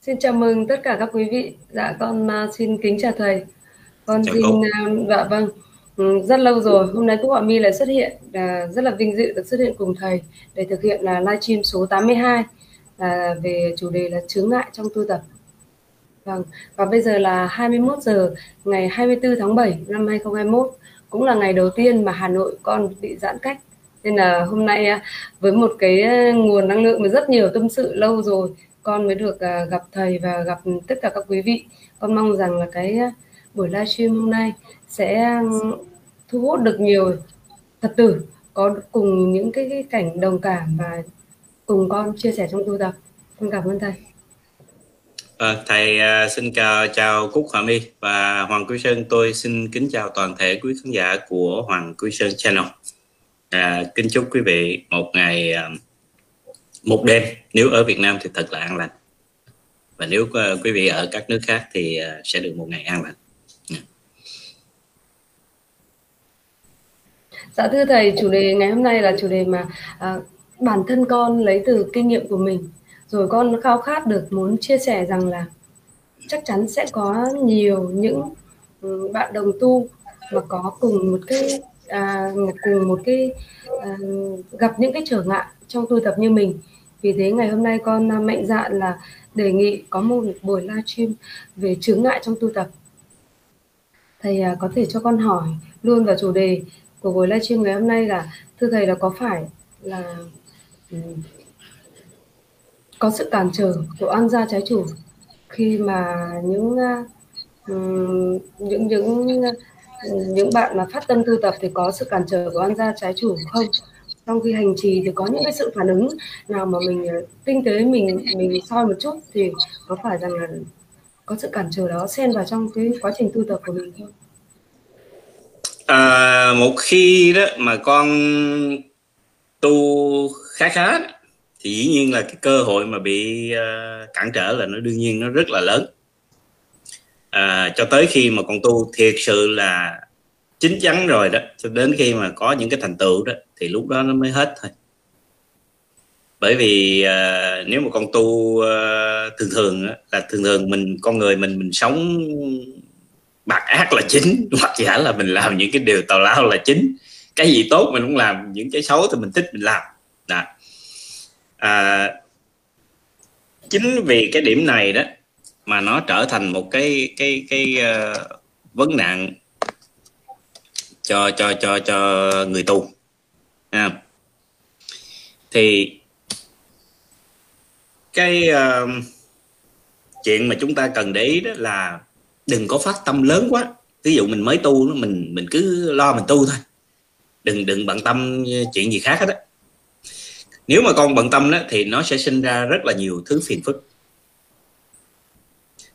Xin chào mừng tất cả các quý vị. Dạ con uh, xin kính chào thầy. Con chào xin uh, dạ vâng. Ừ, rất lâu rồi, hôm nay Cúc Họa Mi lại xuất hiện, uh, rất là vinh dự được xuất hiện cùng thầy để thực hiện là livestream số 82 là về chủ đề là chướng ngại trong tu tập. Vâng, và bây giờ là 21 giờ ngày 24 tháng 7 năm 2021, cũng là ngày đầu tiên mà Hà Nội con bị giãn cách. Nên là hôm nay với một cái nguồn năng lượng mà rất nhiều tâm sự lâu rồi con mới được à, gặp thầy và gặp tất cả các quý vị con mong rằng là cái à, buổi livestream hôm nay sẽ thu hút được nhiều phật tử có cùng những cái, cái cảnh đồng cảm và cùng con chia sẻ trong tu tập con cảm ơn thầy ờ, À, thầy xin chào chào Cúc Hòa My và Hoàng Quy Sơn. Tôi xin kính chào toàn thể quý khán giả của Hoàng Quy Sơn Channel. À, kính chúc quý vị một ngày uh, một đêm. Nếu ở Việt Nam thì thật là an lành. Và nếu uh, quý vị ở các nước khác thì uh, sẽ được một ngày an lành. Dạ. dạ. Thưa thầy, chủ đề ngày hôm nay là chủ đề mà à, bản thân con lấy từ kinh nghiệm của mình. Rồi con khao khát được muốn chia sẻ rằng là chắc chắn sẽ có nhiều những ừ, bạn đồng tu mà có cùng một cái à, cùng một cái à, gặp những cái trở ngại trong tu tập như mình vì thế ngày hôm nay con à, mạnh dạn là đề nghị có một buổi livestream về chướng ngại trong tu tập. Thầy à, có thể cho con hỏi luôn vào chủ đề của buổi livestream ngày hôm nay là thưa thầy là có phải là ừ, có sự cản trở của an gia trái chủ khi mà những à, ừ, những những ừ, những bạn mà phát tâm tu tập thì có sự cản trở của an gia trái chủ không? Trong khi hành trì thì có những cái sự phản ứng nào mà mình ờ, tinh tế mình mình soi một chút thì có phải rằng là có sự cản trở đó xen vào trong cái quá trình tu tập của mình không? À, một khi đó mà con tu khá khá thì dĩ nhiên là cái cơ hội mà bị uh, cản trở là nó đương nhiên nó rất là lớn à, cho tới khi mà con tu thiệt sự là chín chắn rồi đó. Cho đến khi mà có những cái thành tựu đó thì lúc đó nó mới hết thôi. Bởi vì uh, nếu mà con tu uh, thường thường á, là thường thường mình con người mình mình sống bạc ác là chính hoặc giả là mình làm những cái điều tào lao là chính. Cái gì tốt mình cũng làm những cái xấu thì mình thích mình làm. Đó. À, chính vì cái điểm này đó mà nó trở thành một cái cái cái uh, vấn nạn cho cho cho cho người tu. À. thì cái uh, chuyện mà chúng ta cần để ý đó là đừng có phát tâm lớn quá. Ví dụ mình mới tu mình mình cứ lo mình tu thôi. Đừng đừng bận tâm chuyện gì khác hết á. Nếu mà con bận tâm đó thì nó sẽ sinh ra rất là nhiều thứ phiền phức.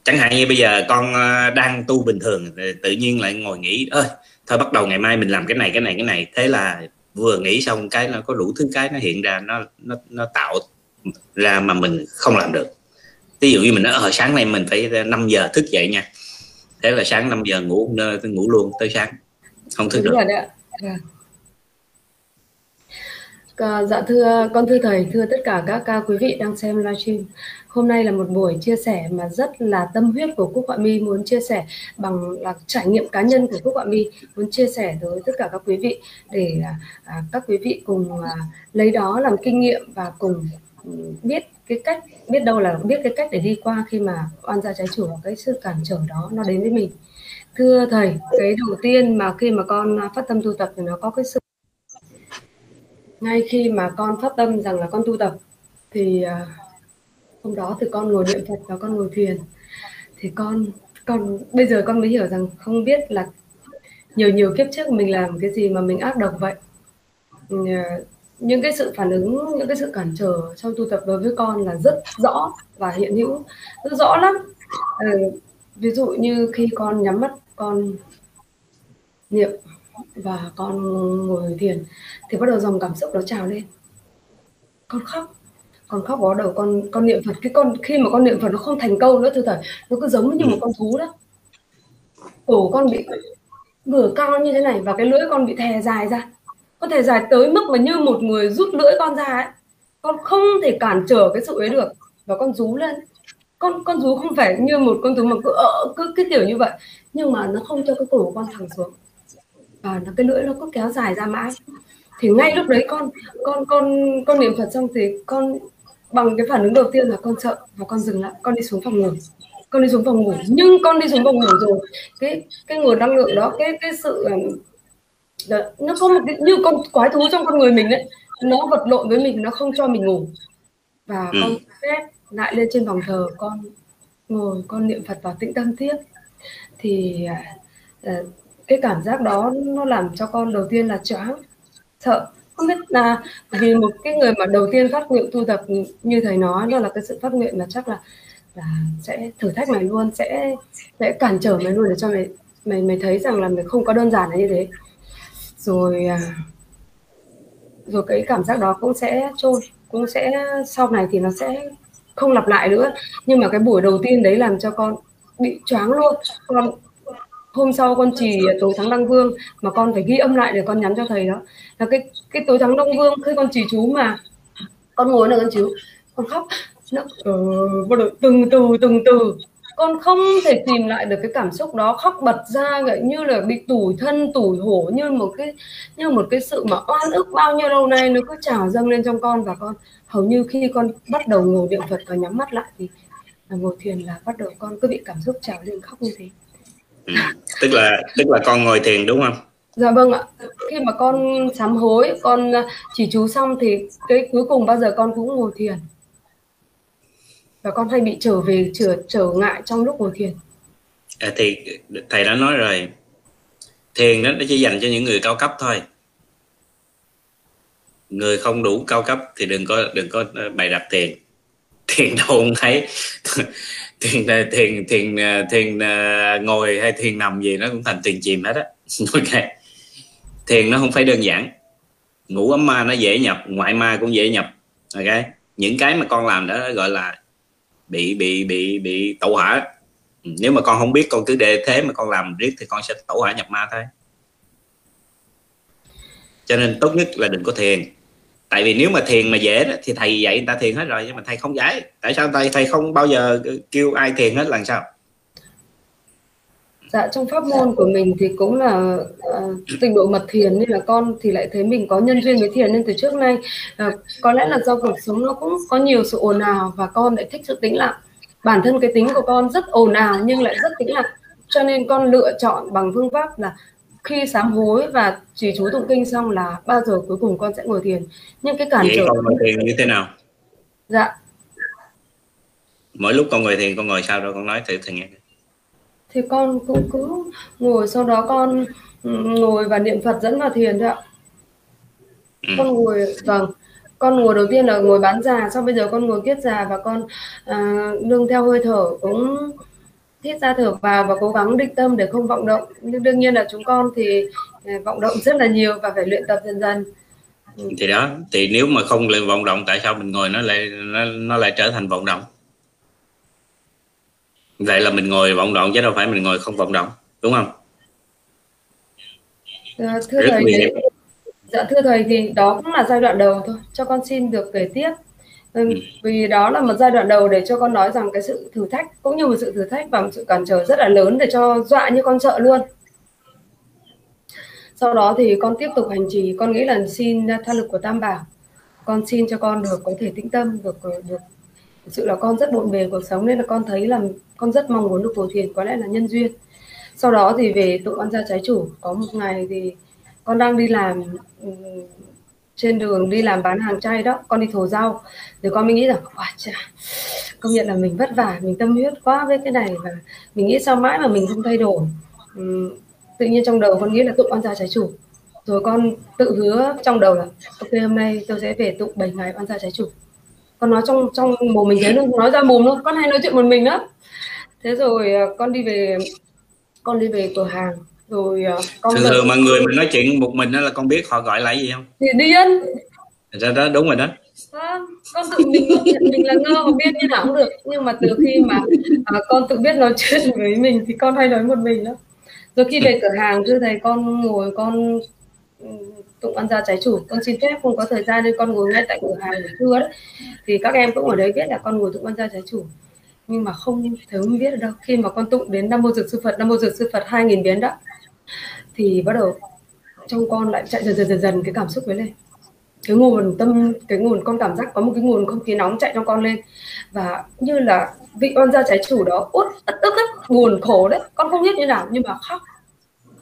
Chẳng hạn như bây giờ con ờ, đang tu bình thường tự nhiên lại ngồi nghĩ ơi thôi bắt đầu ngày mai mình làm cái này cái này cái này. Thế là vừa nghĩ xong cái nó có đủ thứ cái nó hiện ra nó nó nó tạo ra mà mình không làm được. Ví dụ như mình ở ờ, sáng nay mình phải 5 giờ thức dậy nha. Thế là sáng 5 giờ ngủ ngủ luôn tới sáng. Không thức Đúng được. rồi dạ. À, dạ thưa con thưa thầy thưa tất cả các, các quý vị đang xem livestream hôm nay là một buổi chia sẻ mà rất là tâm huyết của Cúc Họa Mi muốn chia sẻ bằng là trải nghiệm cá nhân của Cúc Họa Mi muốn chia sẻ tới tất cả các quý vị để à, à, các quý vị cùng à, lấy đó làm kinh nghiệm và cùng ừ, biết cái cách biết đâu là biết cái cách để đi qua khi mà oan gia trái chủ cái sự cản trở đó nó đến với mình. Thưa thầy cái đầu tiên mà khi mà con phát tâm tu tập thì nó có cái sự ngay khi mà con phát tâm rằng là con tu tập thì uh, hôm đó thì con ngồi niệm phật và con ngồi thiền thì con con bây giờ con mới hiểu rằng không biết là nhiều nhiều kiếp trước mình làm cái gì mà mình ác độc vậy. Ừ, ờ, những cái sự phản ứng những cái sự cản trở trong tu tập đối với con là rất rõ và hiện hữu rất rõ lắm. Ừ, ví dụ như khi con nhắm mắt con niệm và con ngồi thiền thì bắt đầu dòng cảm xúc nó trào lên. Con khóc con khóc có đầu con con niệm phật. Cái con khi mà con niệm phật nó không thành câu nữa thưa thầy nó cứ giống như một con thú đó. Cổ con bị vừa cao như thế này và cái lưỡi con bị thè dài ra. Con thè dài tới mức mà như một người rút lưỡi con ra ấy. Con không thể cản trở cái sự ấy được và con rú lên. Con con rú không phải như một con rú mà cứ ợ cứ cái kiểu như vậy. Nhưng mà nó không cho cái cổ con thẳng xuống. Và nó cái lưỡi nó cứ kéo dài ra mãi. Thì ngay lúc đấy con con con con niệm phật xong thì con bằng cái phản ứng đầu tiên là con sợ và con dừng lại con đi xuống phòng ngủ. Con đi xuống phòng ngủ nhưng con đi xuống phòng ngủ rồi. Cái cái nguồn năng lượng đó cái cái sự nó có một cái như con quái thú trong con người mình đấy nó vật lộn với mình nó không cho mình ngủ. Và ừ. con phép lại lên trên vòng thờ con ngồi con niệm phật vào tĩnh tâm tiếp thì uh, cái cảm giác đó nó làm cho con đầu tiên là choáng sợ không biết là vì một cái người mà đầu tiên phát nguyện tu tập như thầy nói, đó là cái sự phát nguyện là chắc là là sẽ thử thách mày luôn, sẽ sẽ cản trở mày luôn để cho mày mày mày thấy rằng là mày không có đơn giản là như thế. Rồi à, rồi cái cảm giác đó cũng sẽ trôi, cũng sẽ sau này thì nó sẽ không lặp lại nữa. Nhưng mà cái buổi đầu tiên đấy làm cho con bị choáng luôn. Con hôm sau con chỉ tối thắng đăng vương mà con phải ghi âm lại để con nhắn cho thầy đó. Là cái cái tối thắng đăng vương khi con chỉ chú mà con ngồi là con chú con khóc. Nó uh, từng từ từng từ. Con không thể tìm lại được cái cảm xúc đó khóc bật ra vậy như là bị tủi thân tủi hổ như một cái như một cái sự mà oan ức bao nhiêu lâu nay nó cứ trào dâng lên trong con. Và con hầu như khi con bắt đầu ngồi niệm phật và nhắm mắt lại thì ngồi thiền là bắt đầu con cứ bị cảm xúc trào lên khóc như thế ừ. tức là tức là con ngồi thiền đúng không? Dạ vâng ạ. Khi mà con sám hối con chỉ chú xong thì cái cuối cùng bao giờ con cũng ngồi thiền. Và con hay bị trở về trở trở ngại trong lúc ngồi thiền. À, thì thầy đã nói rồi. Thiền đó nó chỉ dành cho những người cao cấp thôi. Người không đủ cao cấp thì đừng có đừng có bày đặt thiền. Thiền đâu không thấy thiền thiền thiền thiền ờ, ờ, ngồi hay thiền nằm gì nó cũng thành thiền chìm hết á. Ok. Thiền nó không phải đơn giản. Ngủ ấm ma nó dễ nhập, ngoại ma cũng dễ nhập. Ok. Những cái mà con làm đó gọi là bị bị bị bị tẩu hỏa. Ừ, nếu mà con không biết con cứ để thế mà con làm riết thì con sẽ tẩu hỏa nhập ma thôi. Cho nên tốt nhất là đừng có thiền tại vì nếu mà thiền mà dễ đó, thì thầy dạy người ta thiền hết rồi nhưng mà thầy không giải tại sao thầy thầy không bao giờ kêu ai thiền hết là sao? Dạ trong pháp môn của mình thì cũng là ờ, uh, trình độ mật thiền nên là con thì lại thấy mình có nhân duyên với thiền. Nên từ trước nay uh, có lẽ là do cuộc sống nó cũng có nhiều sự ồn ào và con lại thích sự tĩnh lặng. Bản thân cái tính của con rất ồn ào nhưng lại rất tĩnh lặng. Cho nên con lựa chọn bằng phương pháp là khi sám hối và chỉ chú tụng kinh xong là bao giờ cuối cùng con sẽ ngồi thiền. Nhưng cái cản trở con ngồi thiền như thế nào? Dạ. Mỗi lúc con ngồi thiền con ngồi sao đâu con nói thử thầy nghe. Thì con cũng cứ ngồi sau đó con ừ, ngồi và niệm Phật dẫn vào thiền thôi ạ. Ừ. con ngồi vâng. Con ngồi đầu tiên là ngồi bán già sau bây giờ con ngồi kiết già và con à, nương theo hơi thở cũng hít ra thở vào và cố gắng định tâm để không vọng động. Nhưng đương nhiên là chúng con thì à, vọng động rất là nhiều và phải luyện tập dần dần. Ừ. thì đó thì nếu mà không luyện vọng động tại sao mình ngồi nó lại nó, nó lại trở thành vọng động? Vậy là mình ngồi vọng động chứ đâu phải mình ngồi không vọng động đúng không? À, thưa Rất thầy thì, dạ thưa thầy thì đó cũng là giai đoạn đầu thôi. Cho con xin được kể tiếp. Vì đó là một giai đoạn đầu để cho con nói rằng cái sự thử thách cũng như một sự thử thách và một sự cản trở rất là lớn để cho dọa như con sợ luôn. Sau đó thì con tiếp tục hành trì con nghĩ là xin tha lực của tam bảo. Con xin cho con được có thể tĩnh tâm được được. Thực sự là con rất bộn bề cuộc sống nên là con thấy là con rất mong muốn được phổ thiền có lẽ là nhân duyên. Sau đó thì về tụng ăn gia trái chủ. Có một ngày thì con đang đi làm trên đường đi làm bán hàng chay đó con đi thổ rau thì con mới nghĩ rằng quá chà, công nhận là mình vất vả mình tâm huyết quá với cái này và mình nghĩ sao mãi mà mình không thay đổi. Uhm, tự nhiên trong đầu con nghĩ là tụng ăn gia trái chủ. Rồi con tự hứa trong đầu là ok hôm nay tôi sẽ về tụng 7 ngày ăn gia trái chủ. Con nói trong trong mồm mình thế luôn nói ra mồm luôn con hay nói chuyện một mình đó thế rồi à, con đi về con đi về cửa hàng rồi ờ, con thường thường mà người mình nói chuyện một mình đó là con biết họ gọi là gì không? Thì điên ra đó đúng rồi đó. Vâng con tự mình mình là ngơ mà biết như nào cũng được. Nhưng mà từ khi mà à, con tự biết nói chuyện với mình thì con hay nói một mình đó rồi khi về cửa hàng thưa thầy con ngồi con tụng ăn ra trái chủ con xin phép không có thời gian nên con ngồi ngay tại cửa hàng để thưa đấy. Thì các em cũng ở đấy biết là con ngồi tụng ăn ra trái chủ. Nhưng mà không thấy không biết được đâu. Khi mà con tụng đến năm mô dược sư Phật năm mô dược sư Phật hai nghìn biến đó thì bắt đầu trong con lại chạy dần dần dần dần cái cảm xúc ấy lên. Cái nguồn tâm, cái nguồn con cảm giác, có một cái nguồn không khí nóng chạy trong con lên. Và như là vị oan gia trái chủ đó, út ức ức ức buồn khổ đấy. Con không biết như nào, nhưng mà khóc.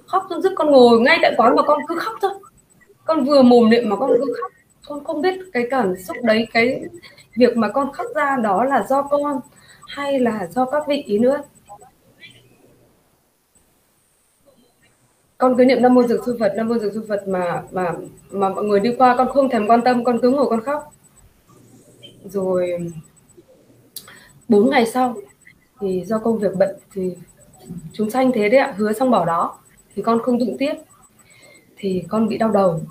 Khóc dưng dứt con ngồi ngay tại quán mà con cứ khóc thôi. Con vừa mồm niệm mà con cứ khóc. Con không biết cái cảm xúc đấy, cái việc mà con khóc ra đó là do con hay là do các vị ý nữa. Con cứ niệm năm mô dược sư Phật năm mô dược sư Phật mà mà mà mọi người đi qua, con không thèm quan tâm, con cứ ngồi con khóc. Rồi, bốn ngày sau thì do công việc bận thì chúng sanh thế đấy ạ, hứa xong bỏ đó, thì con không tụng tiếp. Thì con bị đau đầu.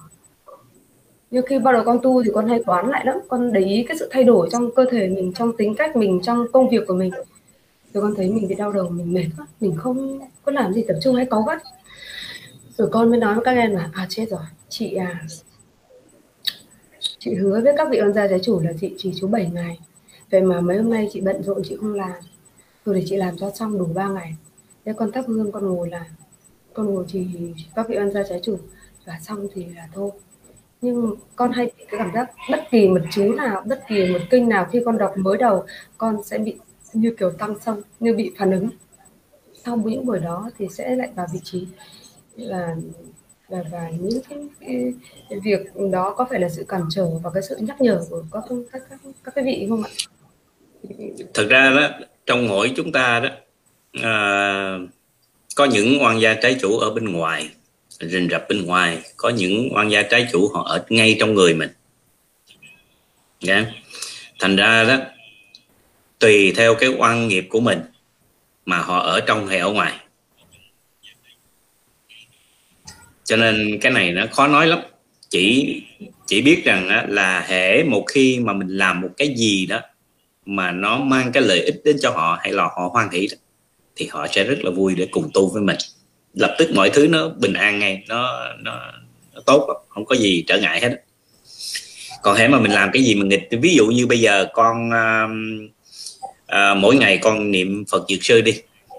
Nhưng khi bắt đầu con tu thì con hay quán lại lắm, con để ý cái sự thay đổi trong cơ thể mình, trong tính cách mình, trong công việc của mình. Rồi con thấy mình bị đau đầu, mình mệt quá, mình không, có làm gì tập trung hay có gắt rồi con mới nói với các em là à chết rồi, chị à chị hứa với các vị oan gia trái chủ là chị chỉ chú 7 ngày. Vậy mà mấy hôm nay chị bận rộn, chị không làm. Rồi để chị làm cho xong đủ 3 ngày. Thế con thắp hương, con ngồi làm con ngồi chỉ các vị oan gia trái chủ và xong thì là thôi. Nhưng con hay cái cảm giác bất kỳ một chú nào, bất kỳ một kinh nào khi con đọc mới đầu, con sẽ bị như kiểu tăng xong như bị phản ứng. Sau những buổi đó thì sẽ lại vào vị trí là và, và những cái, cái, cái việc đó có phải là sự cản trở và cái sự nhắc nhở của các các các, các cái vị không ạ? Thực ra đó trong mỗi chúng ta đó à, có những oan gia trái chủ ở bên ngoài rình rập bên ngoài có những oan gia trái chủ họ ở ngay trong người mình yeah. Thành ra đó tùy theo cái oan nghiệp của mình mà họ ở trong hay ở ngoài cho nên cái này nó khó nói lắm. Chỉ chỉ biết rằng là hệ một khi mà mình làm một cái gì đó mà nó mang cái lợi ích đến cho họ hay là họ hoan hỷ thì họ sẽ rất là vui để cùng tu với mình. Lập tức mọi thứ nó bình an ngay nó nó, nó tốt không có gì trở ngại hết còn hễ mà mình làm cái gì mà nghịch ví dụ như bây giờ con uh, uh, mỗi ngày con niệm phật dược sư đi.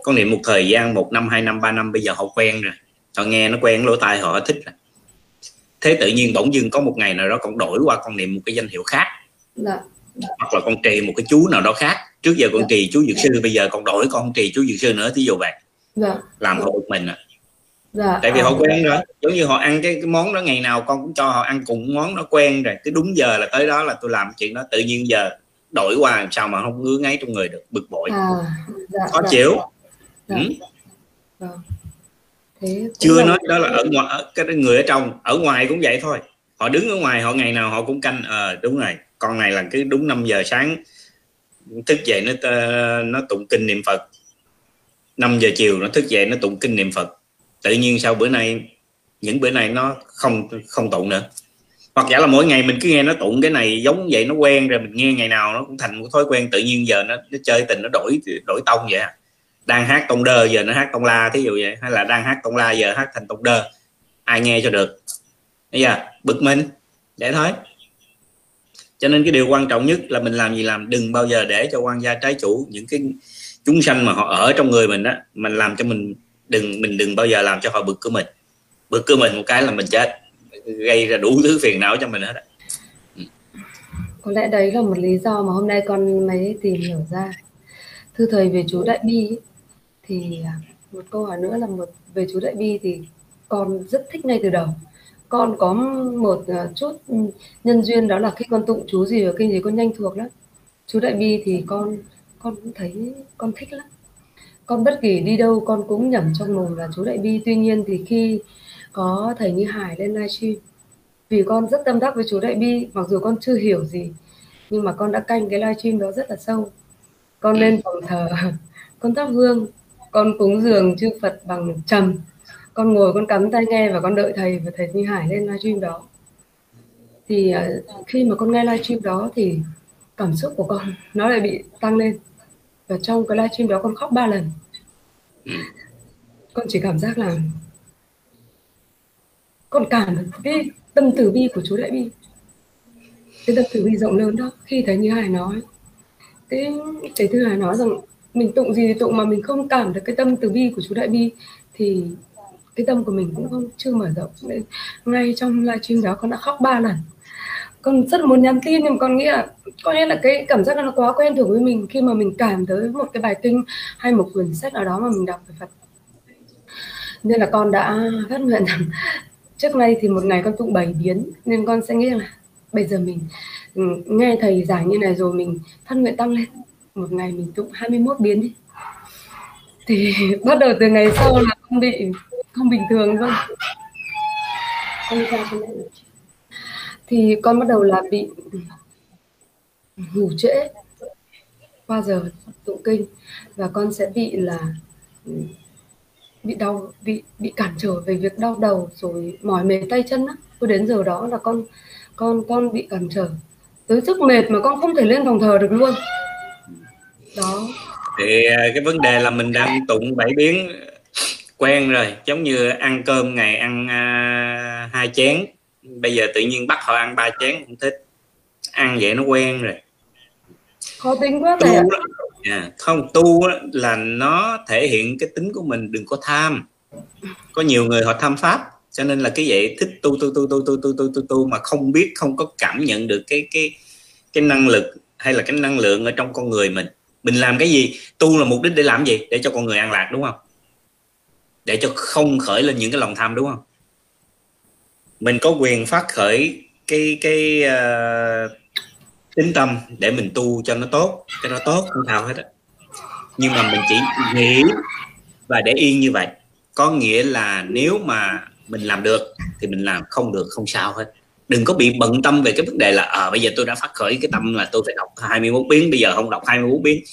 Con niệm một thời gian một năm hai năm ba năm bây giờ họ quen rồi họ nghe nó quen lỗ tai họ thích rồi thế tự nhiên bỗng dưng có một ngày nào đó con đổi qua con niệm một cái danh hiệu khác dạ. hoặc là con trì một cái chú nào đó khác trước giờ con dạ. trì chú dược sư bây giờ con đổi con trì chú dược sư nữa thí dụ vậy dạ. làm họ bực mình à dạ. tại vì họ quen rồi giống như họ ăn cái, cái món đó ngày nào con cũng cho họ ăn cùng món nó quen rồi cái đúng giờ là tới đó là tôi làm chuyện đó tự nhiên giờ đổi qua làm sao mà không ngứa ngáy trong người được bực bội à, dạ, khó dạ. chịu dạ. Ừ. Dạ. Thế chưa là... nói đó là ở ngoài ở cái người ở trong ở ngoài cũng vậy thôi. Họ đứng ở ngoài họ ngày nào họ cũng canh ờ à, đúng rồi. Con này là cái đúng 5 giờ sáng thức dậy nó nó tụng kinh niệm phật. 5 giờ chiều nó thức dậy nó tụng kinh niệm phật. Tự nhiên sau bữa nay những bữa này nó không không tụng nữa. Hoặc giả là mỗi ngày mình cứ nghe nó tụng cái này giống vậy nó quen rồi mình nghe ngày nào nó cũng thành một thói quen tự nhiên giờ nó, nó chơi tình nó đổi đổi tông vậy đang hát tông đơ giờ nó hát tông la, thí dụ vậy. Hay là đang hát tông la giờ hát thành tông đơ. Ai nghe cho được. Bây giờ, bực mình. Để thôi cho nên cái điều quan trọng nhất là mình làm gì làm. Đừng bao giờ để cho quan gia trái chủ, những cái chúng sanh mà họ ở trong người mình đó mình làm cho mình đừng mình đừng bao giờ làm cho họ bực của mình. Bực của mình một cái là mình chết. Gây ra đủ thứ phiền não cho mình hết có lẽ đấy là một lý do mà hôm nay con mới tìm hiểu ra. Thưa thầy về chú đại bi thì à, một câu hỏi nữa là một, về chú đại bi thì con rất thích ngay từ đầu. Con có một à, chút nhân duyên đó là khi con tụng chú gì ở kinh gì con nhanh thuộc lắm. Chú đại bi thì con con cũng thấy, con thích lắm. Con bất kỳ đi đâu con cũng nhẩm trong mồm là chú đại bi. Tuy nhiên thì khi có thầy như hải lên livestream, vì con rất tâm đắc với chú đại bi, mặc dù con chưa hiểu gì, nhưng mà con đã canh cái livestream đó rất là sâu. Con lên phòng thờ, con thắp hương con cúng dường chư phật bằng trầm. Con ngồi, con cắm tai nghe và con đợi thầy và thầy như hải lên livestream đó. Thì à, khi mà con nghe livestream đó thì cảm xúc của con nó lại bị tăng lên. Và trong cái livestream đó con khóc ba lần. Con chỉ cảm giác là con cảm được cái tâm từ bi của chú đại bi. Cái tâm từ bi rộng lớn đó, khi thấy như hải nói. Cái thầy thứ Hải nói rằng mình tụng gì thì tụng mà mình không cảm được cái tâm từ bi của chú đại bi, thì cái tâm của mình cũng không, chưa mở rộng. Nên ngay trong livestream đó con đã khóc ba lần. Con rất muốn nhắn tin nhưng con nghĩ là có lẽ là cái cảm giác nó quá quen thuộc với mình khi mà mình cảm tới một cái bài kinh hay một quyển sách nào đó mà mình đọc về Phật. Nên là con đã phát nguyện rằng trước nay thì một ngày con tụng bảy biến, nên con sẽ nghĩ là bây giờ mình ừ, nghe thầy giảng như này rồi mình phát nguyện tăng lên một ngày mình tụng 21 biến đi. Thì bắt đầu từ ngày sau là không bị, không bình thường luôn. ra thì con bắt đầu là bị ngủ trễ. Qua giờ tụng kinh và con sẽ bị là ừ, bị đau, bị bị cản trở về việc đau đầu rồi mỏi mệt tay chân á. Tôi đến giờ đó là con con con bị cản trở. Tới sức mệt mà con không thể lên phòng thờ được luôn đó. Thì à, cái vấn đề là mình đang tụng bảy biến quen rồi giống như ăn cơm ngày ăn uh, hai chén. Bây giờ tự nhiên bắt họ ăn ba chén không thích. Ăn vậy nó quen rồi. Khó tính quá thầy à, không tu là nó thể hiện cái tính của mình đừng có tham. Có nhiều người họ tham pháp cho nên là cái vậy thích tu tu tu tu tu tu tu tu tu mà không biết không có cảm nhận được cái cái cái năng lực hay là cái năng lượng ở trong con người mình mình làm cái gì? Tu là mục đích để làm gì? Để cho con người an lạc đúng không? Để cho không khởi lên những cái lòng tham đúng không? Mình có quyền phát khởi cái cái uh, tính tâm để mình tu cho nó tốt cho nó tốt không sao hết á. Nhưng mà mình chỉ nghĩ và để yên như vậy. Có nghĩa là nếu mà mình làm được thì mình làm không được không sao hết đừng có bị bận tâm về cái vấn đề là à, bây giờ tôi đã phát khởi cái tâm là tôi phải đọc 21 biến bây giờ không đọc 21 biến.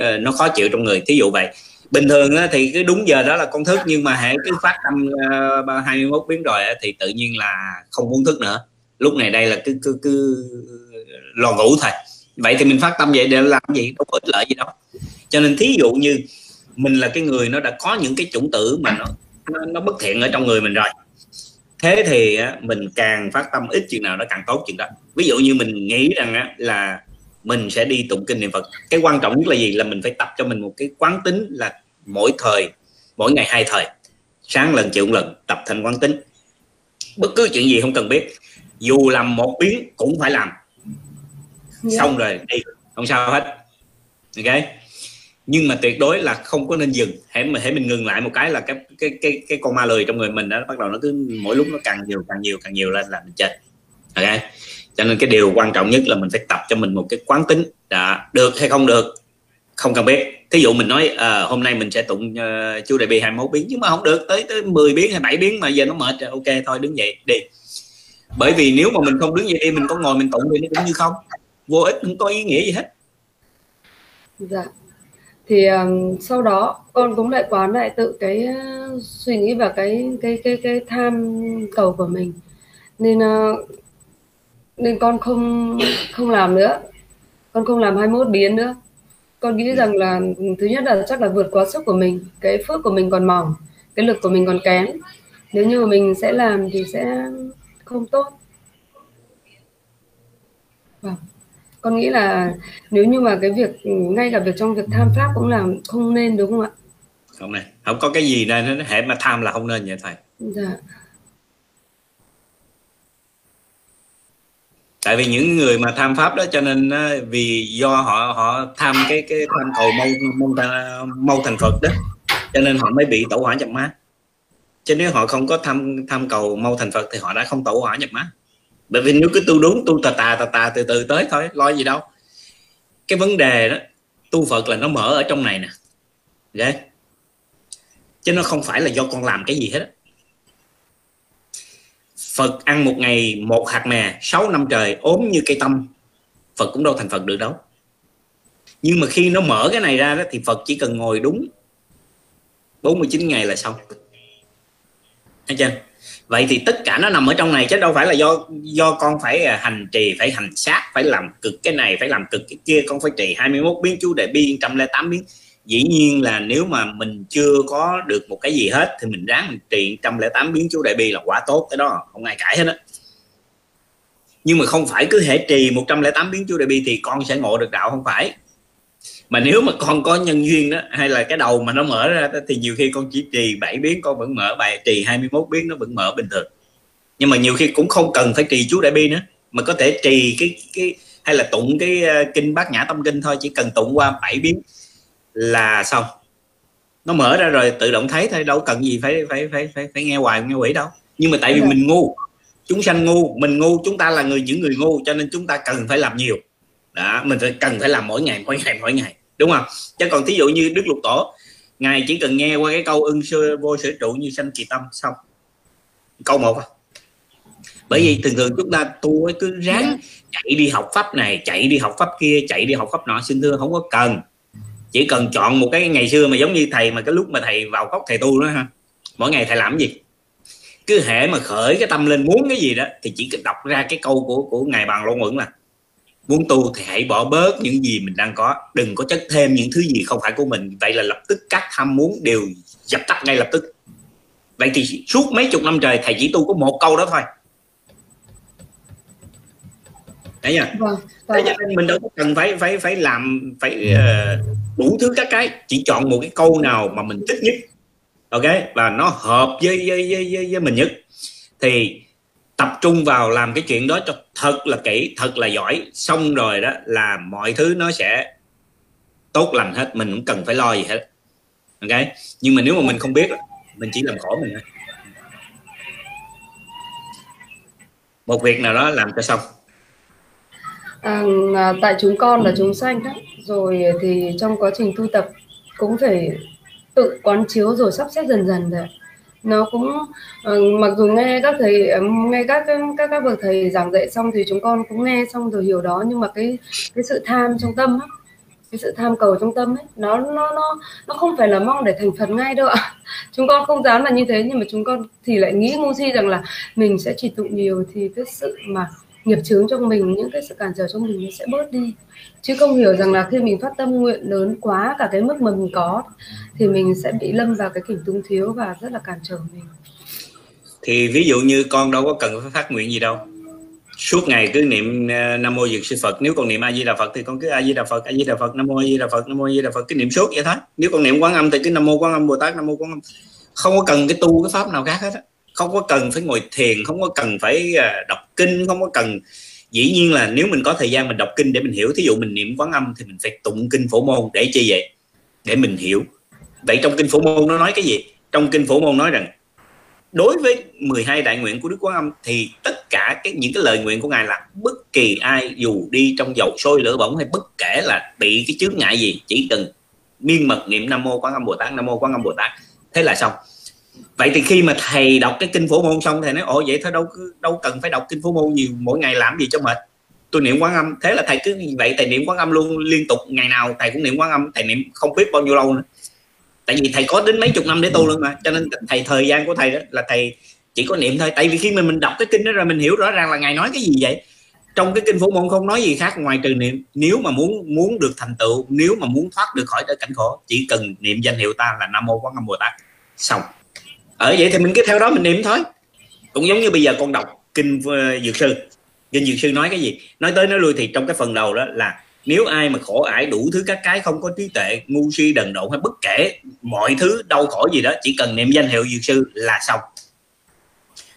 Uh, nó khó chịu trong người. Thí dụ vậy. Bình thường á, thì cái đúng giờ đó là con thức nhưng mà hãy cứ phát tâm ờ, uh, 21 biến rồi á, thì tự nhiên là không muốn thức nữa. Lúc này đây là cứ cứ cứ lò ngủ thôi. Vậy thì mình phát tâm vậy để làm gì? Đâu có ích lợi gì đâu. Cho nên thí dụ như mình là cái người nó đã có những cái chủng tử mà nó nó, nó bất thiện ở trong người mình rồi thế thì á, mình càng phát tâm ít chừng nào nó càng tốt chừng đó. Ví dụ như mình nghĩ rằng á, là mình sẽ đi tụng kinh niệm phật cái quan trọng nhất là gì? Là mình phải tập cho mình một cái quán tính là mỗi thời mỗi ngày hai thời sáng lần chiều lần tập thành quán tính. Bất cứ chuyện gì không cần biết dù làm một biến cũng phải làm. Yeah. Dạ. xong rồi đi không sao hết. Ok nhưng mà tuyệt đối là không có nên dừng. Hãy mà hãy mình ngừng lại một cái là cái cái cái cái con ma lười trong người mình đó bắt đầu nó cứ mỗi lúc nó càng nhiều càng nhiều càng nhiều lên là mình chết. Ok? Cho nên cái điều quan trọng nhất là mình phải tập cho mình một cái quán tính. Đã được hay không được không cần biết. Thí dụ mình nói à, hôm nay mình sẽ tụng ờ, uh, chú đại bi 21 biến nhưng mà không được tới tới 10 biến hay 7 biến mà giờ nó mệt rồi ok thôi đứng dậy đi. Bởi vì nếu mà mình không đứng dậy đi mình có ngồi mình tụng thì nó cũng như không. Vô ích không có ý nghĩa gì hết. Dạ thì um, sau đó con cũng lại quán lại tự cái uh, suy nghĩ và cái cái cái cái tham cầu của mình. Nên uh, nên con không không làm nữa. Con không làm 21 biến nữa. Con nghĩ rằng là thứ nhất là chắc là vượt quá sức của mình cái phước của mình còn mỏng cái lực của mình còn kém. Nếu như mình sẽ làm thì sẽ không tốt. Vâng con nghĩ là nếu như mà cái việc ngay cả việc trong việc tham pháp cũng làm không nên đúng không ạ? Không này không có cái gì nên nó hệ mà tham là không nên vậy thầy. Dạ. Tại vì những người mà tham pháp đó cho nên vì do họ họ tham cái cái tham cầu mâu mâu, mâu thành phật đó cho nên họ mới bị tẩu hỏa nhập má chứ nếu họ không có tham tham cầu mâu thành phật thì họ đã không tẩu hỏa nhập má bởi vì nếu cứ tu đúng, tu tà tà tà tà từ từ tới thôi, lo gì đâu. Cái vấn đề đó, tu phật là nó mở ở trong này nè. Okay? chứ nó không phải là do con làm cái gì hết Phật ăn một ngày một hạt mè 6 năm trời, ốm như cây tâm. Phật cũng đâu thành Phật được đâu. Nhưng mà khi nó mở cái này ra đó, thì Phật chỉ cần ngồi đúng 49 ngày là xong. Thấy chưa? Vậy thì tất cả nó nằm ở trong này, chứ đâu phải là do do con phải à, hành trì, phải hành sát, phải làm cực cái này, phải làm cực cái kia. Con phải trì 21 biến chú đại bi 108 biến. Dĩ nhiên là nếu mà mình chưa có được một cái gì hết, thì mình ráng mình trì 108 biến chú đại bi là quá tốt cái đó, không ai cãi hết á. Nhưng mà không phải cứ hệ trì 108 biến chú đại bi thì con sẽ ngộ được đạo, không phải mà nếu mà con có nhân duyên đó hay là cái đầu mà nó mở ra thì nhiều khi con chỉ trì 7 biến con vẫn mở bài trì 21 biến nó vẫn mở bình thường. Nhưng mà nhiều khi cũng không cần phải trì chú đại bi nữa. Mà có thể trì cái cái hay là tụng cái uh, kinh bát nhã tâm kinh thôi chỉ cần tụng qua bảy biến là xong. Nó mở ra rồi tự động thấy thôi đâu cần gì phải phải phải phải phải nghe hoài nghe quỷ đâu. Nhưng mà tại vì mình ngu chúng sanh ngu mình ngu chúng ta là người những người ngu cho nên chúng ta cần phải làm nhiều. Đó mình phải cần phải làm mỗi ngày mỗi ngày mỗi ngày đúng không? Chứ còn thí dụ như đức lục tổ, ngài chỉ cần nghe qua cái câu ưng sơ vô sở trụ như sanh kỳ tâm xong. Câu một à. Bởi vì thường thường chúng ta tu cứ ráng chạy đi học pháp này, chạy đi học pháp kia, chạy đi học pháp nọ, xin thưa, không có cần. Chỉ cần chọn một cái ngày xưa mà giống như thầy, mà cái lúc mà thầy vào cốc thầy tu đó ha, mỗi ngày thầy làm gì? Cứ hệ mà khởi cái tâm lên muốn cái gì đó, thì chỉ đọc ra cái câu của của ngài bàn long uẩn là muốn tu thì hãy bỏ bớt những gì mình đang có. Đừng có chất thêm những thứ gì không phải của mình. Vậy là lập tức các tham muốn đều dập tắt ngay lập tức. Vậy thì suốt mấy chục năm trời thầy chỉ tu có một câu đó thôi. Đấy nha vâng, vâng. Nên mình đâu có cần phải phải phải làm phải uh, đủ thứ các cái. Chỉ chọn một cái câu nào mà mình thích nhất. Ok? Và nó hợp với với với, với, với mình nhất. Thì tập trung vào làm cái chuyện đó cho thật là kỹ thật là giỏi. Xong rồi đó là mọi thứ nó sẽ tốt lành hết mình cũng cần phải lo gì hết. Ok? Nhưng mà nếu mà mình không biết mình chỉ làm khổ mình thôi. Một việc nào đó làm cho xong. À, tại chúng con là chúng sanh đó. Rồi thì trong quá trình tu tập cũng phải tự quán chiếu rồi sắp xếp dần dần rồi nó cũng uh, mặc dù nghe các thầy ờ, nghe các các các bậc thầy giảng dạy xong thì chúng con cũng nghe xong rồi hiểu đó nhưng mà cái cái sự tham trong tâm á cái sự tham cầu trong tâm ấy nó nó nó nó không phải là mong để thành phật ngay đâu ạ. Chúng con không dám là như thế nhưng mà chúng con thì lại nghĩ ngu si rằng là mình sẽ chỉ tụng nhiều thì cái sự mà nghiệp chướng trong mình, những cái sự cản trở trong mình nó sẽ bớt đi. Chứ không hiểu rằng là khi mình phát tâm nguyện lớn quá, cả cái mức mà mình có, thì mình sẽ bị lâm vào cái kỉnh tung thiếu và rất là cản trở mình. Thì ví dụ như con đâu có cần phải phát nguyện gì đâu. Suốt ngày cứ niệm ờ, nam mô dược sư phật. Nếu con niệm a di đà phật thì con cứ a di đà phật, a di đà phật, nam mô a di đà phật, nam mô a di đà phật. Cứ niệm suốt vậy thôi. Nếu con niệm quán âm thì cứ nam mô quán âm, bồ tát, nam mô quán âm. Không có cần cái tu cái pháp nào khác hết á không có cần phải ngồi thiền, không có cần phải ờ, đọc kinh, không có cần. Dĩ nhiên là nếu mình có thời gian mình đọc kinh để mình hiểu, thí dụ mình niệm quán âm thì mình phải tụng kinh phổ môn để chi vậy? Để mình hiểu. Vậy trong kinh phổ môn nó nói cái gì? Trong kinh phổ môn nói rằng, đối với 12 đại nguyện của Đức Quán Âm thì tất cả cái, những cái lời nguyện của ngài là bất kỳ ai dù đi trong dầu sôi lửa bỏng hay bất kể là bị cái chướng ngại gì, chỉ cần miên mật niệm Nam mô Quán Âm Bồ Tát, Nam mô Quán Âm Bồ Tát, thế là xong vậy thì khi mà thầy đọc cái kinh phổ môn xong, thầy nói, ồ, vậy thôi, đâu đâu cần phải đọc kinh phổ môn nhiều, mỗi ngày làm gì cho mệt. Tôi niệm quán âm. Thế là thầy cứ vậy, thầy niệm quán âm luôn liên tục, ngày nào thầy cũng niệm quán âm, thầy niệm không biết bao nhiêu lâu nữa. Tại vì thầy có đến mấy chục năm để tu luôn mà, cho nên thầy, thời gian của thầy đó là thầy chỉ có niệm thôi. Tại vì khi mình mình đọc cái kinh đó rồi, mình hiểu rõ ràng là ngài nói cái gì vậy. Trong cái kinh phổ môn không nói gì khác ngoài trừ niệm, nếu mà muốn muốn được thành tựu, nếu mà muốn thoát được khỏi cái cảnh khổ, chỉ cần niệm danh hiệu ta là nam mô quán âm bồ tát. Xong ở vậy thì mình cứ theo đó mình niệm thôi. Cũng giống như bây giờ con đọc kinh uh, dược sư. Kinh dược sư nói cái gì? Nói tới nói lui thì trong cái phần đầu đó là nếu ai mà khổ ải đủ thứ các cái không có trí tuệ ngu si đần độn hay bất kể mọi thứ đau khổ gì đó chỉ cần niệm danh hiệu dược sư là xong.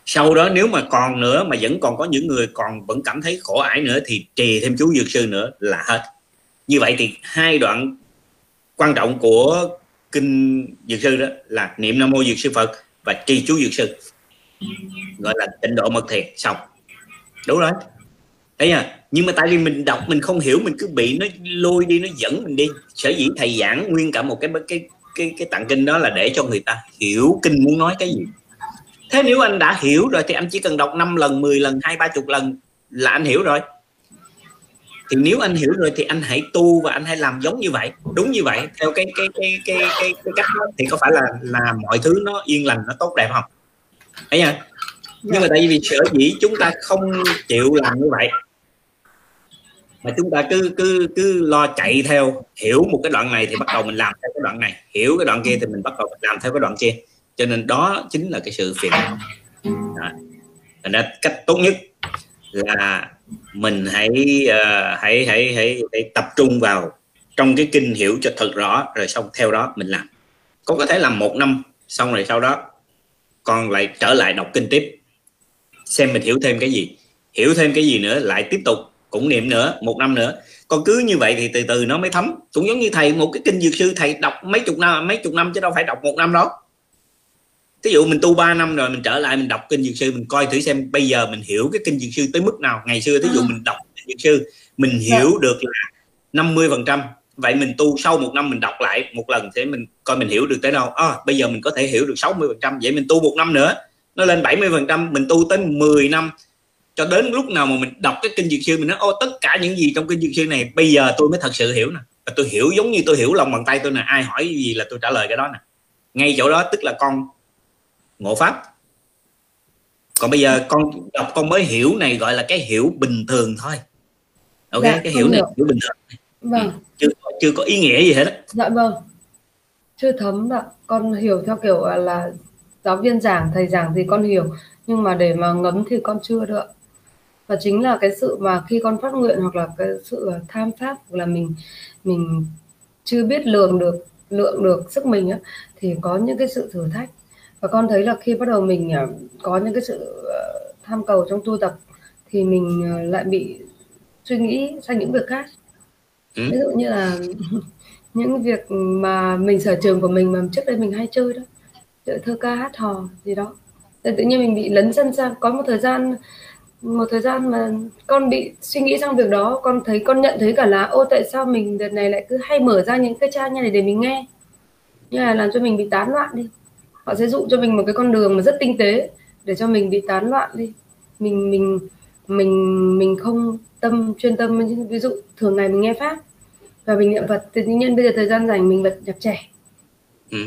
Sau đó nếu mà còn nữa mà vẫn còn có những người còn vẫn cảm thấy khổ ải nữa thì trì thêm chú dược sư nữa là hết. Như vậy thì hai đoạn quan trọng của kinh dược sư đó là niệm nam mô dược sư phật và trì chú dược sư. Gọi là tịnh độ mật thiền xong. Đúng rồi. Đấy nha nhưng mà tại vì mình đọc, mình không hiểu, mình cứ bị nó lôi đi, nó dẫn mình đi. Sở dĩ thầy giảng nguyên cả một cái cái cái cái tặng kinh đó là để cho người ta hiểu kinh muốn nói cái gì. Thế nếu anh đã hiểu rồi thì anh chỉ cần đọc 5 lần 10 lần, hai, ba chục lần là anh hiểu rồi thì nếu anh hiểu rồi thì anh hãy tu và anh hãy làm giống như vậy. Đúng như vậy. Theo cái cái cái cái cái, cái cách đó thì có phải là là mọi thứ nó yên lành nó tốt đẹp không? Thấy nha nhưng mà tại vì sở dĩ chúng ta không chịu làm như vậy mà chúng ta cứ cứ cứ lo chạy theo hiểu một cái đoạn này thì bắt đầu mình làm theo cái đoạn này hiểu cái đoạn kia thì mình bắt đầu mình làm theo cái đoạn kia. Cho nên đó chính là cái sự phiền não. Thành ra cách tốt nhất là mình hãy uh, hãy, hãy hãy hãy tập trung vào trong cái kinh hiểu cho thật rõ rồi xong theo đó mình làm. Con có thể làm một năm xong rồi sau đó con lại trở lại đọc kinh tiếp. Xem mình hiểu thêm cái gì. Hiểu thêm cái gì nữa lại tiếp tục cũng niệm nữa một năm nữa. Con cứ như vậy thì từ từ nó mới thấm. Cũng giống như thầy một cái kinh dược sư thầy đọc mấy chục năm mấy chục năm chứ đâu phải đọc một năm đâu ví dụ mình tu 3 năm rồi mình trở lại mình đọc kinh dược sư mình coi thử xem bây giờ mình hiểu cái kinh dược sư tới mức nào. Ngày xưa ví dụ à. mình đọc kinh dược sư mình dạ. hiểu được là 50 phần trăm. Vậy mình tu sau một năm mình đọc lại một lần để mình coi mình hiểu được tới đâu. À, bây giờ mình có thể hiểu được 60 phần trăm. Vậy mình tu một năm nữa nó lên 70 phần trăm. Mình tu tới 10 năm cho đến lúc nào mà mình đọc cái kinh dược sư mình nói ô tất cả những gì trong kinh dược sư này bây giờ tôi mới thật sự hiểu nè. Tôi hiểu giống như tôi hiểu lòng bàn tay tôi nè ai hỏi gì là tôi trả lời cái đó nè. Ngay chỗ đó tức là con ngộ pháp. Còn bây giờ con đọc con mới hiểu này gọi là cái hiểu bình thường thôi. Ok dạ, cái hiểu này hiểu. bình thường. Vâng. Ừ, chưa chưa có ý nghĩa gì hết đó. dạ vâng. Chưa thấm ạ. Con hiểu theo kiểu là giáo viên giảng thầy giảng thì con hiểu. Nhưng mà để mà ngấm thì con chưa được và chính là cái sự mà khi con phát nguyện hoặc là cái sự tham pháp hoặc là mình mình chưa biết lường được lượng được sức mình á, thì có những cái sự thử thách và con thấy là khi bắt đầu mình à, có những cái sự ờ, tham cầu trong tu tập thì mình ờ, lại bị suy nghĩ sang những việc khác. Ừ. ví dụ như là những việc mà mình sở trường của mình mà trước đây mình hay chơi đó chơi thơ ca hát hò gì đó. Thì tự nhiên mình bị lấn sân sang có một thời gian một thời gian mà con bị suy nghĩ sang việc đó con thấy con nhận thấy cả là ô tại sao mình đợt này lại cứ hay mở ra những cái trang như này để mình nghe. Như là làm cho mình bị tán loạn đi họ sẽ dụ cho mình một cái con đường mà rất tinh tế để cho mình bị tán loạn đi. Mình mình mình mình không tâm chuyên tâm ví dụ thường ngày mình nghe pháp và mình niệm phật thì tự nhiên bây giờ thời gian rảnh mình bật nhạc trẻ. Ừ.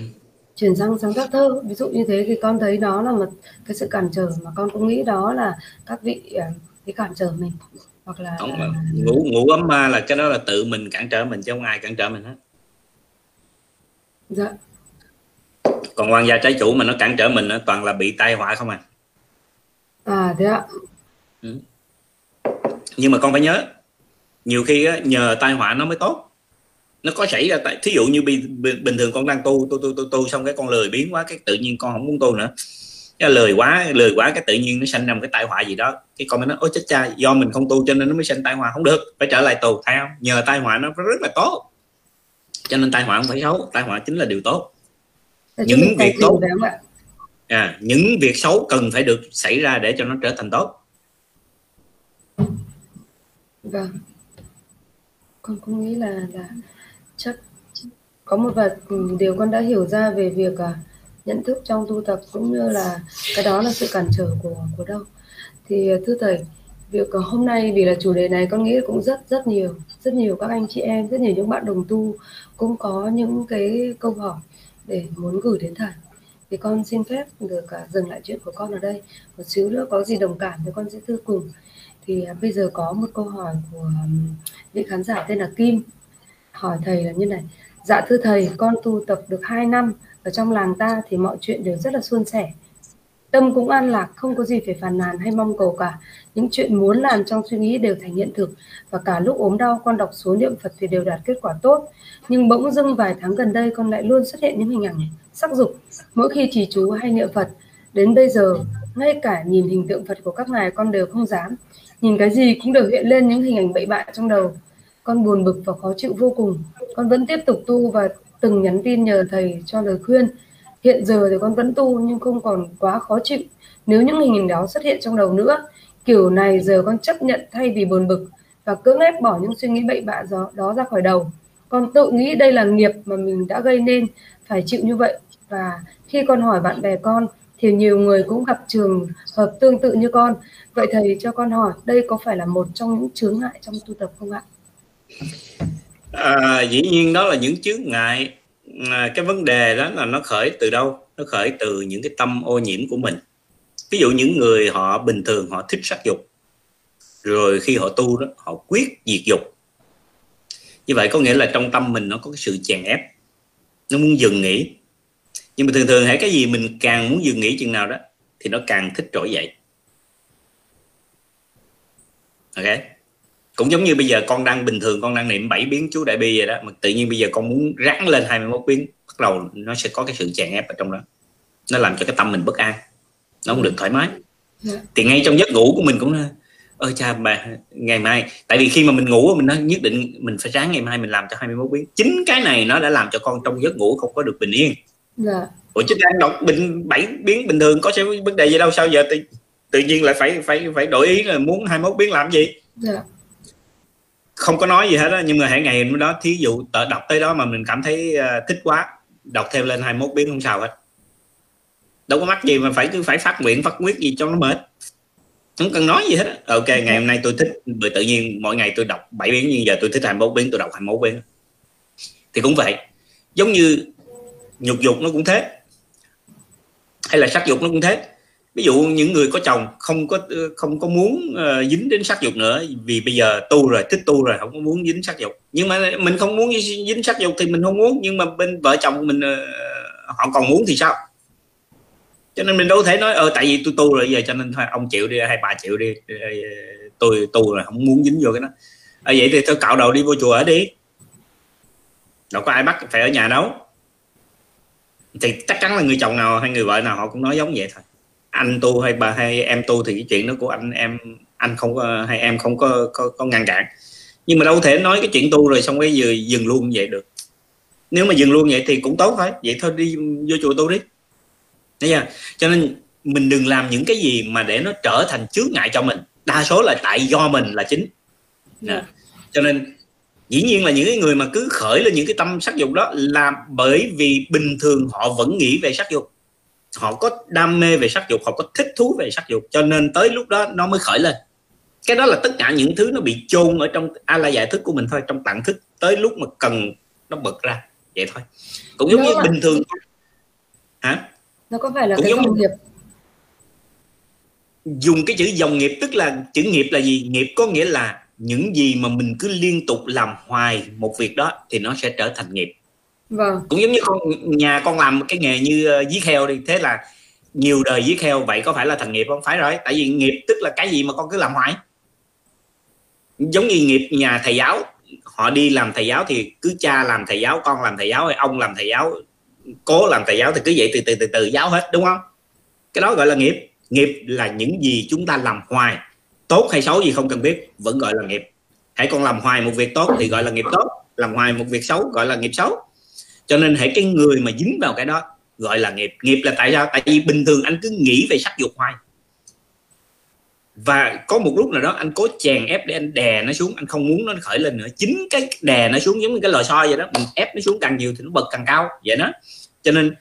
chuyển sang sáng tác thơ ví dụ như thế thì con thấy đó là một cái sự cản trở mà con cũng nghĩ đó là các vị cái cản trở mình hoặc là Đúng là, ngủ ngủ ấm ma là cái đó là tự mình cản trở mình chứ không ai cản trở mình hết. Dạ còn quan gia trái chủ mà nó cản trở mình nó toàn là bị tai họa không à. À thế ạ. Ừ. nhưng mà con phải nhớ nhiều khi á, nhờ tai họa nó mới tốt. Nó có xảy ra tại thí dụ như bình, thường con đang tu tu tu tu tu xong cái con lười biến quá cái tự nhiên con không muốn tu nữa. Cái lười quá lười quá cái tự nhiên nó sanh ra một cái tai họa gì đó. Cái con mới nói ôi chết cha do mình không tu cho nên nó mới sanh tai họa. Không được phải trở lại tù không? Nhờ tai họa nó rất là tốt. Cho nên tai họa không phải xấu tai họa chính là điều tốt những việc tốt. à, những việc xấu cần phải được xảy ra để cho nó trở thành tốt. Vâng. Con cũng nghĩ là là chắc có một vài điều con đã hiểu ra về việc à, nhận thức trong tu tập cũng như là cái đó là sự cản trở của của đâu. Thì à, thưa thầy việc hôm nay vì là chủ đề này con nghĩ cũng rất rất nhiều rất nhiều các anh chị em rất nhiều những bạn đồng tu cũng có những cái câu hỏi để muốn gửi đến thầy thì con xin phép được uh, dừng lại chuyện của con ở đây. Một xíu nữa có gì đồng cảm thì con sẽ thưa cùng. Thì uh, bây giờ có một câu hỏi của um, vị khán giả tên là Kim. Hỏi thầy là như này. Dạ thưa thầy con tu tập được 2 năm ở trong làng ta thì mọi chuyện đều rất là suôn sẻ tâm cũng an lạc, không có gì phải phàn nàn hay mong cầu cả. Những chuyện muốn làm trong suy nghĩ đều thành hiện thực, và cả lúc ốm đau, con đọc số niệm phật thì đều đạt kết quả tốt. Nhưng bỗng dưng vài tháng gần đây, con lại luôn xuất hiện những hình ảnh sắc dục. Mỗi khi trì chú hay niệm phật, đến bây giờ, ngay cả nhìn hình tượng phật của các ngài, con đều không dám. Nhìn cái gì cũng đều hiện lên những hình ảnh bậy bạ trong đầu. Con buồn bực và khó chịu vô cùng. Con vẫn tiếp tục tu và từng nhắn tin nhờ thầy cho lời khuyên hiện giờ thì con vẫn tu nhưng không còn quá khó chịu. Nếu những hình ảnh đó xuất hiện trong đầu nữa kiểu này giờ con chấp nhận thay vì buồn bực và cưỡng ép bỏ những suy nghĩ bậy bạ đó, đó ra khỏi đầu. Con tự nghĩ đây là nghiệp mà mình đã gây nên phải chịu như vậy. Và khi con hỏi bạn bè con thì nhiều người cũng gặp trường hợp tương tự như con. Vậy thầy cho con hỏi đây có phải là một trong những chướng ngại trong tu tập không ạ? À, dĩ nhiên đó là những chướng ngại. À, cái vấn đề đó là nó khởi từ đâu? Nó khởi từ những cái tâm ô nhiễm của mình. Ví dụ những người họ bình thường họ thích sắc dục, rồi khi họ tu đó, họ quyết diệt dục. Như vậy có nghĩa là trong tâm mình nó có cái sự chèn ép, nó muốn dừng nghỉ. Nhưng mà thường thường hãy cái gì mình càng muốn dừng nghỉ chừng nào đó, thì nó càng thích trỗi dậy. Ok? Cũng giống như bây giờ con đang bình thường con đang niệm bảy biến chú đại bi vậy đó mà tự nhiên bây giờ con muốn ráng lên 21 biến bắt đầu nó sẽ có cái sự chèn ép ở trong đó nó làm cho cái tâm mình bất an nó không được thoải mái yeah. Dạ. thì ngay trong giấc ngủ của mình cũng ơi cha bà ngày mai tại vì khi mà mình ngủ mình nói nhất định mình phải ráng ngày mai mình làm cho 21 biến chính cái này nó đã làm cho con trong giấc ngủ không có được bình yên yeah. Dạ. ủa chứ đang đọc bình bảy biến bình thường có sẽ vấn đề gì đâu sao giờ tự, tự nhiên lại phải phải phải đổi ý là muốn 21 biến làm gì yeah. Không có nói gì hết đó nhưng mà hãy ngày đó thí dụ đọc tới đó mà mình cảm thấy uh, thích quá đọc thêm lên 21 biến không sao hết. Đâu có mắc gì mà phải cứ phải phát nguyện phát quyết gì cho nó mệt. Không cần nói gì hết ok ngày hôm nay tôi thích bởi tự nhiên mỗi ngày tôi đọc 7 biến nhưng giờ tôi thích 21 biến tôi đọc 21 biến. Thì cũng vậy. Giống như nhục dục nó cũng thế. Hay là sắc dục nó cũng thế ví dụ những người có chồng không có ờ, không có muốn uh, dính đến sắc dục nữa vì bây giờ tu rồi thích tu rồi không có muốn dính sắc dục. Nhưng mà mình không muốn dính sắc dục thì mình không muốn nhưng mà bên vợ chồng mình uh, họ còn muốn thì sao? Cho nên mình đâu thể nói ờ tại vì tôi tu rồi giờ cho nên thôi ông chịu đi hay bà chịu đi tôi tu rồi không muốn dính vô cái đó. À, vậy thì tôi cạo đầu đi vô chùa ở đi. Đâu có ai bắt phải ở nhà đâu. Thì chắc chắn là người chồng nào hay người vợ nào họ cũng nói giống vậy thôi anh tu hay bà hay em tu thì cái chuyện đó của anh em anh không có hay em không có có, có ngăn cản. Nhưng mà đâu thể nói cái chuyện tu rồi xong cái giờ dừng luôn vậy được. Nếu mà dừng luôn vậy thì cũng tốt thôi vậy thôi đi vô chùa tu đi. Thấy chưa? cho nên mình đừng làm những cái gì mà để nó trở thành chướng ngại cho mình. Đa số là tại do mình là chính. Yeah. Dạ. cho nên dĩ nhiên là những cái người mà cứ khởi lên những cái tâm sắc dục đó là bởi vì bình thường họ vẫn nghĩ về sắc dục họ có đam mê về sắc dục họ có thích thú về sắc dục cho nên tới lúc đó nó mới khởi lên. Cái đó là tất cả những thứ nó bị chôn ở trong a la giải thức của mình thôi trong tạng thức tới lúc mà cần nó bật ra vậy thôi. Cũng giống như bình thường. hả? Nó có phải là cũng cái dòng nghiệp? Dùng cái chữ dòng nghiệp tức là chữ nghiệp là gì? Nghiệp có nghĩa là những gì mà mình cứ liên tục làm hoài một việc đó thì nó sẽ trở thành nghiệp vâng. cũng giống như con nhà con làm cái nghề như uh, giết heo đi thế là nhiều đời giết heo vậy có phải là thành nghiệp không? Phải rồi tại vì nghiệp tức là cái gì mà con cứ làm hoài. Giống như nghiệp nhà thầy giáo họ đi làm thầy giáo thì cứ cha làm thầy giáo con làm thầy giáo hay ông làm thầy giáo cố làm thầy giáo thì cứ vậy từ từ từ từ giáo hết đúng không? Cái đó gọi là nghiệp. Nghiệp là những gì chúng ta làm hoài. Tốt hay xấu gì không cần biết vẫn gọi là nghiệp. Hãy còn làm hoài một việc tốt thì gọi là nghiệp tốt làm hoài một việc xấu gọi là nghiệp xấu cho nên hãy cái người mà dính vào cái đó, gọi là nghiệp. Nghiệp là tại sao? Tại vì bình thường anh cứ nghĩ về sắc dục hoài. Và có một lúc nào đó anh cố chèn ép để anh đè nó xuống, anh không muốn nó khởi lên nữa. Chính cái đè nó xuống giống như cái lò xo vậy đó, mình ép nó xuống càng nhiều thì nó bật càng cao, vậy đó. Cho nên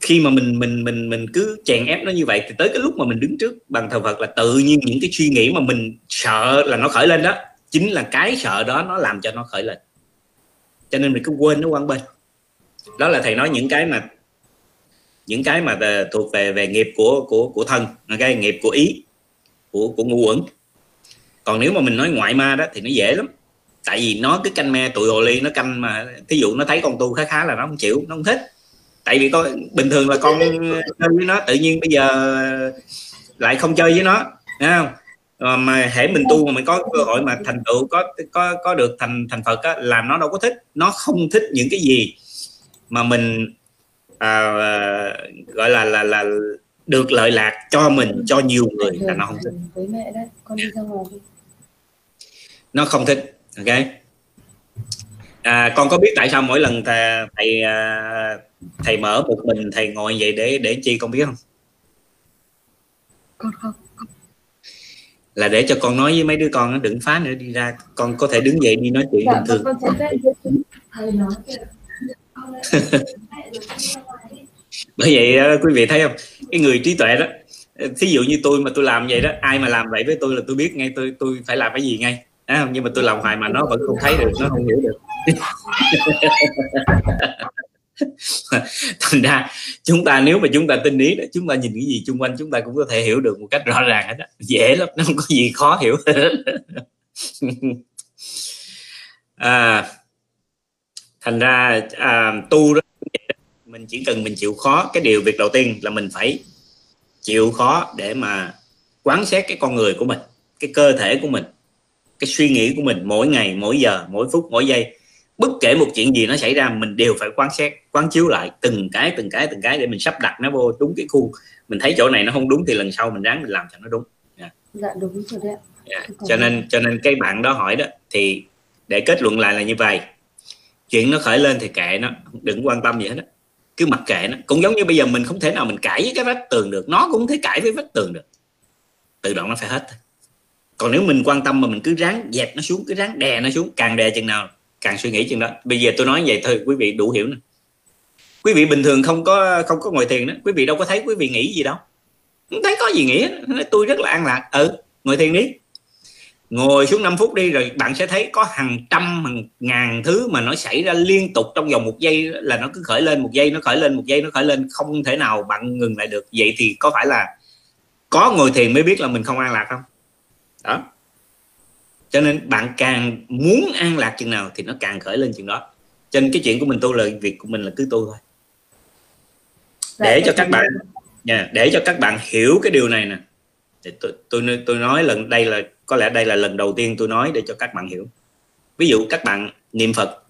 khi mà mình mình mình mình cứ chèn ép nó như vậy thì tới cái lúc mà mình đứng trước bằng thờ Phật là tự nhiên những cái suy nghĩ mà mình sợ là nó khởi lên đó, chính là cái sợ đó nó làm cho nó khởi lên cho nên mình cứ quên nó quăng bên. Đó là thầy nói những cái mà những cái mà về, thuộc về về nghiệp của của của thân cái nghiệp của ý của của ngu uẩn còn nếu mà mình nói ngoại ma đó thì nó dễ lắm. Tại vì nó cái canh me tụi hồ ly nó canh mà thí dụ nó thấy con tu khá khá là nó không chịu nó không thích. Tại vì con bình thường là con chơi với nó tự nhiên bây giờ lại không chơi với nó thấy không? Ờ, mà hễ mình tu mà mình có cơ hội mà thành tựu có có có được thành thành phật á, là nó đâu có thích nó không thích những cái gì mà mình à, gọi là là là được lợi lạc cho mình cho nhiều người là nó không thích. Với mẹ đấy con đi ra ngoài đi. Nó không thích ok? À, con có biết tại sao mỗi lần thầy thầy, à, thầy mở một mình thầy ngồi vậy để để chi con biết không? Con không là để cho con nói với mấy đứa con đừng phá nữa đi ra con có thể đứng dậy đi nói chuyện dạ, bình thường bởi vậy quý vị thấy không? Cái người trí tuệ đó thí dụ như tôi mà tôi làm vậy đó ai mà làm vậy với tôi là tôi biết ngay tôi tôi phải làm cái gì ngay. À, nhưng mà tôi làm hoài mà nó vẫn không thấy được nó không hiểu được thành ra chúng ta nếu mà chúng ta tin ý đó chúng ta nhìn cái gì xung quanh chúng ta cũng có thể hiểu được một cách rõ ràng hết đó dễ lắm nó không có gì khó hiểu à, thành ra à, tu đó mình chỉ cần mình chịu khó cái điều việc đầu tiên là mình phải chịu khó để mà quán xét cái con người của mình cái cơ thể của mình cái suy nghĩ của mình mỗi ngày mỗi giờ mỗi phút mỗi giây bất kể một chuyện gì nó xảy ra mình đều phải quan sát quán chiếu lại từng cái từng cái từng cái để mình sắp đặt nó vô đúng cái khuôn mình thấy chỗ này nó không đúng thì lần sau mình ráng mình làm cho nó đúng. Yeah. dạ đúng rồi đấy yeah. cho nên cho nên cái bạn đó hỏi đó thì để kết luận lại là như vậy. Chuyện nó khởi lên thì kệ nó đừng quan tâm gì hết đó cứ mặc kệ nó. Cũng giống như bây giờ mình không thể nào mình cãi với cái vách tường được. Nó cũng không thể cãi với vách tường được. Tự động nó phải hết còn nếu mình quan tâm mà mình cứ ráng dẹp nó xuống cứ ráng đè nó xuống càng đè chừng nào càng suy nghĩ chừng đó. Bây giờ tôi nói vậy thôi, quý vị đủ hiểu nè. Quý vị bình thường không có không có ngồi thiền đó, quý vị đâu có thấy quý vị nghĩ gì đâu. Không thấy có gì nghĩa. Tôi rất là an lạc. Ừ ngồi thiền đi. Ngồi xuống 5 phút đi rồi bạn sẽ thấy có hàng trăm, hàng ngàn thứ mà nó xảy ra liên tục trong vòng một giây là nó cứ khởi lên một giây, nó khởi lên một giây, nó khởi lên. Không thể nào bạn ngừng lại được. Vậy thì có phải là có ngồi thiền mới biết là mình không an lạc không? Đó cho nên bạn càng muốn an lạc chừng nào thì nó càng khởi lên chừng đó. Cho nên cái chuyện của mình tu là việc của mình là cứ tu thôi. Để cho các bạn nha để cho các bạn hiểu cái điều này nè. Thì tôi, tôi tôi nói lần đây là có lẽ đây là lần đầu tiên tôi nói để cho các bạn hiểu. Ví dụ các bạn niệm phật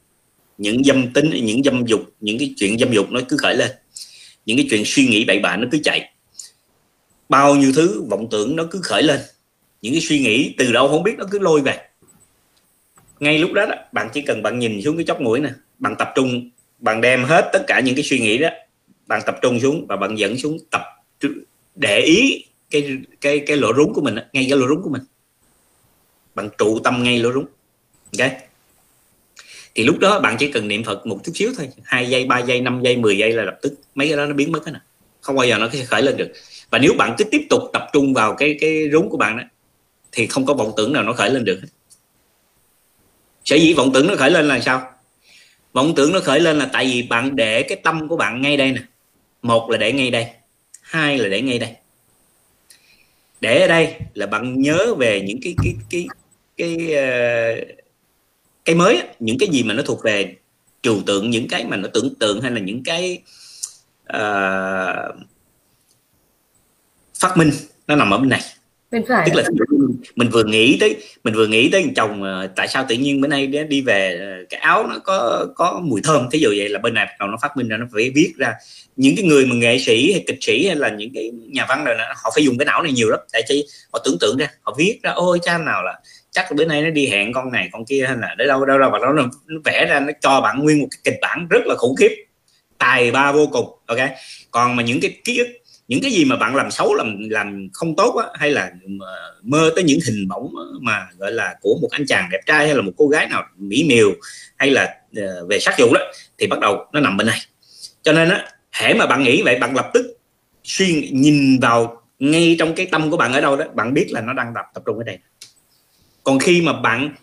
những dâm tính những dâm dục những cái chuyện dâm dục nó cứ khởi lên. Những cái chuyện suy nghĩ bậy bạ nó cứ chạy. Bao nhiêu thứ vọng tưởng nó cứ khởi lên những cái suy nghĩ từ đâu không biết nó cứ lôi về. Ngay lúc đó, đó bạn chỉ cần bạn nhìn xuống cái chóp mũi nè bạn tập trung bạn đem hết tất cả những cái suy nghĩ đó bạn tập trung xuống và bạn dẫn xuống tập để ý cái cái cái lỗ rúng của mình ngay cái lỗ rúng của mình. Bạn trụ tâm ngay lỗ rúng ok? Thì lúc đó bạn chỉ cần niệm phật một chút xíu thôi hai giây ba giây năm giây 10 giây là lập tức mấy cái đó nó biến mất hết nè không bao giờ nó sẽ khởi lên được. Và nếu bạn cứ tiếp tục tập trung vào cái cái rúng của bạn đó thì không có vọng tưởng nào nó khởi lên được sở dĩ vọng tưởng nó khởi lên là sao? Vọng tưởng nó khởi lên là tại vì bạn để cái tâm của bạn ngay đây nè. Một là để ngay đây hai là để ngay đây. Để ở đây là bạn nhớ về những cái cái cái cái cái, cái mới những cái gì mà nó thuộc về trừu tượng những cái mà nó tưởng tượng hay là những cái uh, phát minh nó nằm ở bên này bên phải tức là mình vừa nghĩ tới mình vừa nghĩ tới chồng ờ, tại sao tự nhiên bữa nay đi về ờ, cái áo nó có có mùi thơm. Thí dụ vậy là bên này bắt đầu nó phát minh ra nó phải viết ra. Những cái người mà nghệ sĩ hay kịch sĩ hay là những cái nhà văn rồi họ phải dùng cái não này nhiều lắm tại chi họ tưởng tượng ra. Họ viết ra ôi cha nào là chắc là bữa nay nó đi hẹn con này con kia hay là để đâu đâu đâu. Và nó, nó vẽ ra nó cho bạn nguyên một cái kịch bản rất là khủng khiếp. Tài ba vô cùng ok? Còn mà những cái ký ức những cái gì mà bạn làm xấu làm làm không tốt á, hay là ờ, mơ tới những hình bóng mà gọi là của một anh chàng đẹp trai hay là một cô gái nào mỹ miều hay là ờ, về sắc dục đó thì bắt đầu nó nằm bên này. Cho nên á hễ mà bạn nghĩ vậy bạn lập tức suy nhìn vào ngay trong cái tâm của bạn ở đâu đó bạn biết là nó đang tập tập trung ở đây. Còn khi mà bạn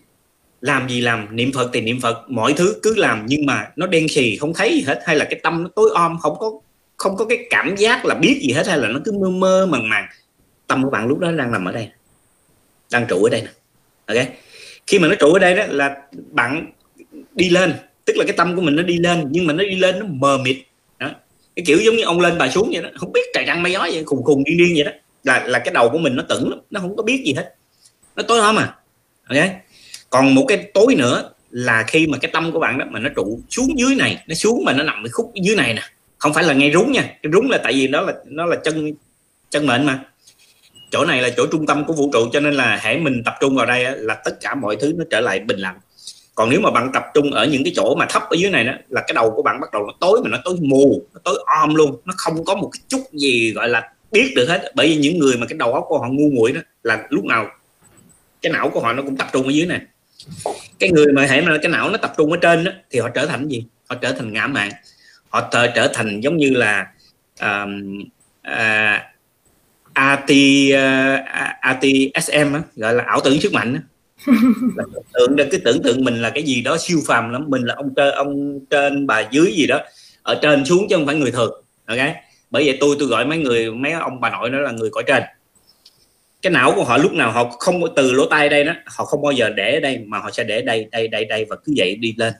làm gì làm niệm phật thì niệm phật mọi thứ cứ làm nhưng mà nó đen xì không thấy gì hết hay là cái tâm nó tối om không có không có cái cảm giác là biết gì hết hay là nó cứ mơ mơ màng màng. Tâm của bạn lúc đó đang nằm ở đây đang trụ ở đây nè. Ok? Khi mà nó trụ ở đây đó là bạn đi lên. Tức là cái tâm của mình nó đi lên, nhưng mà nó đi lên nó mờ mịt. Đó. cái kiểu giống như ông lên bà xuống vậy đó. Không biết trời trăng mây gió vậy, khùng khùng điên điên vậy đó. Là là cái đầu của mình nó tửng lắm. Nó không có biết gì hết. Nó tối hôm à. Ok? Còn một cái tối nữa là khi mà cái tâm của bạn đó mà nó trụ xuống dưới này, nó xuống mà nó nằm cái khúc dưới này nè không phải là ngay rúng nha. Cái rúng là tại vì nó là nó là chân chân mệnh mà. Chỗ này là chỗ trung tâm của vũ trụ cho nên là hãy mình tập trung vào đây là tất cả mọi thứ nó trở lại bình lặng. Còn nếu mà bạn tập trung ở những cái chỗ mà thấp ở dưới này đó là cái đầu của bạn bắt đầu nó tối mà nó tối mù nó tối om luôn. Nó không có một cái chút gì gọi là biết được hết. Bởi vì những người mà cái đầu óc của họ ngu muội đó là lúc nào cái não của họ nó cũng tập trung ở dưới này. Cái người mà hãy mà cái não nó tập trung ở trên đó, thì họ trở thành gì? Họ trở thành ngã mạng họ trở, trở thành giống như là um, uh, AT uh, AT SM á, gọi là ảo tưởng sức mạnh là tưởng cái tưởng tượng mình là cái gì đó siêu phàm lắm mình là ông trên ông trên bà dưới gì đó ở trên xuống chứ không phải người thường ok? Bởi vậy tôi tôi gọi mấy người mấy ông bà nội đó là người cõi trên. Cái não của họ lúc nào họ không từ lỗ tai đây đó họ không bao giờ để ở đây mà họ sẽ để đây đây đây đây và cứ vậy đi lên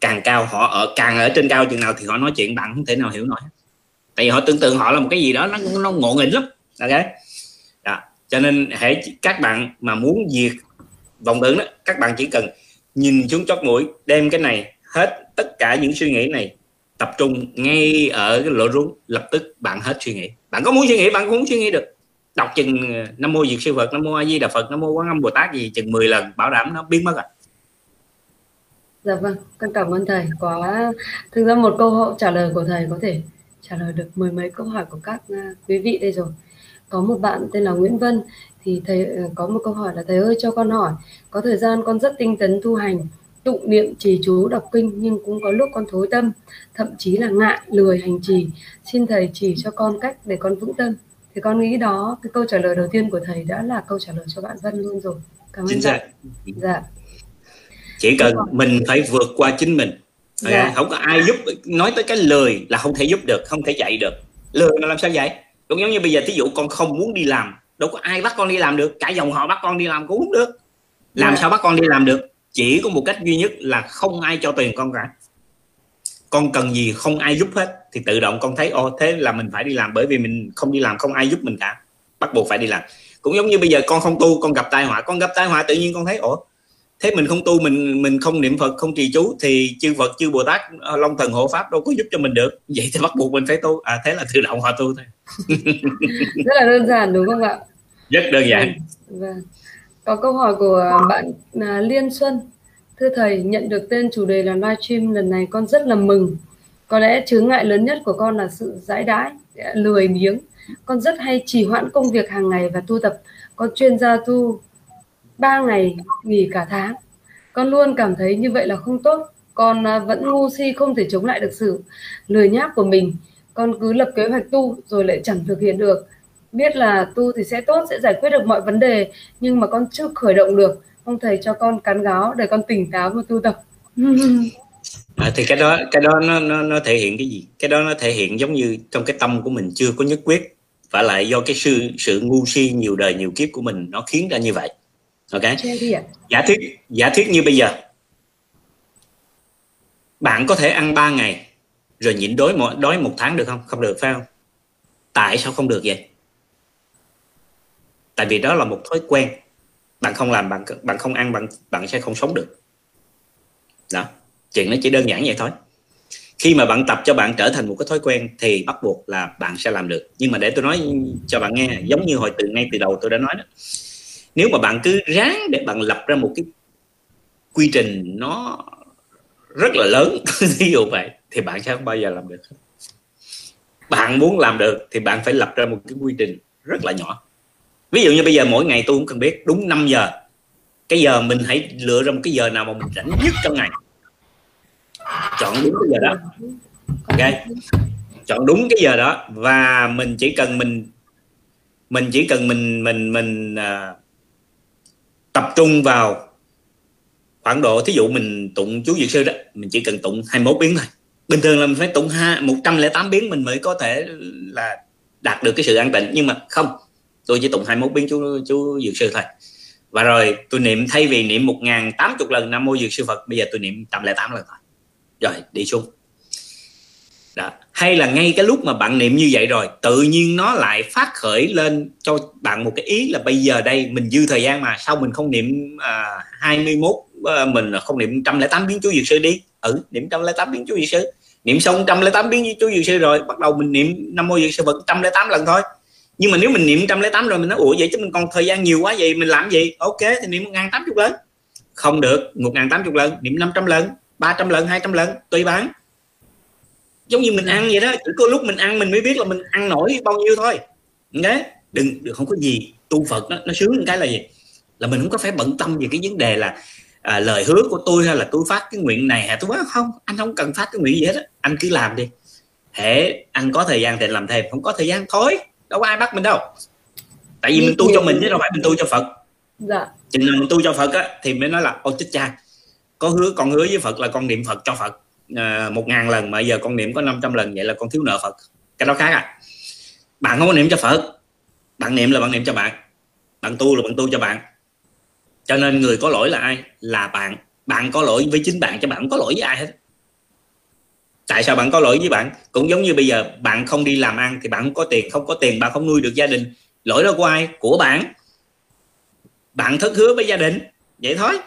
càng cao họ ở, càng ở trên cao chừng nào thì họ nói chuyện bạn không thể nào hiểu nổi. Tại vì họ tưởng tượng họ là một cái gì đó, nó nó ngộ nghĩnh lắm. Ok? Đó. cho nên hãy, các bạn mà muốn diệt vòng tưởng đó, các bạn chỉ cần nhìn xuống chót mũi, đem cái này, hết tất cả những suy nghĩ này, tập trung ngay ở cái lỗ rúng, lập tức bạn hết suy nghĩ. Bạn có muốn suy nghĩ, bạn cũng muốn suy nghĩ được. Đọc chừng nam mô diệt sư phật, nam mô a di đà phật, nam mô quán âm bồ tát gì, chừng 10 lần, bảo đảm nó biến mất rồi dạ vâng con cảm ơn thầy. Có thực ra một câu hỏi trả lời của thầy có thể trả lời được mười mấy câu hỏi của các uh, quý vị đây rồi. Có một bạn tên là Nguyễn Vân thì thầy uh, có một câu hỏi là thầy ơi cho con hỏi có thời gian con rất tinh tấn tu hành tụng niệm trì chú đọc kinh nhưng cũng có lúc con thối tâm thậm chí là ngại lười hành trì. Xin thầy chỉ cho con cách để con vững tâm. Thì con nghĩ đó cái câu trả lời đầu tiên của thầy đã là câu trả lời cho bạn Vân luôn rồi. Cảm ơn bạn dạ chỉ cần mình phải vượt qua chính mình. Dạ. không có ai giúp nói tới cái lười là không thể giúp được không thể dạy được. Lười là làm sao vậy cũng giống như bây giờ thí dụ con không muốn đi làm đâu có ai bắt con đi làm được. Cả dòng họ bắt con đi làm cũng không được. Làm dạ. sao bắt con đi làm được? Chỉ có một cách duy nhất là không ai cho tiền con cả. Con cần gì không ai giúp hết thì tự động con thấy ô thế là mình phải đi làm bởi vì mình không đi làm không ai giúp mình cả. Bắt buộc phải đi làm. Cũng giống như bây giờ con không tu con gặp tai họa. Con gặp tai họa tự nhiên con thấy ủa thế mình không tu mình mình không niệm phật không trì chú thì chư phật chư bồ tát long thần hộ pháp đâu có giúp cho mình được. Vậy thì bắt buộc mình phải tu. À thế là tự động họ tu thôi. Rất là đơn giản đúng không ạ? Rất đơn giản. Vâng. có câu hỏi của bạn à, liên xuân. Thưa thầy nhận được tên chủ đề là livestream lần này con rất là mừng. Có lẽ chướng ngại lớn nhất của con là sự dãi đãi lười biếng. Con rất hay trì hoãn công việc hàng ngày và tu tập. Con chuyên gia tu 3 ngày nghỉ cả tháng. Con luôn cảm thấy như vậy là không tốt. Con à, vẫn ngu si không thể chống lại được sự lười nhác của mình. Con cứ lập kế hoạch tu rồi lại chẳng thực hiện được. Biết là tu thì sẽ tốt sẽ giải quyết được mọi vấn đề nhưng mà con chưa khởi động được. Ông thầy cho con cắn gáo để con tỉnh táo và tu tập. À, thì cái đó cái đó nó, nó nó thể hiện cái gì? Cái đó nó thể hiện giống như trong cái tâm của mình chưa có nhất quyết và lại do cái sự sự ngu si nhiều đời nhiều kiếp của mình nó khiến ra như vậy ok. Giả thuyết giả thuyết như bây giờ. Bạn có thể ăn 3 ngày rồi nhịn đói một đói một tháng được không? Không được phải không? Tại sao không được vậy? Tại vì đó là một thói quen. Bạn không làm bạn bạn không ăn bạn bạn sẽ không sống được. Đó. Chuyện nó chỉ đơn giản vậy thôi. Khi mà bạn tập cho bạn trở thành một cái thói quen thì bắt buộc là bạn sẽ làm được. Nhưng mà để tôi nói cho bạn nghe giống như hồi từ ngay từ đầu tôi đã nói đó nếu mà bạn cứ ráng để bạn lập ra một cái quy trình nó rất là lớn ví dụ vậy thì bạn sẽ không bao giờ làm được. Bạn muốn làm được thì bạn phải lập ra một cái quy trình rất là nhỏ. Ví dụ như bây giờ mỗi ngày tôi cũng cần biết đúng 5 giờ. Cái giờ mình hãy lựa ra một cái giờ nào mà mình rảnh nhất trong ngày. Chọn đúng cái giờ đó. Ok? Chọn đúng cái giờ đó và mình chỉ cần mình mình chỉ cần mình mình mình uh, tập trung vào khoảng độ, thí dụ mình tụng chú dược sư đó, mình chỉ cần tụng 21 biến thôi. Bình thường là mình phải tụng hai, một trăm lẻ tám biến mình mới có thể là đạt được cái sự an tịnh, nhưng mà không, tôi chỉ tụng 21 biến chú chú dược sư thôi. Và rồi tôi niệm thay vì niệm một ngàn tám chục lần nam mô dược sư phật, bây giờ tôi niệm trăm lẻ tám lần thôi. Rồi, đi xuống đó. hay là ngay cái lúc mà bạn niệm như vậy rồi tự nhiên nó lại phát khởi lên cho bạn một cái ý là bây giờ đây mình dư thời gian mà sao mình không niệm à, 21 à, ờ, mình không niệm 108 biến chú dược sư đi? Ừ niệm 108 biến chú dược sư niệm xong 108 biến chú dược sư rồi bắt đầu mình niệm năm mô dược sư vật 108 lần thôi. Nhưng mà nếu mình niệm 108 rồi mình nói ủa vậy chứ mình còn thời gian nhiều quá vậy mình làm gì? Ok thì niệm 1080 lần. Không được 1080 lần niệm 500 lần 300 lần 200 lần tùy bán giống như mình ăn vậy đó chỉ có lúc mình ăn mình mới biết là mình ăn nổi bao nhiêu thôi. Đấy đừng đừng không có gì tu phật nó, nó sướng cái là gì? Là mình không có phải bận tâm về cái vấn đề là à, lời hứa của tôi hay là tôi phát cái nguyện này hay tôi nói không anh không cần phát cái nguyện gì hết á anh cứ làm đi. Hệ anh có thời gian thì làm thêm không có thời gian thôi đâu có ai bắt mình đâu. Tại vì mình tu cho mình chứ đâu phải mình tu cho phật. Dạ. chừng nào mình tu cho phật á thì mới nói là ô chết cha có hứa con hứa với phật là con niệm phật cho phật. à, À, một ngàn lần, mà giờ con niệm có 500 lần, vậy là con thiếu nợ phật. Cái đó khác à. Bạn không có niệm cho phật. Bạn niệm là bạn niệm cho bạn. Bạn tu là bạn tu cho bạn. Cho nên người có lỗi là ai? Là bạn. Bạn có lỗi với chính bạn cho bạn không có lỗi với ai hết. Tại sao bạn có lỗi với bạn? Cũng giống như bây giờ, bạn không đi làm ăn thì bạn không có tiền, không có tiền, bạn không nuôi được gia đình. Lỗi đó của ai? Của bạn. Bạn thất hứa với gia đình. Vậy thôi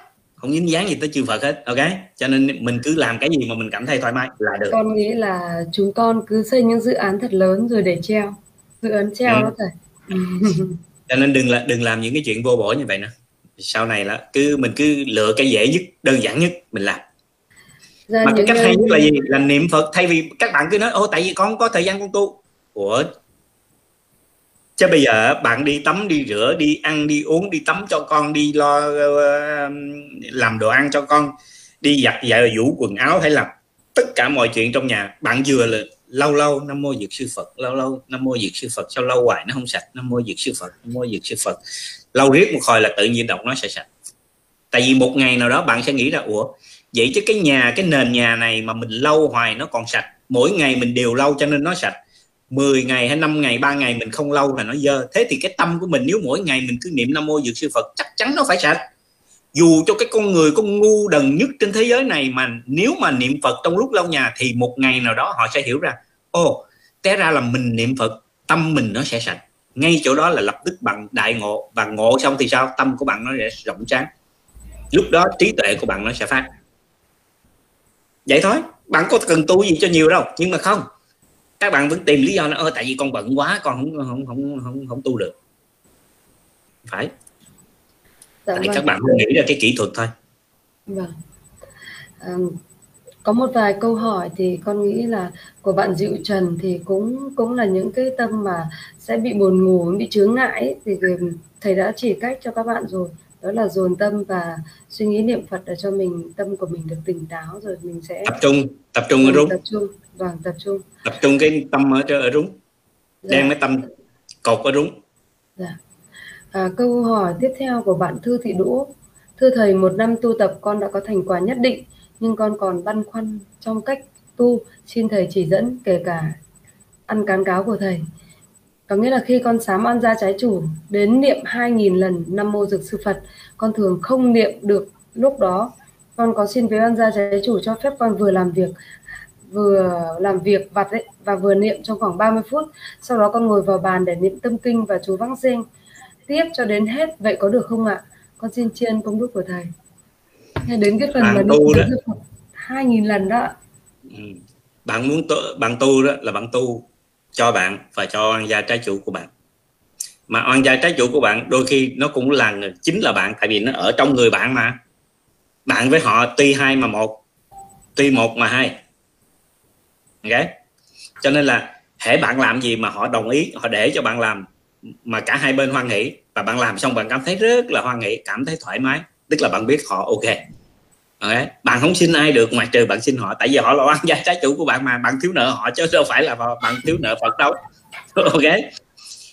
không dính dáng gì tới chư Phật hết ok? Cho nên mình cứ làm cái gì mà mình cảm thấy thoải mái là được. Con nghĩ là chúng con cứ xây những dự án thật lớn rồi để treo. Dự án treo ừ. đó thầy cho nên đừng là đừng làm những cái chuyện vô bổ như vậy nữa. Sau này là cứ mình cứ lựa cái dễ nhất đơn giản nhất mình làm. Ra mà cái cách hay nhất là gì? Là niệm phật. Thay vì các bạn cứ nói ô tại vì con có thời gian con tu. Ủa chứ bây giờ bạn đi tắm, đi rửa, đi ăn, đi uống, đi tắm cho con, đi lo ờ, làm đồ ăn cho con, đi giặt giày vũ quần áo, hay là tất cả mọi chuyện trong nhà. Bạn vừa là lâu lâu, nam mô dược sư phật, lâu lâu, nam mô dược sư phật, sao lâu hoài nó không sạch? Nam mô dược sư phật, nam mô dược sư phật. Lâu riết một hồi là tự nhiên đọc nó sẽ sạch. Tại vì một ngày nào đó bạn sẽ nghĩ ra ủa, vậy chứ cái nhà, cái nền nhà này mà mình lâu hoài nó còn sạch. Mỗi ngày mình đều lâu cho nên nó sạch. 10 ngày hay 5 ngày 3 ngày mình không lâu là nó dơ. Thế thì cái tâm của mình, nếu mỗi ngày mình cứ niệm nam mô dược sư phật, chắc chắn nó phải sạch. Dù cho cái con người, con ngu đần nhất trên thế giới này mà nếu mà niệm phật trong lúc lâu nhà thì một ngày nào đó họ sẽ hiểu ra ô té ra là mình niệm phật, tâm mình nó sẽ sạch. Ngay chỗ đó là lập tức bằng đại ngộ. Và ngộ xong thì sao? Tâm của bạn nó sẽ rộng sáng. Lúc đó trí tuệ của bạn nó sẽ phát. Vậy thôi. Bạn có cần tu gì cho nhiều đâu. Nhưng mà không các bạn vẫn tìm lý do là ơ tại vì con bận quá con không không không không, không tu được. Phải. Dạ, tại vâng. các bạn không nghĩ ra cái kỹ thuật thôi. Vâng. À, có một vài câu hỏi thì con nghĩ là của bạn Diệu Trần thì cũng cũng là những cái tâm mà sẽ bị buồn ngủ bị chướng ngại ấy, thì thầy đã chỉ cách cho các bạn rồi đó là dồn tâm và suy nghĩ niệm Phật để cho mình tâm của mình được tỉnh táo rồi mình sẽ tập trung tập trung ở đúng tập trung vâng tập trung. Tập trung cái tâm ở ở đúng dạ. đem cái tâm cột ở đúng dạ. à, câu hỏi tiếp theo của bạn Thư Thị Đỗ. Thưa thầy một năm tu tập con đã có thành quả nhất định nhưng con còn băn khoăn trong cách tu. Xin thầy chỉ dẫn kể cả ăn cán cáo của thầy có nghĩa là khi con sám ăn ra trái chủ đến niệm 2.000 lần Nam Mô Dược Sư Phật con thường không niệm được lúc đó. Con có xin với ăn gia trái chủ cho phép con vừa làm việc vừa làm việc vặt ấy và vừa niệm trong khoảng 30 phút. Sau đó con ngồi vào bàn để niệm tâm kinh và chú vắng riêng tiếp cho đến hết vậy có được không ạ? Con xin chiên công đức của thầy. Hay đến cái phần mà tu đó. Hai nghìn lần đó ừ. bạn muốn tu, bạn tu đó là bạn tu cho bạn và cho oan gia trái chủ của bạn. Mà oan gia trái chủ của bạn đôi khi nó cũng là chính là bạn, tại vì nó ở trong người bạn mà. Bạn với họ tuy hai mà một, tuy một mà hai. Ok? Cho nên là hễ bạn làm gì mà họ đồng ý, họ để cho bạn làm, mà cả hai bên hoan hỷ, và bạn làm xong bạn cảm thấy rất là hoan hỷ, cảm thấy thoải mái, tức là bạn biết họ ok okay. bạn không xin ai được ngoài trừ bạn xin họ. Tại vì họ là oan gia trái chủ của bạn mà, bạn thiếu nợ họ chứ đâu phải là bạn thiếu nợ phật đâu. Ok?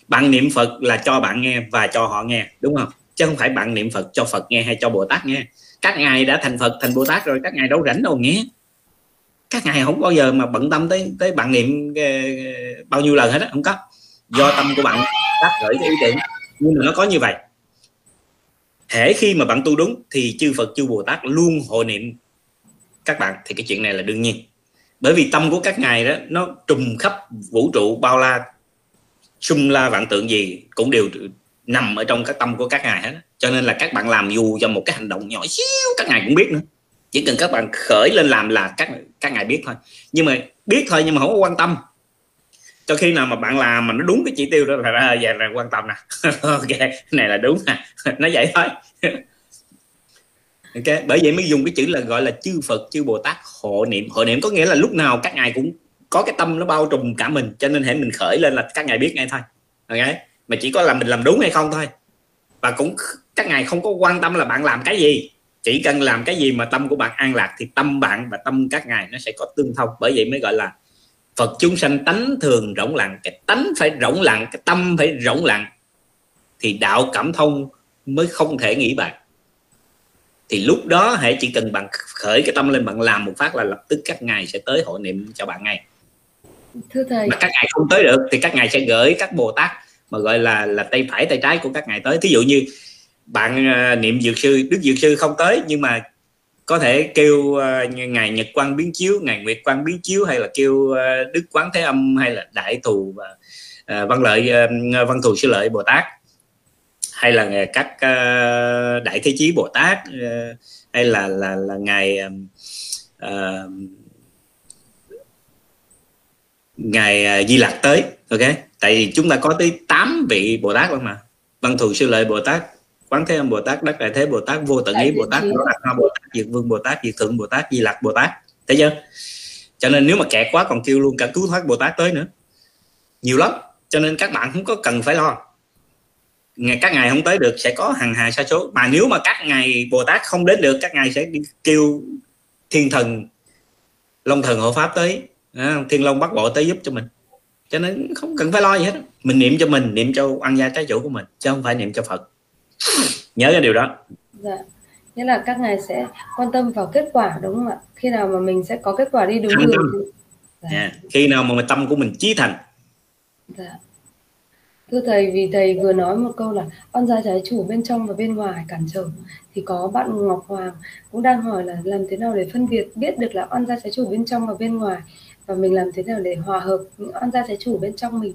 Bạn niệm phật là cho bạn nghe và cho họ nghe, đúng không? Chứ không phải bạn niệm phật cho phật nghe hay cho bồ tát nghe. Các ngài đã thành phật, thành bồ tát rồi, các ngài đâu rảnh đâu nghe. Các ngài không bao giờ mà bận tâm tới tới bạn niệm ờ, bao nhiêu lần hết á, không có. Do tâm của bạn tác gửi cái ý tưởng. Nhưng mà nó có như vậy hễ khi mà bạn tu đúng thì chư Phật, chư Bồ Tát luôn hội niệm các bạn. Thì cái chuyện này là đương nhiên. Bởi vì tâm của các ngài đó, nó trùm khắp vũ trụ, bao la xung la vạn tượng gì cũng đều nằm ở trong các tâm của các ngài hết cho nên là các bạn làm dù cho một cái hành động nhỏ xíu, các ngài cũng biết nữa. Chỉ cần các bạn khởi lên làm là các các ngài biết thôi. Nhưng mà biết thôi, nhưng mà không có quan tâm cho khi nào mà bạn làm mà nó đúng cái chỉ tiêu đó là ra à, về là quan tâm nè. Ok này là đúng nè. Nó vậy thôi. Ok, bởi vậy mới dùng cái chữ là gọi là chư phật, chư bồ tát hộ niệm. Hộ niệm có nghĩa là lúc nào các ngài cũng có cái tâm nó bao trùm cả mình, cho nên hãy mình khởi lên là các ngài biết ngay thôi. Ok? Mà chỉ có là mình làm đúng hay không thôi. Và cũng các ngài không có quan tâm là bạn làm cái gì. Chỉ cần làm cái gì mà tâm của bạn an lạc thì tâm bạn và tâm các ngài nó sẽ có tương thông. Bởi vậy mới gọi là Phật chúng sanh tánh thường rỗng lặng cái tánh phải rỗng lặng cái tâm phải rỗng lặng thì đạo cảm thông mới không thể nghĩ bạn thì lúc đó hãy chỉ cần bạn khởi cái tâm lên bạn làm một phát là lập tức các ngài sẽ tới hội niệm cho bạn ngay. Thưa thầy. Mà các ngài không tới được thì các ngài sẽ gửi các bồ tát mà gọi là là tay phải tay trái của các ngài tới. Thí dụ như bạn uh, niệm dược sư đức dược sư không tới nhưng mà có thể kêu uh, ngài nhật quang biến chiếu ngài nguyệt quang biến chiếu hay là kêu uh, đức quán thế âm hay là đại thù và uh, văn lợi uh, văn thù sư lợi bồ tát hay là các uh, đại thế chí bồ tát uh, hay là là là ngài uh, ngài di lặc tới ok? Tại vì chúng ta có tới 8 vị bồ tát mà văn thù sư lợi bồ tát quán thế âm bồ tát đắc đại thế bồ tát vô tận ý bồ tát đó đạt ma bồ tát diệt vương bồ tát diệt thượng bồ tát di lặc bồ tát. Thấy chưa? Cho nên nếu mà kẹt quá còn kêu luôn cả cứu thoát bồ tát tới nữa. Nhiều lắm. Cho nên các bạn không có cần phải lo. Ngày các ngài không tới được sẽ có hàng hà sa số. Mà nếu mà các ngài bồ tát không đến được các ngài sẽ đi kêu thiên thần long thần hộ pháp tới. Thiên long bắt bộ tới giúp cho mình. Cho nên không cần phải lo gì hết. Mình niệm cho mình niệm cho ăn gia trái chủ của mình chứ không phải niệm cho phật nhớ cái điều đó. Dạ. Nghĩa là các ngài sẽ quan tâm vào kết quả đúng không ạ? Khi nào mà mình sẽ có kết quả đi đúng đường. Dạ. yeah. khi nào mà tâm của mình chí thành. Dạ. Thưa thầy vì thầy vừa nói một câu là oan gia trái chủ bên trong và bên ngoài cản trở thì có bạn Ngọc Hoàng cũng đang hỏi là làm thế nào để phân biệt biết được là oan gia trái chủ bên trong và bên ngoài? Và mình làm thế nào để hòa hợp những oan gia trái chủ bên trong mình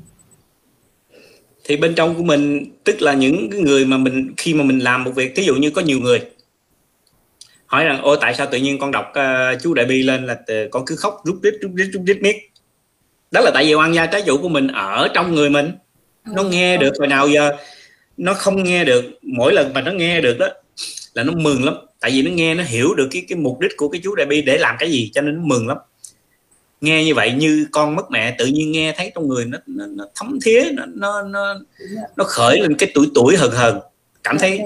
thì bên trong của mình tức là những người mà mình khi mà mình làm một việc ví dụ như có nhiều người hỏi rằng ôi tại sao tự nhiên con đọc uh, chú đại bi lên là con cứ khóc rút rít rút rít rút rít miết. Đó là tại vì oan gia trái chủ của mình ở trong người mình. Nó nghe được hồi nào giờ nó không nghe được. Mỗi lần mà nó nghe được đó là nó mừng lắm. Tại vì nó nghe nó hiểu được cái cái mục đích của cái chú đại bi để làm cái gì cho nên nó mừng lắm nghe như vậy như con mất mẹ tự nhiên nghe thấy trong người nó nó, nó thấm thía nó nó nó nó khởi lên cái tuổi tuổi hờn hờn cảm thấy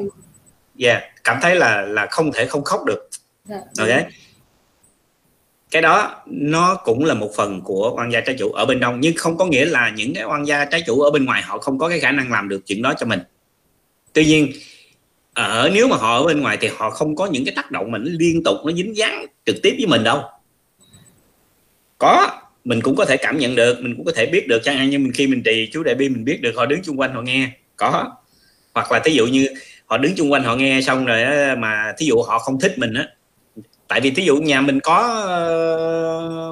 dạ yeah, cảm thấy là là không thể không khóc được. Dạ, ok. cái đó nó cũng là một phần của oan gia trái chủ ở bên trong nhưng không có nghĩa là những cái oan gia trái chủ ở bên ngoài họ không có cái khả năng làm được chuyện đó cho mình. Tuy nhiên ở nếu mà họ ở bên ngoài thì họ không có những cái tác động mà nó liên tục nó dính dáng trực tiếp với mình đâu có mình cũng có thể cảm nhận được mình cũng có thể biết được chẳng hạn như mình khi mình trì chú đại bi mình biết được họ đứng chung quanh họ nghe. Có. Hoặc là thí dụ như họ đứng chung quanh họ nghe xong rồi á, mà thí dụ họ không thích mình á tại vì thí dụ nhà mình có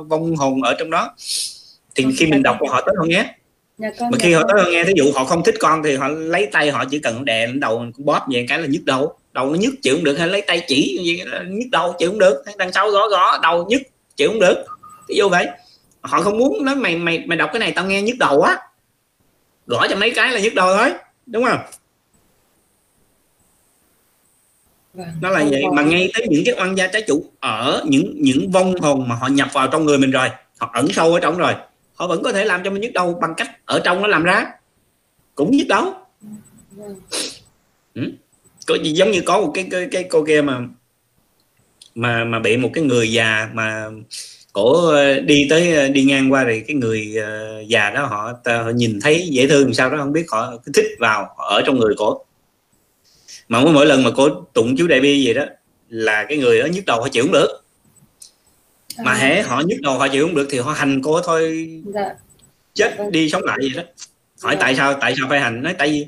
uh, vong hồn ở trong đó thì okay. khi mình đọc họ tới họ nghe. Dạ mà khi họ tới họ nghe thí dụ họ không thích con thì họ lấy tay họ chỉ cần đè lên đầu bóp về cái là nhức đầu. Đầu nó nhức chịu không được hay lấy tay chỉ nhức đầu chịu không được đằng sau gõ gõ đầu nhức chịu không được ví dụ vậy họ không muốn nói mày mày mày đọc cái này tao nghe nhức đầu á gõ cho mấy cái là nhức đầu thôi đúng không Vâng. nó là vậy mà ngay tới những cái oan gia trái chủ ở những những vong hồn mà họ nhập vào trong người mình rồi họ ẩn sâu ở trong rồi họ vẫn có thể làm cho mình nhức đầu bằng cách ở trong nó làm ra cũng nhức đầu vâng. ừ. có giống như có một cái cái cái cô kia mà mà mà bị một cái người già mà cổ ờ, đi tới ờ, đi ngang qua thì cái người ờ, già đó họ, họ nhìn thấy dễ thương sao đó không biết họ thích vào họ ở trong người cổ mà mỗi, mỗi lần mà cô tụng chú đại bi gì đó là cái người đó nhức đầu họ chịu không được mà à. hễ họ nhức đầu họ chịu không được thì họ hành cô thôi dạ. chết vâng. đi sống lại gì đó hỏi dạ. tại sao tại sao phải hành nói tại vì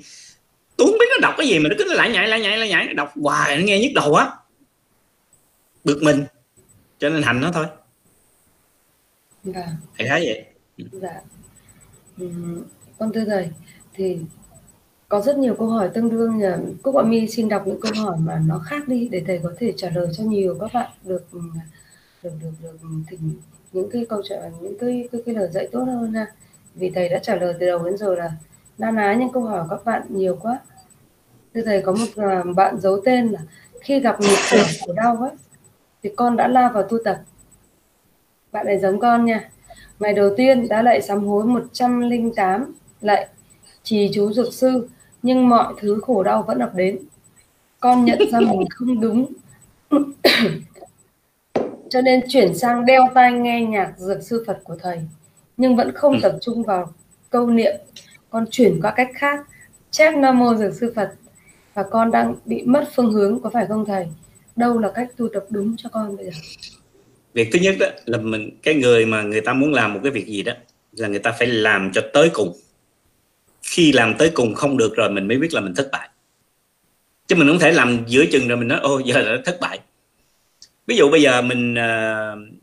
tôi không biết nó đọc cái gì mà nó cứ lại nhảy lại nhảy lại nhảy đọc hoài nó nghe nhức đầu á bực mình cho nên hành nó thôi dạ. thầy thấy vậy? Dạ. Ừ, con thưa thầy thì có rất nhiều câu hỏi tương đương là Cúc Bọn Mi xin đọc những câu hỏi mà nó khác đi để thầy có thể trả lời cho nhiều các bạn được được được được thỉnh những cái câu trả những cái cái, cái lời dạy tốt hơn ha. Vì thầy đã trả lời từ đầu đến giờ là na ná những câu hỏi của các bạn nhiều quá. Thưa thầy có một à, bạn giấu tên là khi gặp nghịch cảnh của đau ấy thì con đã la vào tu tập bạn này giống con nha. Ngày đầu tiên đã lại sám hối 108 lại trì chú dược sư nhưng mọi thứ khổ đau vẫn ập đến. Con nhận ra mình không đúng. Cho nên chuyển sang đeo tai nghe nhạc dược sư Phật của thầy nhưng vẫn không tập trung vào câu niệm. Con chuyển qua cách khác. Chép nam mô dược sư Phật. Và con đang bị mất phương hướng có phải không thầy? Đâu là cách tu tập đúng cho con bây giờ việc thứ nhất đó là mình cái người mà người ta muốn làm một cái việc gì đó là người ta phải làm cho tới cùng. Khi làm tới cùng không được rồi mình mới biết là mình thất bại. Chứ mình không thể làm giữa chừng rồi mình nói ô giờ là thất bại. Ví dụ bây giờ mình uh,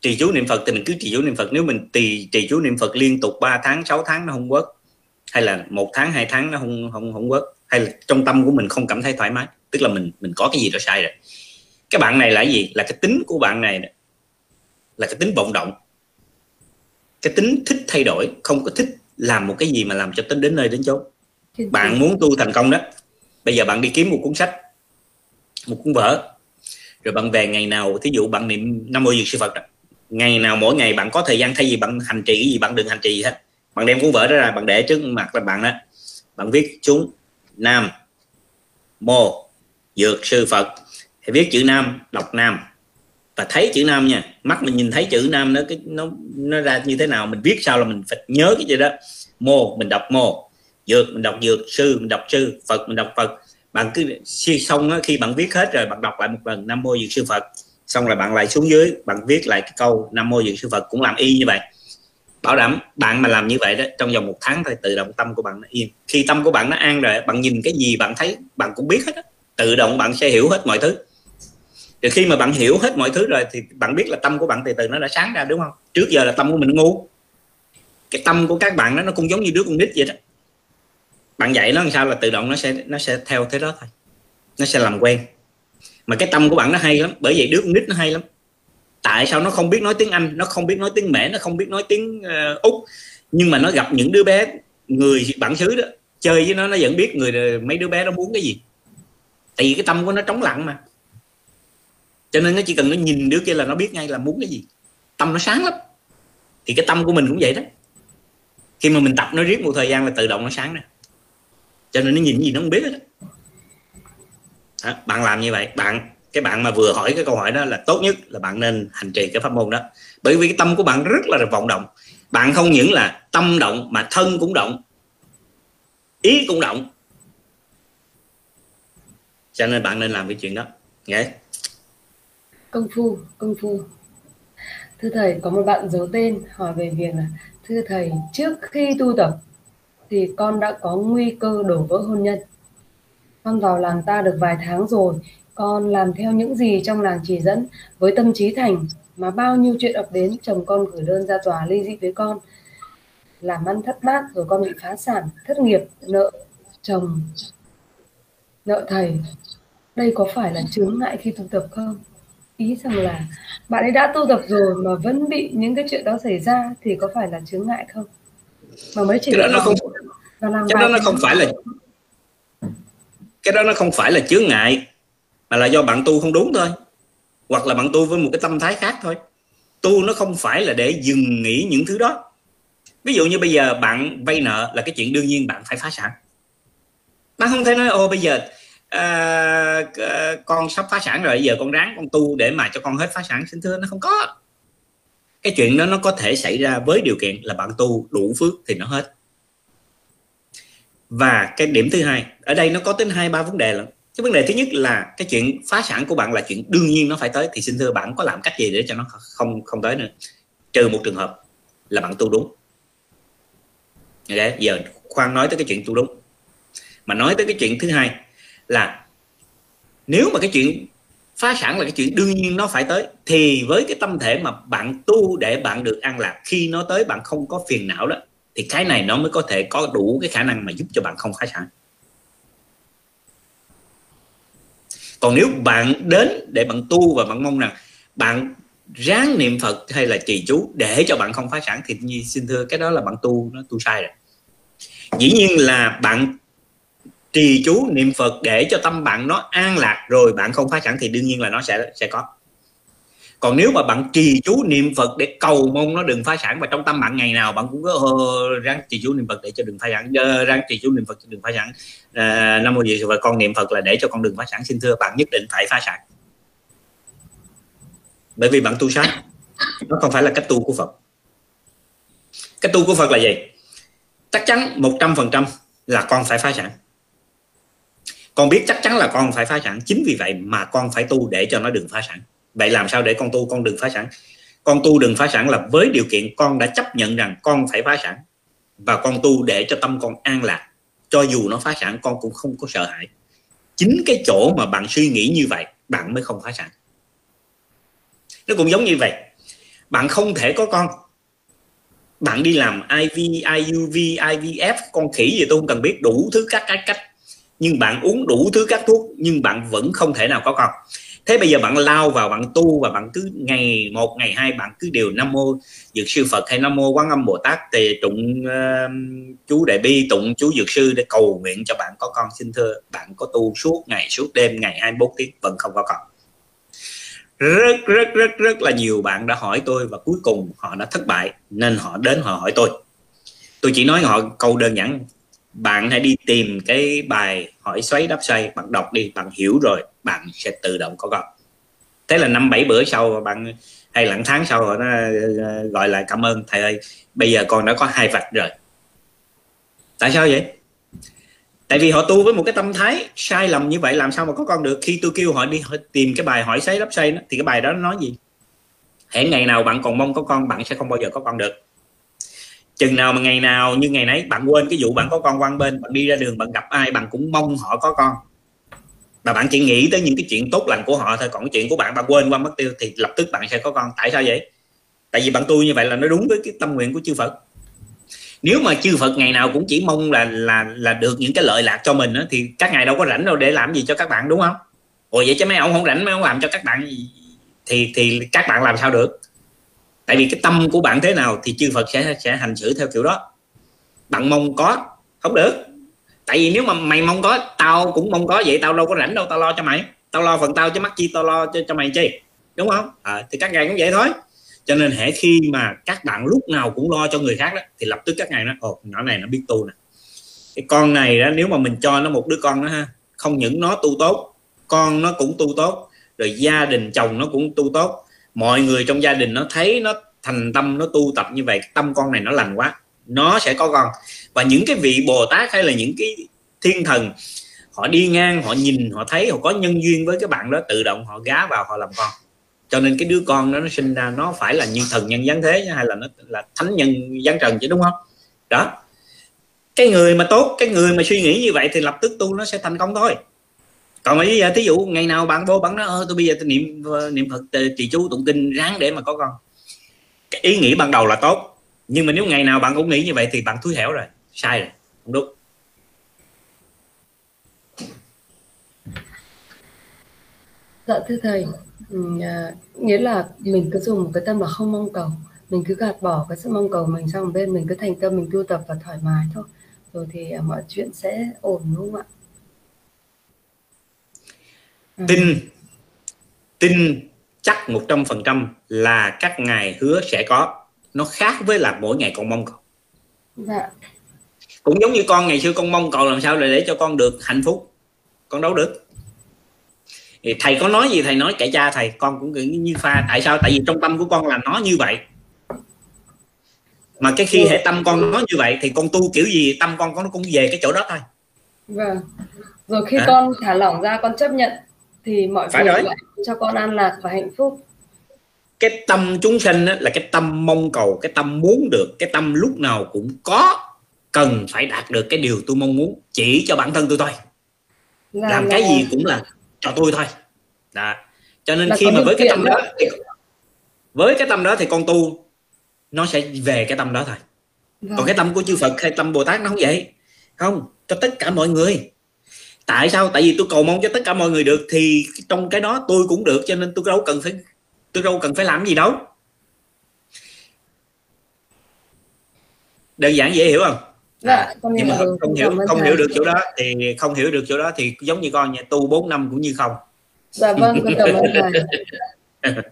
trì chú niệm phật thì mình cứ trì chú niệm phật. Nếu mình trì trì chú niệm phật liên tục 3 tháng 6 tháng nó không quất hay là một tháng hai tháng nó không không không quất hay là trong tâm của mình không cảm thấy thoải mái tức là mình mình có cái gì đó sai rồi cái bạn này là cái gì? Là cái tính của bạn này là cái tính vọng động. Cái tính thích thay đổi. Không có thích làm một cái gì mà làm cho tính đến nơi đến chốn. Bạn muốn tu thành công đó bây giờ bạn đi kiếm một cuốn sách một cuốn vở rồi bạn về ngày nào thí dụ bạn niệm năm mô dược sư phật đó. ngày nào mỗi ngày bạn có thời gian thay vì bạn hành trì cái gì bạn đừng hành trì gì hết. Bạn đem cuốn vở đó ra bạn để trước mặt là bạn đó. Bạn viết chúng nam mô dược sư phật thì viết chữ nam đọc nam. Và thấy chữ nam nha mắt mình nhìn thấy chữ nam nó cái nó nó ra như thế nào mình viết sao là mình phải nhớ cái gì đó. Mô mình đọc mô. Dược mình đọc dược. Sư mình đọc sư. Phật mình đọc phật. Bạn cứ xong đó, khi bạn viết hết rồi bạn đọc lại một lần nam mô dược sư phật. Xong rồi bạn lại xuống dưới bạn viết lại cái câu nam mô dược sư phật cũng làm y như vậy. Bảo đảm bạn mà làm như vậy đó trong vòng một tháng thôi tự động tâm của bạn nó yên. Khi tâm của bạn nó an rồi bạn nhìn cái gì bạn thấy bạn cũng biết hết đó. tự động bạn sẽ hiểu hết mọi thứ thì khi mà bạn hiểu hết mọi thứ rồi thì bạn biết là tâm của bạn từ từ nó đã sáng ra đúng không? Trước giờ là tâm của mình ngu cái tâm của các bạn đó nó cũng giống như đứa con nít vậy đó. Bạn dạy nó làm sao là tự động nó sẽ nó sẽ theo thế đó thôi. Nó sẽ làm quen. Mà cái tâm của bạn nó hay lắm bởi vậy đứa con nít nó hay lắm. Tại sao nó không biết nói tiếng anh nó không biết nói tiếng mẹ nó không biết nói tiếng uh, úc? Nhưng mà nó gặp những đứa bé người bản xứ đó chơi với nó nó vẫn biết người ờ, mấy đứa bé nó muốn cái gì. Tại vì cái tâm của nó trống lặng mà cho nên nó chỉ cần nó nhìn đứa kia là nó biết ngay là muốn cái gì. Tâm nó sáng lắm. Thì cái tâm của mình cũng vậy đó. Khi mà mình tập nó riết một thời gian là tự động nó sáng nè cho nên nó nhìn gì nó không biết hết đó. bạn làm như vậy. Bạn, cái bạn mà vừa hỏi cái câu hỏi đó là tốt nhất là bạn nên hành trì cái pháp môn đó. Bởi vì cái tâm của bạn rất là vọng động. Bạn không những là tâm động mà thân cũng động. Ý cũng động. Cho nên bạn nên làm cái chuyện đó. Nghe công phu công phu. Thưa thầy, có một bạn giấu tên hỏi về việc là, thưa thầy, trước khi tu tập thì con đã có nguy cơ đổ vỡ hôn nhân. Con vào làng ta được vài tháng rồi, con làm theo những gì trong làng chỉ dẫn, với tâm trí thành, mà bao nhiêu chuyện ập đến, chồng con gửi đơn ra tòa ly dị với con. Làm ăn thất bát, rồi con bị phá sản, thất nghiệp, nợ chồng, nợ thầy. Đây có phải là chướng ngại khi tu tập không? Ý rằng là bạn ấy đã tu tập rồi mà vẫn bị những cái chuyện đó xảy ra thì có phải là chướng ngại không? Mà mới chỉ cái đó nó không cái đó nó không phải là cái đó nó không phải là chướng ngại mà là do bạn tu không đúng thôi. Hoặc là bạn tu với một cái tâm thái khác thôi. Tu nó không phải là để dừng nghỉ những thứ đó. Ví dụ như bây giờ bạn vay nợ là cái chuyện đương nhiên bạn phải phá sản. Bạn không thể nói ô bây giờ uh, con sắp phá sản rồi giờ con ráng con tu để mà cho con hết phá sản. Xin thưa nó không có. Cái chuyện đó nó có thể xảy ra với điều kiện là bạn tu đủ phước thì nó hết. Và cái điểm thứ hai ở đây nó có đến hai ba vấn đề lắm cái vấn đề thứ nhất là cái chuyện phá sản của bạn là chuyện đương nhiên nó phải tới. Thì xin thưa bạn có làm cách gì để cho nó không không tới nữa? Trừ một trường hợp là bạn tu đúng. Okay. giờ khoan nói tới cái chuyện tu đúng. Mà nói tới cái chuyện thứ hai là nếu mà cái chuyện phá sản là cái chuyện đương nhiên nó phải tới, thì với cái tâm thể mà bạn tu để bạn được an lạc, khi nó tới bạn không có phiền não đó, thì cái này nó mới có thể có đủ cái khả năng mà giúp cho bạn không phá sản. Còn nếu bạn đến để bạn tu và bạn mong rằng bạn ráng niệm phật hay là trì chú để cho bạn không phá sản, thì xin thưa, cái đó là bạn tu, nó tu sai rồi. Dĩ nhiên là bạn trì chú niệm phật để cho tâm bạn nó an lạc rồi bạn không phá sản thì đương nhiên là nó sẽ sẽ có. Còn nếu mà bạn trì chú niệm phật để cầu mong nó đừng phá sản và trong tâm bạn ngày nào bạn cũng có uh, ráng trì chú niệm phật để cho đừng phá sản ờ, ráng trì chú niệm phật cho đừng phá sản. Ờ, à, năm mô gì và con niệm phật là để cho con đừng phá sản. Xin thưa bạn nhất định phải phá sản. Bởi vì bạn tu sát nó không phải là cách tu của phật. Cách tu của phật là gì? Chắc chắn một trăm phần trăm là con phải phá sản con biết chắc chắn là con phải phá sản. Chính vì vậy mà con phải tu để cho nó đừng phá sản. Vậy làm sao để con tu? Con đừng phá sản. Con tu đừng phá sản là với điều kiện con đã chấp nhận rằng con phải phá sản. Và con tu để cho tâm con an lạc. Cho dù nó phá sản con cũng không có sợ hãi. Chính cái chỗ mà bạn suy nghĩ như vậy bạn mới không phá sản. Nó cũng giống như vậy. Bạn không thể có con. Bạn đi làm IV, IUV, IVF con khỉ gì tôi không cần biết đủ thứ các cái cách nhưng bạn uống đủ thứ các thuốc nhưng bạn vẫn không thể nào có con. Thế bây giờ bạn lao vào bạn tu và bạn cứ ngày một ngày hai bạn cứ điều nam mô dược sư phật hay nam mô quán âm bồ tát thì tụng uh, chú đại bi tụng chú dược sư để cầu nguyện cho bạn có con. Xin thưa bạn có tu suốt ngày suốt đêm ngày 24 tiếng vẫn không có con. Rất rất rất rất là nhiều bạn đã hỏi tôi và cuối cùng họ đã thất bại nên họ đến họ hỏi tôi. Tôi chỉ nói họ câu đơn giản bạn hãy đi tìm cái bài hỏi xoáy đáp xoay. Bạn đọc đi bạn hiểu rồi bạn sẽ tự động có con thế là năm bảy bữa sau bạn hay là tháng sau nó ờ, gọi lại cảm ơn. Thầy ơi bây giờ con đã có hai vạch rồi. Tại sao vậy? Tại vì họ tu với một cái tâm thái sai lầm như vậy làm sao mà có con được? Khi tôi kêu họ đi tìm cái bài hỏi xoáy đáp xoay đó, thì cái bài đó nó nói gì? Hễ ngày nào bạn còn mong có con bạn sẽ không bao giờ có con được chừng nào mà ngày nào như ngày nấy bạn quên cái vụ bạn có con quan bên bạn đi ra đường bạn gặp ai bạn cũng mong họ có con. Và bạn chỉ nghĩ tới những cái chuyện tốt lành của họ thôi còn cái chuyện của bạn bạn quên qua mất tiêu thì lập tức bạn sẽ có con. Tại sao vậy? Tại vì bạn tu như vậy là nó đúng với cái tâm nguyện của chư Phật. Nếu mà chư Phật ngày nào cũng chỉ mong là là là được những cái lợi lạc cho mình đó, thì các ngài đâu có rảnh đâu để làm gì cho các bạn đúng không? Ủa vậy chứ mấy ông không rảnh mấy ông làm cho các bạn thì thì các bạn làm sao được? Tại vì cái tâm của bạn thế nào thì chư Phật sẽ sẽ hành xử theo kiểu đó. Bạn mong có không được. Tại vì nếu mà mày mong có tao cũng mong có vậy tao đâu có rảnh đâu tao lo cho mày. Tao lo phần tao chứ mắc chi tao lo cho, cho mày chi đúng không? À, thì các ngài cũng vậy thôi. Cho nên hệ khi mà các bạn lúc nào cũng lo cho người khác đó thì lập tức các ngài nó ồ nhỏ này nó biết tu nè. Cái con này đó nếu mà mình cho nó một đứa con đó ha không những nó tu tốt con nó cũng tu tốt rồi gia đình chồng nó cũng tu tốt mọi người trong gia đình nó thấy nó thành tâm, nó tu tập như vậy, tâm con này nó lành quá, nó sẽ có con. Và những cái vị bồ tát hay là những cái thiên thần, họ đi ngang, họ nhìn, họ thấy, họ có nhân duyên với cái bạn đó, tự động họ gá vào, họ làm con. Cho nên cái đứa con đó nó sinh ra, nó phải là như thần, nhân giáng thế hay là nó là thánh nhân, giáng trần chứ, đúng không? Đó. Cái người mà tốt, cái người mà suy nghĩ như vậy thì lập tức tu nó sẽ thành công thôi còn bây giờ thí dụ ngày nào bạn vô bạn nói ơ tôi bây giờ tôi niệm ờ, niệm phật ờ, trì chú tụng kinh ráng để mà có con. Cái ý nghĩ ban đầu là tốt, nhưng mà nếu ngày nào bạn cũng nghĩ như vậy thì bạn thúi hẻo rồi, sai rồi, không đúng. Dạ thưa thầy ừ, à, nghĩa là mình cứ dùng một cái tâm là không mong cầu, mình cứ gạt bỏ cái sự mong cầu mình sang một bên mình cứ thành tâm mình tu tập và thoải mái thôi. Rồi thì à, mọi chuyện sẽ ổn, đúng không ạ? Ừ. tin. Tin chắc một trăm phần trăm là các ngài hứa sẽ có. Nó khác với là mỗi ngày con mong cầu. Dạ. cũng giống như con ngày xưa con mong cầu làm sao để cho con được hạnh phúc. Con đâu được. Thì thầy có nói gì thầy nói kể cha thầy. Con cũng như pha. Tại sao? Tại vì trong tâm của con là nó như vậy. Mà cái khi hệ tâm con nó như vậy thì con tu kiểu gì tâm con nó cũng về cái chỗ đó thôi. Vâng. Rồi khi à. con thả lỏng ra con chấp nhận thì mọi phải lại cho con an lạc và hạnh phúc. Cái tâm chúng sinh là cái tâm mong cầu cái tâm muốn được cái tâm lúc nào cũng có cần phải đạt được cái điều tôi mong muốn chỉ cho bản thân tôi thôi. Là, làm là... cái gì cũng là cho tôi thôi. Đó. cho nên là khi mà với cái tâm đó, đó thì, với cái tâm đó thì con tu nó sẽ về cái tâm đó thôi. Vâng. còn cái tâm của chư Phật hay tâm Bồ Tát nó không vậy? Không cho tất cả mọi người tại sao? Tại vì tôi cầu mong cho tất cả mọi người được thì trong cái đó tôi cũng được cho nên tôi đâu cần phải tôi đâu cần phải làm gì đâu. Đơn giản dễ hiểu không? Dạ, à, nhưng mà không, hiểu không hiểu được chỗ đó thì không hiểu được chỗ đó thì giống như con nhà tu 4 năm cũng như không. Dạ vâng con cảm ơn thầy.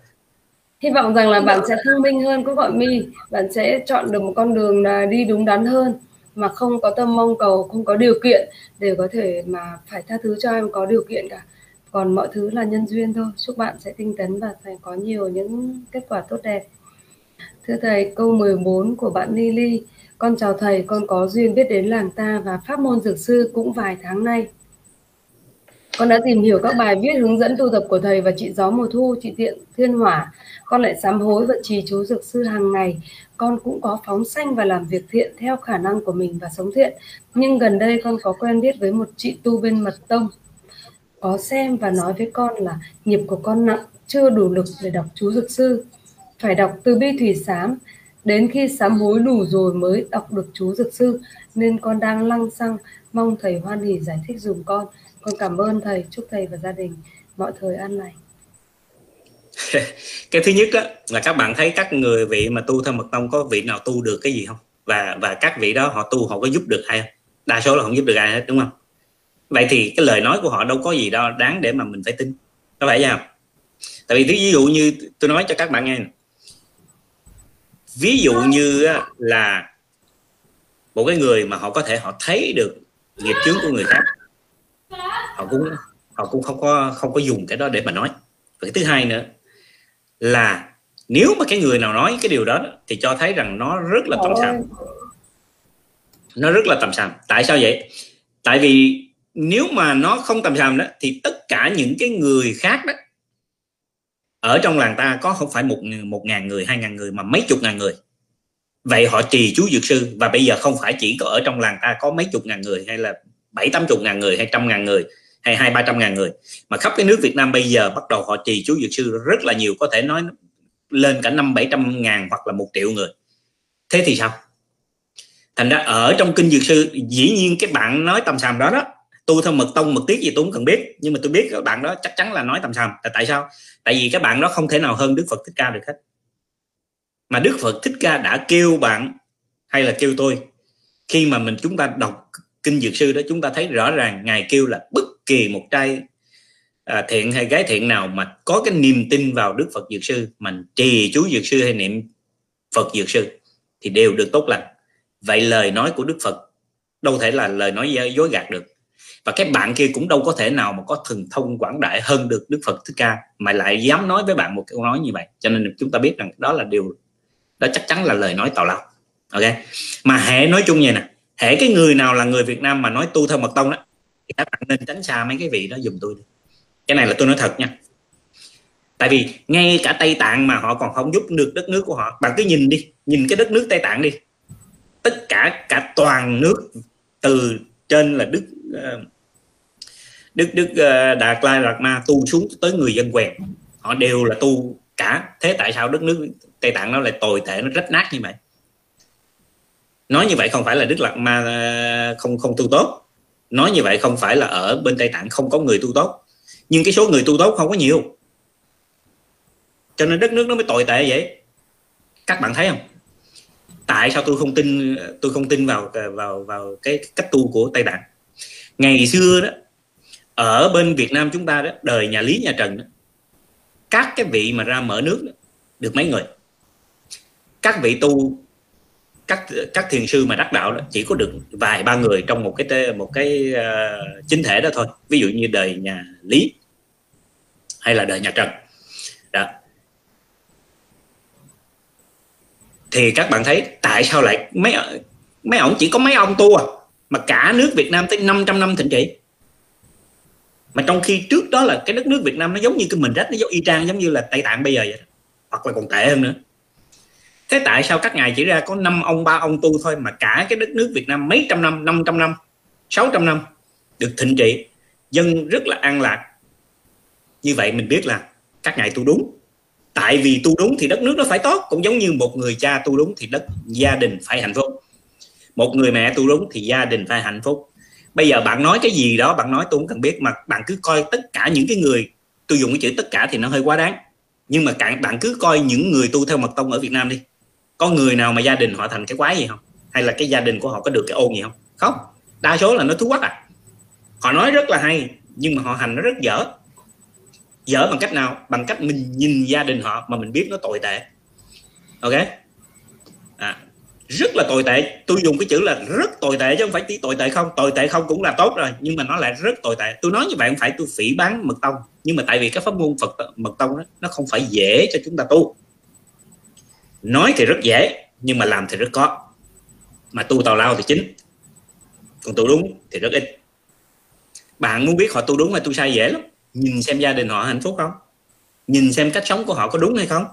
Hy vọng rằng là bạn sẽ thông minh hơn cũng gọi mi. Bạn sẽ chọn được một con đường là đi đúng đắn hơn mà không có tâm mong cầu, không có điều kiện để có thể mà phải tha thứ cho em có điều kiện cả. Còn mọi thứ là nhân duyên thôi. Chúc bạn sẽ tinh tấn và phải có nhiều những kết quả tốt đẹp. Thưa thầy, câu 14 của bạn Lily con chào thầy, con có duyên biết đến làng ta và pháp môn dược sư cũng vài tháng nay con đã tìm hiểu các bài viết hướng dẫn tu tập của thầy và chị gió mùa thu, chị tiện thiên hỏa. Con lại sám hối và trì chú dược sư hàng ngày. Con cũng có phóng sanh và làm việc thiện theo khả năng của mình và sống thiện. Nhưng gần đây con có quen biết với một chị tu bên mật tông. Có xem và nói với con là nghiệp của con nặng, chưa đủ lực để đọc chú dược sư. Phải đọc từ bi thủy sám. Đến khi sám hối đủ rồi mới đọc được chú dược sư. Nên con đang lăng xăng, mong thầy hoan hỉ giải thích dùm con con cảm ơn thầy chúc thầy và gia đình mọi thời an lành. Cái thứ nhất á, là các bạn thấy các người vị mà tu theo mật tông có vị nào tu được cái gì không? Và và các vị đó họ tu họ có giúp được ai không? Đa số là không giúp được ai hết đúng không? Vậy thì cái lời nói của họ đâu có gì đó đáng để mà mình phải tin. Có phải không? Tại vì ví dụ như tôi nói cho các bạn nghe ví dụ như là một cái người mà họ có thể họ thấy được nghiệp chướng của người khác họ cũng họ cũng không có không có dùng cái đó để mà nói. Và cái thứ hai nữa là nếu mà cái người nào nói cái điều đó, thì cho thấy rằng nó rất là tầm sàm nó rất là tầm sàm tại sao vậy? Tại vì nếu mà nó không tầm sàm đó, thì tất cả những cái người khác đó, ở trong làng ta có không phải một một ngàn người, hai ngàn người, mà mấy chục ngàn người. Vậy họ trì chú dược sư, và bây giờ không phải chỉ có ở trong làng ta có mấy chục ngàn người hay là bảy tám chục ngàn người hay trăm ngàn người hay hai, ba trăm ngàn người. Mà khắp cái nước Việt Nam bây giờ bắt đầu họ trì chú dược sư rất là nhiều, có thể nói lên cả năm bảy trăm ngàn hoặc là một triệu người. Thế thì sao? Thành ra ở trong kinh dược sư, dĩ nhiên cái bạn nói tầm sàm đó đó tu theo mật tông mật tiết gì tôi cũng cần biết, nhưng mà tôi biết các bạn đó chắc chắn là nói tầm sàm. Tại tại sao? Tại vì các bạn đó không thể nào hơn đức phật thích ca được hết. Mà đức phật thích ca đã kêu bạn hay là kêu tôi khi mà mình chúng ta đọc kinh dược sư đó chúng ta thấy rõ ràng ngài kêu là bất kỳ một trai à, thiện hay gái thiện nào mà có cái niềm tin vào đức phật dược sư mình trì chú dược sư hay niệm phật dược sư thì đều được tốt lành. Vậy lời nói của đức phật đâu thể là lời nói dối gạt được. Và các bạn kia cũng đâu có thể nào mà có thần thông quảng đại hơn được đức phật thích ca mà lại dám nói với bạn một câu nói như vậy. Cho nên chúng ta biết rằng đó là điều đó chắc chắn là lời nói tào lao. Ok? Mà hệ nói chung như này nè hệ cái người nào là người việt nam mà nói tu theo mật tông đó, thì các bạn nên tránh xa mấy cái vị đó dùm tôi cái này là tôi nói thật nha. Tại vì ngay cả tây tạng mà họ còn không giúp được đất nước của họ, bạn cứ nhìn đi, nhìn cái đất nước tây tạng đi. Tất cả cả toàn nước từ trên là đức ờ, đức đức ờ, đạt lai đạt ma tu xuống tới người dân quèn họ đều là tu cả. Thế tại sao đất nước tây tạng nó lại tồi tệ, nó rách nát như vậy? Nói như vậy không phải là đức lạt ma à, không không tu tốt. Nói như vậy không phải là ở bên tây tạng không có người tu tốt. Nhưng cái số người tu tốt không có nhiều. Cho nên đất nước nó mới tồi tệ vậy. Các bạn thấy không? Tại sao tôi không tin tôi không tin vào vào vào cái cách tu của tây tạng? Ngày xưa đó ở bên việt nam chúng ta đó đời nhà lý nhà trần đó, các cái vị mà ra mở nước đó, được mấy người? Các vị tu các các thiền sư mà đắc đạo đó chỉ có được vài ba người trong một cái một cái uh, chính thể đó thôi. Ví dụ như đời nhà lý hay là đời nhà trần. Đó. Thì các bạn thấy tại sao lại mấy mấy ông chỉ có mấy ông tu à mà cả nước Việt Nam tới 500 năm thịnh trị mà trong khi trước đó là cái đất nước Việt Nam nó giống như cái mình rách nó giống y chang giống như là Tây Tạng bây giờ vậy hoặc là còn tệ hơn nữa thế tại sao các ngài chỉ ra có năm ông, ba ông tu thôi mà cả cái đất nước Việt Nam mấy trăm năm 500 năm 600 năm được thịnh trị, dân rất là an lạc. Như vậy mình biết là các ngài tu đúng. Tại vì tu đúng thì đất nước nó phải tốt, cũng giống như một người cha tu đúng thì đất gia đình phải hạnh phúc. Một người mẹ tu đúng thì gia đình phải hạnh phúc. Bây giờ bạn nói cái gì đó, bạn nói tôi không cần biết, mà bạn cứ coi tất cả những cái người, tôi dùng cái chữ tất cả thì nó hơi quá đáng. Nhưng mà bạn bạn cứ coi những người tu theo mật tông ở Việt Nam đi có người nào mà gia đình họ thành cái quái gì không? Hay là cái gia đình của họ có được cái ôn gì không? Không. Đa số là nó thú quắc à. Họ nói rất là hay nhưng mà họ hành nó rất dở. Dở bằng cách nào? Bằng cách mình nhìn gia đình họ mà mình biết nó tồi tệ. Ok? À, rất là tồi tệ. Tôi dùng cái chữ là rất tồi tệ chứ không phải tí tồi tệ không. Tồi tệ không cũng là tốt rồi nhưng mà nó lại rất tồi tệ. Tôi nói như vậy không phải tôi phỉ bán mật tông nhưng mà tại vì cái pháp môn phật mật tông đó nó không phải dễ cho chúng ta tu nói thì rất dễ, nhưng mà làm thì rất khó mà tu tào lao thì chính. Còn tu đúng thì rất ít. Bạn muốn biết họ tu đúng hay tu sai dễ lắm. Nhìn xem gia đình họ hạnh phúc không? Nhìn xem cách sống của họ có đúng hay không?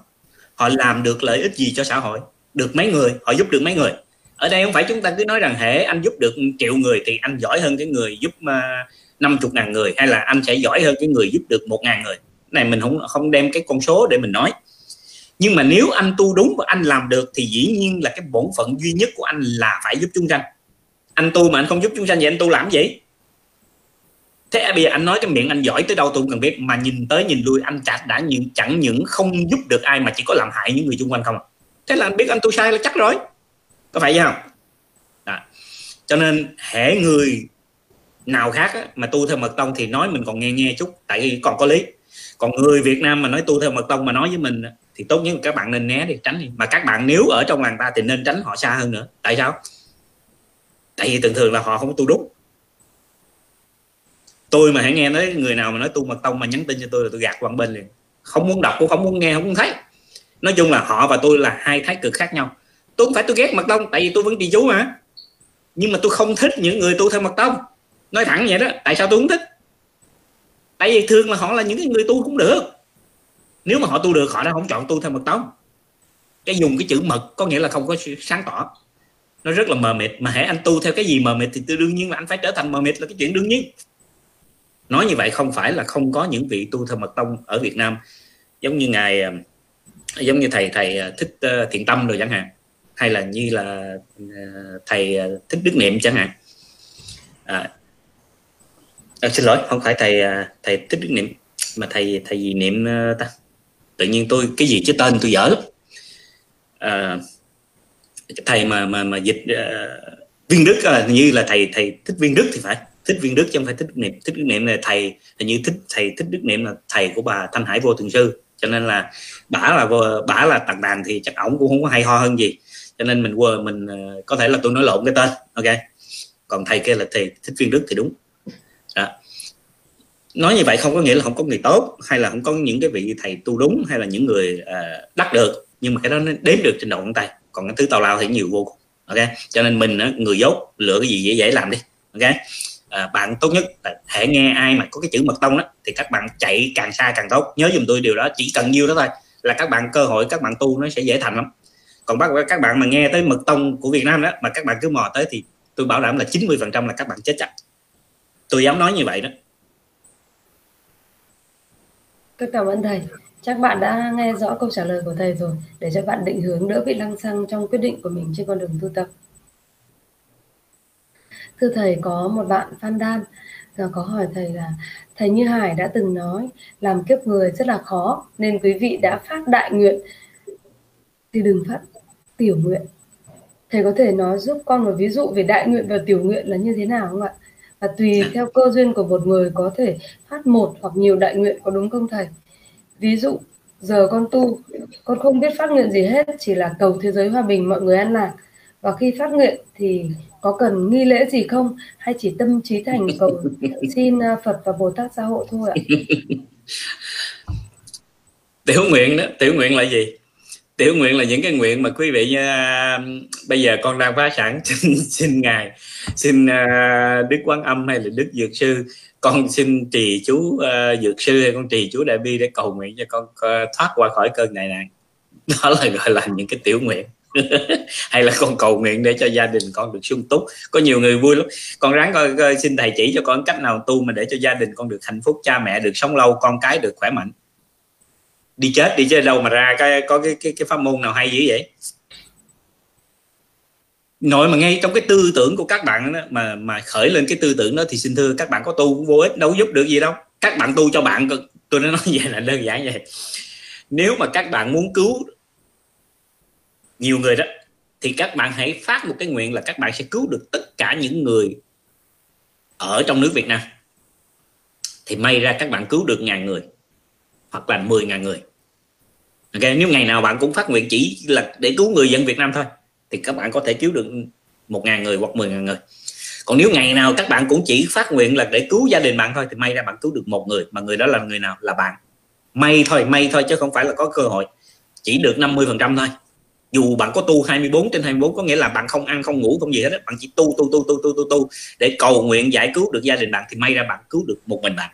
Họ làm được lợi ích gì cho xã hội? Được mấy người? Họ giúp được mấy người? Ở đây không phải chúng ta cứ nói rằng hệ anh giúp được triệu người thì anh giỏi hơn cái người giúp à, năm chục ngàn người, hay là anh sẽ giỏi hơn cái người giúp được một ngàn người. Này mình không không đem cái con số để mình nói nhưng mà nếu anh tu đúng và anh làm được thì dĩ nhiên là cái bổn phận duy nhất của anh là phải giúp chúng sanh. Anh tu mà anh không giúp chúng sanh vậy anh tu làm gì? Thế bây giờ anh nói cái miệng anh giỏi tới đâu tôi không cần biết mà nhìn tới nhìn lui anh chặt đã những chẳng những không giúp được ai mà chỉ có làm hại những người xung quanh không à. thế là anh biết anh tu sai là chắc rồi. Có phải vậy không? Đó. cho nên hệ người nào khác á, mà tu theo mật tông thì nói mình còn nghe nghe chút tại vì còn có lý. Còn người Việt Nam mà nói tu theo mật tông mà nói với mình thì tốt nhất các bạn nên né đi, tránh đi. Mà các bạn nếu ở trong làng ta thì nên tránh họ xa hơn nữa. Tại sao? Tại vì thường thường là họ không tu đúng. Tôi mà hãy nghe nói người nào mà nói tu mật tông mà nhắn tin cho tôi là tôi gạt qua bên liền. Không muốn đọc cũng không muốn nghe, không muốn thấy. Nói chung là họ và tôi là hai thái cực khác nhau. Tôi không phải tôi ghét mật tông, tại vì tôi vẫn trì chú mà. Nhưng mà tôi không thích những người tu theo mật tông. Nói thẳng vậy đó, tại sao tôi không thích? Tại vì thường là họ là những cái người tu cũng được nếu mà họ tu được họ đã không chọn tu theo mật tông. Cái dùng cái chữ mật có nghĩa là không có sáng tỏ. Nó rất là mờ mịt. Mà hãy anh tu theo cái gì mờ mịt thì tôi đương nhiên là anh phải trở thành mờ mịt là cái chuyện đương nhiên. Nói như vậy không phải là không có những vị tu theo mật tông ở Việt Nam. Giống như ngài ờ, giống như thầy thầy ờ, thích ờ, thiện tâm rồi chẳng hạn. Hay là như là thầy thích đức niệm chẳng hạn. À, à, xin lỗi không phải thầy thầy thích đức niệm mà thầy thầy gì niệm ta? Tự nhiên tôi cái gì chứ tên tôi dở lắm. À, thầy mà mà mà dịch uh, viên đức là như là thầy thầy thích viên đức thì phải. Thích viên đức chứ không phải thích đức niệm. Thích đức niệm là thầy là như thích thầy thích đức niệm là thầy của bà thanh hải vô thường sư. Cho nên là bả là bả là tặng đàn thì chắc ổng cũng không có hay ho hơn gì. Cho nên mình quên mình à, có thể là tôi nói lộn cái tên ok? Còn thầy kia là thầy thích viên đức thì đúng. Đó nói như vậy không có nghĩa là không có người tốt hay là không có những cái vị thầy tu đúng hay là những người uh, đắc được nhưng mà cái đó nó đếm được trên đầu ngón tay. Còn cái thứ tào lao thì nhiều vô cùng ok? Cho nên mình người dốt lựa cái gì dễ dễ làm đi ok? À, bạn tốt nhất là hãy nghe ai mà có cái chữ mật tông đó thì các bạn chạy càng xa càng tốt. Nhớ dùm tôi điều đó chỉ cần nhiêu đó thôi là các bạn cơ hội các bạn tu nó sẽ dễ thành lắm. Còn bắt các bạn mà nghe tới mật tông của Việt Nam đó mà các bạn cứ mò tới thì tôi bảo đảm là 90 phần trăm là các bạn chết chắc. Tôi dám nói như vậy đó. Tôi cảm ơn thầy. Chắc bạn đã nghe rõ câu trả lời của thầy rồi, để cho bạn định hướng đỡ bị lăng xăng trong quyết định của mình trên con đường tu tập. Thưa thầy, có một bạn Phan Đan à, có hỏi thầy là, thầy Như Hải đã từng nói, làm kiếp người rất là khó, nên quý vị đã phát đại nguyện thì đừng phát tiểu nguyện. Thầy có thể nói giúp con một ví dụ về đại nguyện và tiểu nguyện là như thế nào không ạ? Và tùy theo cơ duyên của một người có thể phát một hoặc nhiều đại nguyện có đúng không thầy? Ví dụ giờ con tu con không biết phát nguyện gì hết chỉ là cầu thế giới hòa bình mọi người an lạc. Và khi phát nguyện thì có cần nghi lễ gì không? Hay chỉ tâm trí thành cầu xin à, Phật và Bồ Tát gia hộ thôi ạ? Tiểu nguyện đó tiểu nguyện là gì tiểu nguyện là những cái nguyện mà quý vị như uh, bây giờ con đang phá sản xin, xin ngài. Xin uh, đức quán âm hay là đức dược sư con xin trì chú uh, dược sư hay con trì chú đại bi để cầu nguyện cho con uh, thoát qua khỏi cơn này này. đó là gọi là những cái tiểu nguyện. Hay là con cầu nguyện để cho gia đình con được sung túc. Có nhiều người vui lắm. Con ráng coi, coi xin thầy chỉ cho con cách nào tu mà để cho gia đình con được hạnh phúc cha mẹ được sống lâu con cái được khỏe mạnh đi chết đi chết đâu mà ra cái có cái cái cái pháp môn nào hay dữ vậy? Nội mà ngay trong cái tư tưởng của các bạn đó, mà mà khởi lên cái tư tưởng đó thì xin thưa các bạn có tu cũng vô ích đâu giúp được gì đâu. Các bạn tu cho bạn tôi nói vậy là đơn giản vậy. Nếu mà các bạn muốn cứu nhiều người đó thì các bạn hãy phát một cái nguyện là các bạn sẽ cứu được tất cả những người ở trong nước Việt Nam. Thì may ra các bạn cứu được ngàn người hoặc là 10 ngàn người ok, nếu ngày nào bạn cũng phát nguyện chỉ là để cứu người dân Việt Nam thôi, thì các bạn có thể cứu được một ngàn người hoặc 10 ngàn người. Còn nếu ngày nào các bạn cũng chỉ phát nguyện là để cứu gia đình bạn thôi, thì may ra bạn cứu được một người, mà người đó là người nào? Là bạn. May thôi may thôi chứ không phải là có cơ hội. Chỉ được 50 phần trăm thôi. Dù bạn có tu 24 trên 24 có nghĩa là bạn không ăn, không ngủ, không gì hết bạn chỉ tu tu tu tu tu tu tu để cầu nguyện giải cứu được gia đình bạn, thì may ra bạn cứu được một mình bạn.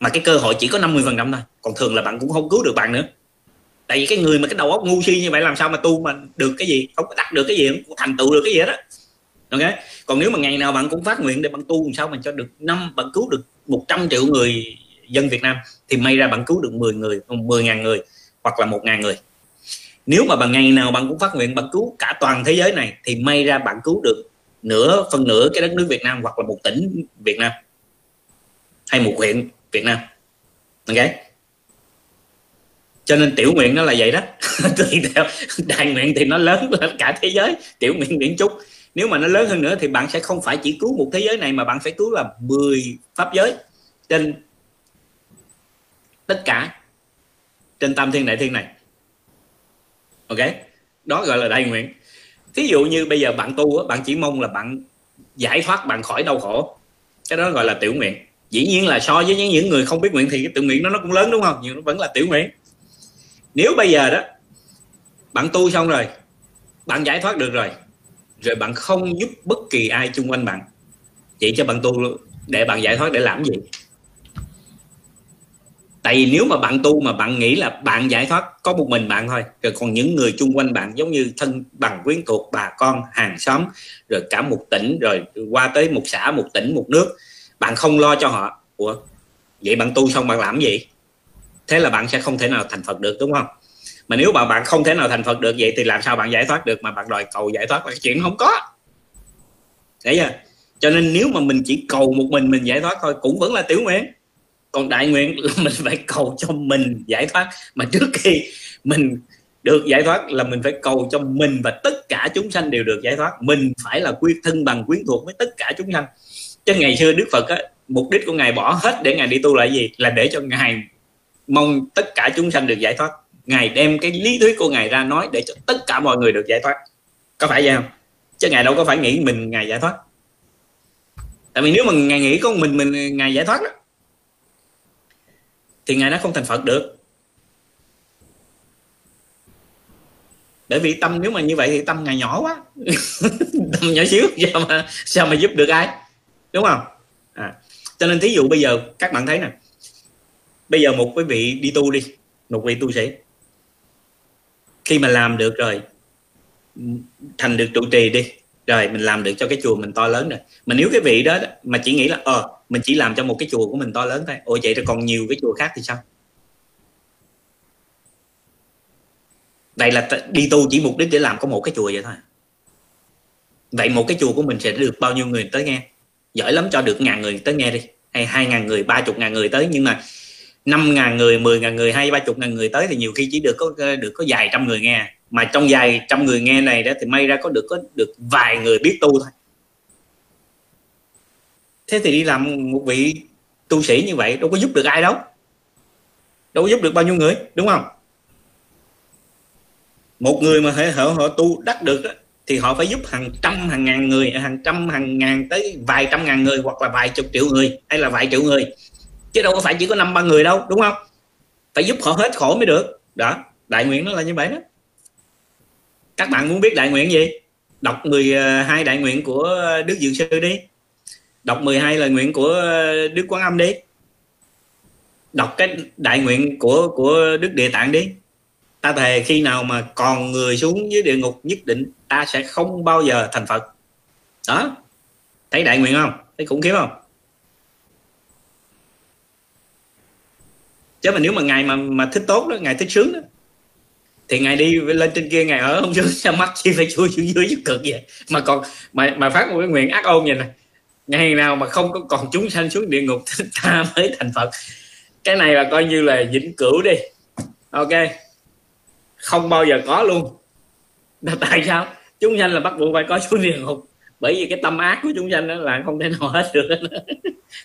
Mà cái cơ hội chỉ có 50 phần trăm thôi. Còn thường là bạn cũng không cứu được bạn nữa tại vì cái người mà cái đầu óc ngu si như vậy làm sao mà tu mà được cái gì? Không có đạt được cái gì, không thành tựu được cái gì hết á. Ok? Còn nếu mà ngày nào bạn cũng phát nguyện để bạn tu làm sao mà cho được năm, bạn cứu được 100 triệu người dân Việt Nam, thì may ra bạn cứu được 10 người 10 ngàn người, hoặc là một ngàn người. Nếu mà bằng ngày nào bạn cũng phát nguyện bạn cứu cả toàn thế giới này, thì may ra bạn cứu được nửa, phần nửa cái đất nước Việt Nam hoặc là một tỉnh Việt Nam, hay một huyện Việt Nam. Ok? Cho nên tiểu nguyện nó là vậy đó. Tùy theo đại nguyện thì nó lớn lên cả thế giới. Tiểu nguyện miễn chút nếu mà nó lớn hơn nữa thì bạn sẽ không phải chỉ cứu một thế giới này mà bạn phải cứu là 10 pháp giới trên tất cả, trên tam thiên đại thiên này. Ok? Đó gọi là đại nguyện. Ví dụ như bây giờ bạn tu bạn chỉ mong là bạn giải thoát bạn khỏi đau khổ. Cái đó gọi là tiểu nguyện. Dĩ nhiên là so với những người không biết nguyện thì cái tiểu nguyện đó nó cũng lớn, đúng không? Nhưng nó vẫn là tiểu nguyện nếu bây giờ đó, bạn tu xong rồi, bạn giải thoát được rồi rồi bạn không giúp bất kỳ ai chung quanh bạn chỉ cho bạn tu để bạn giải thoát để làm gì? Tại vì nếu mà bạn tu mà bạn nghĩ là bạn giải thoát có một mình bạn thôi, rồi còn những người chung quanh bạn giống như thân bằng quyến thuộc, bà con, hàng xóm, rồi cả một tỉnh, rồi qua tới một xã, một tỉnh, một nước, bạn không lo cho họ. Ủa, vậy bạn tu xong bạn làm gì? Thế là bạn sẽ không thể nào thành phật được đúng không? Mà nếu mà bạn không thể nào thành phật được vậy thì làm sao bạn giải thoát được mà bạn đòi cầu giải thoát? Là chuyện không có. Thấy chưa? Cho nên nếu mà mình chỉ cầu một mình mình giải thoát thôi cũng vẫn là tiểu nguyện. Còn đại nguyện là mình phải cầu cho mình giải thoát. Mà trước khi mình được giải thoát là mình phải cầu cho mình và tất cả chúng sanh đều được giải thoát. Mình phải là quyết thân bằng quyến thuộc với tất cả chúng sanh. Chứ ngày xưa đức phật á, mục đích của ngài bỏ hết để ngài đi tu là gì? Là để cho ngài mong tất cả chúng sanh được giải thoát. Ngài đem cái lý thuyết của ngài ra nói để cho tất cả mọi người được giải thoát. Có phải vậy không? Chứ ngài đâu có phải nghĩ mình ngài giải thoát. Tại vì nếu mà ngài nghĩ có mình mình ngài giải thoát đó thì ngài nó không thành phật được. Bởi vì tâm nếu mà như vậy thì tâm ngài nhỏ quá. Tâm nhỏ xíu sao mà sao mà giúp được ai? Đúng không? À, cho nên thí dụ bây giờ các bạn thấy nè bây giờ một quý vị đi tu đi, một vị tu sĩ. Khi mà làm được rồi, thành được trụ trì đi, rồi mình làm được cho cái chùa mình to lớn rồi. Mà nếu cái vị đó mà chỉ nghĩ là ờ mình chỉ làm cho một cái chùa của mình to lớn thôi, ôi vậy rồi còn nhiều cái chùa khác thì sao? Vậy là đi tu chỉ mục đích để làm có một cái chùa vậy thôi. Vậy một cái chùa của mình sẽ được bao nhiêu người tới nghe? Giỏi lắm, cho được ngàn người tới nghe đi, hay hai ngàn người, ba chục ngàn người tới, nhưng mà năm ngàn người mười ngàn người hay ba chục ngàn người tới thì nhiều khi chỉ được có được có vài trăm người nghe. Mà trong vài trăm người nghe này đó thì may ra có được có được vài người biết tu thôi. Thế thì đi làm một vị tu sĩ như vậy đâu có giúp được ai đâu. Đâu có giúp được bao nhiêu người đúng không? Một người mà hệ họ, họ tu đắc được đó, thì họ phải giúp hàng trăm hàng ngàn người hàng trăm hàng ngàn tới vài trăm ngàn người hoặc là vài chục triệu người hay là vài triệu người chứ đâu có phải chỉ có năm ba người đâu, đúng không? Phải giúp họ hết khổ mới được. Đó, đại nguyện nó là như vậy đó. Các bạn muốn biết đại nguyện gì? Đọc 12 đại nguyện của Đức Dược Sư đi. Đọc 12 lời nguyện của Đức Quán Âm đi. Đọc cái đại nguyện của của Đức Địa Tạng đi. Ta thề khi nào mà còn người xuống dưới địa ngục nhất định, ta sẽ không bao giờ thành Phật. Đó. Thấy đại nguyện không? Thấy khủng khiếp không? Chứ mà nếu mà ngài mà mà thích tốt đó ngài thích sướng đó, thì ngài đi lên trên kia ngài ở không sướng sao mắt chi phải chui xuống dưới cực vậy. Mà còn, mà mà phát một cái nguyện ác ôn vậy nè. Ngày nào mà không có còn chúng sanh xuống địa ngục, ta mới thành phật. Cái này là coi như là vĩnh cửu đi. Ok. Không bao giờ có luôn. Tại sao? Chúng sanh là bắt buộc phải có xuống địa ngục. Bởi vì cái tâm ác của chúng sanh đó là không thể nào hết được.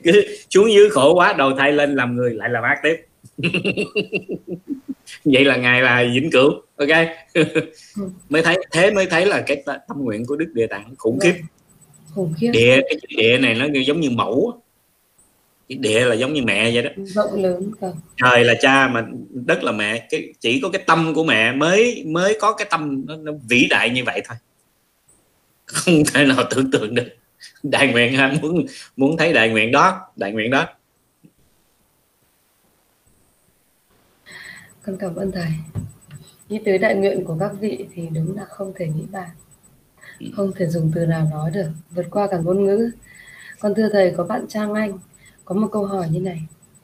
Cứ xuống dưới khổ quá, đầu thai lên làm người lại làm ác tiếp. vậy là ngài là vĩnh cửu ok. Mới thấy thế mới thấy là cái tâm nguyện của đức địa tạng khủng khiếp. Khủng khiếp. Địa cái địa này nó giống như mẫu cái địa là giống như mẹ vậy đó. Rộng lớn cả. trời là cha mà đất là mẹ. Cái chỉ có cái tâm của mẹ mới mới có cái tâm nó, nó vĩ đại như vậy thôi. Không thể nào tưởng tượng được. Đại nguyện ha muốn muốn thấy đại nguyện đó đại nguyện đó con cảm ơn thầy nghĩ tới đại nguyện của các vị thì đúng là không thể nghĩ bàn không thể dùng từ nào nói được vượt qua cả ngôn ngữ con thưa thầy có bạn trang anh có một câu hỏi như này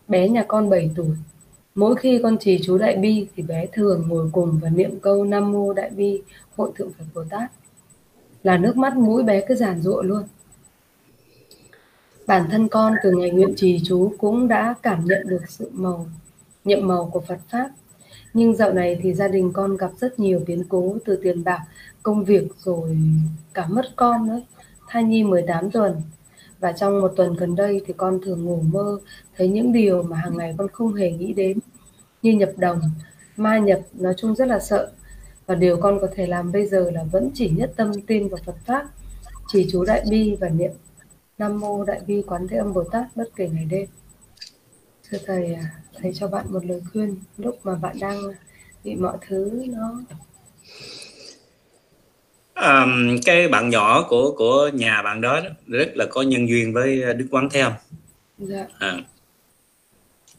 bé nhà con 7 tuổi Mỗi khi con trì chú Đại Bi thì bé thường ngồi cùng và niệm câu Nam Mô Đại Bi Hội Thượng Phật Bồ Tát. Là nước mắt mũi bé cứ giàn ruộng luôn. Bản thân con từ ngày nguyện trì chú cũng đã cảm nhận được sự màu, nhiệm màu của Phật Pháp. Nhưng dạo này thì gia đình con gặp rất nhiều biến cố từ tiền bạc, công việc rồi cả mất con nữa. Thai nhi 18 tuần. Và trong một tuần gần đây thì con thường ngủ mơ thấy những điều mà hàng ngày con không hề nghĩ đến như nhập đồng, ma nhập, nói chung rất là sợ. Và điều con có thể làm bây giờ là vẫn chỉ nhất tâm tin vào Phật Pháp, chỉ chú Đại Bi và niệm Nam Mô Đại Bi Quán Thế Âm Bồ Tát bất kể ngày đêm. Thưa Thầy, à, Thầy cho bạn một lời khuyên lúc mà bạn đang bị mọi thứ nó um, cái bạn nhỏ của của nhà bạn đó rất là có nhân duyên với Đức Quán Thế Âm. Dạ. À,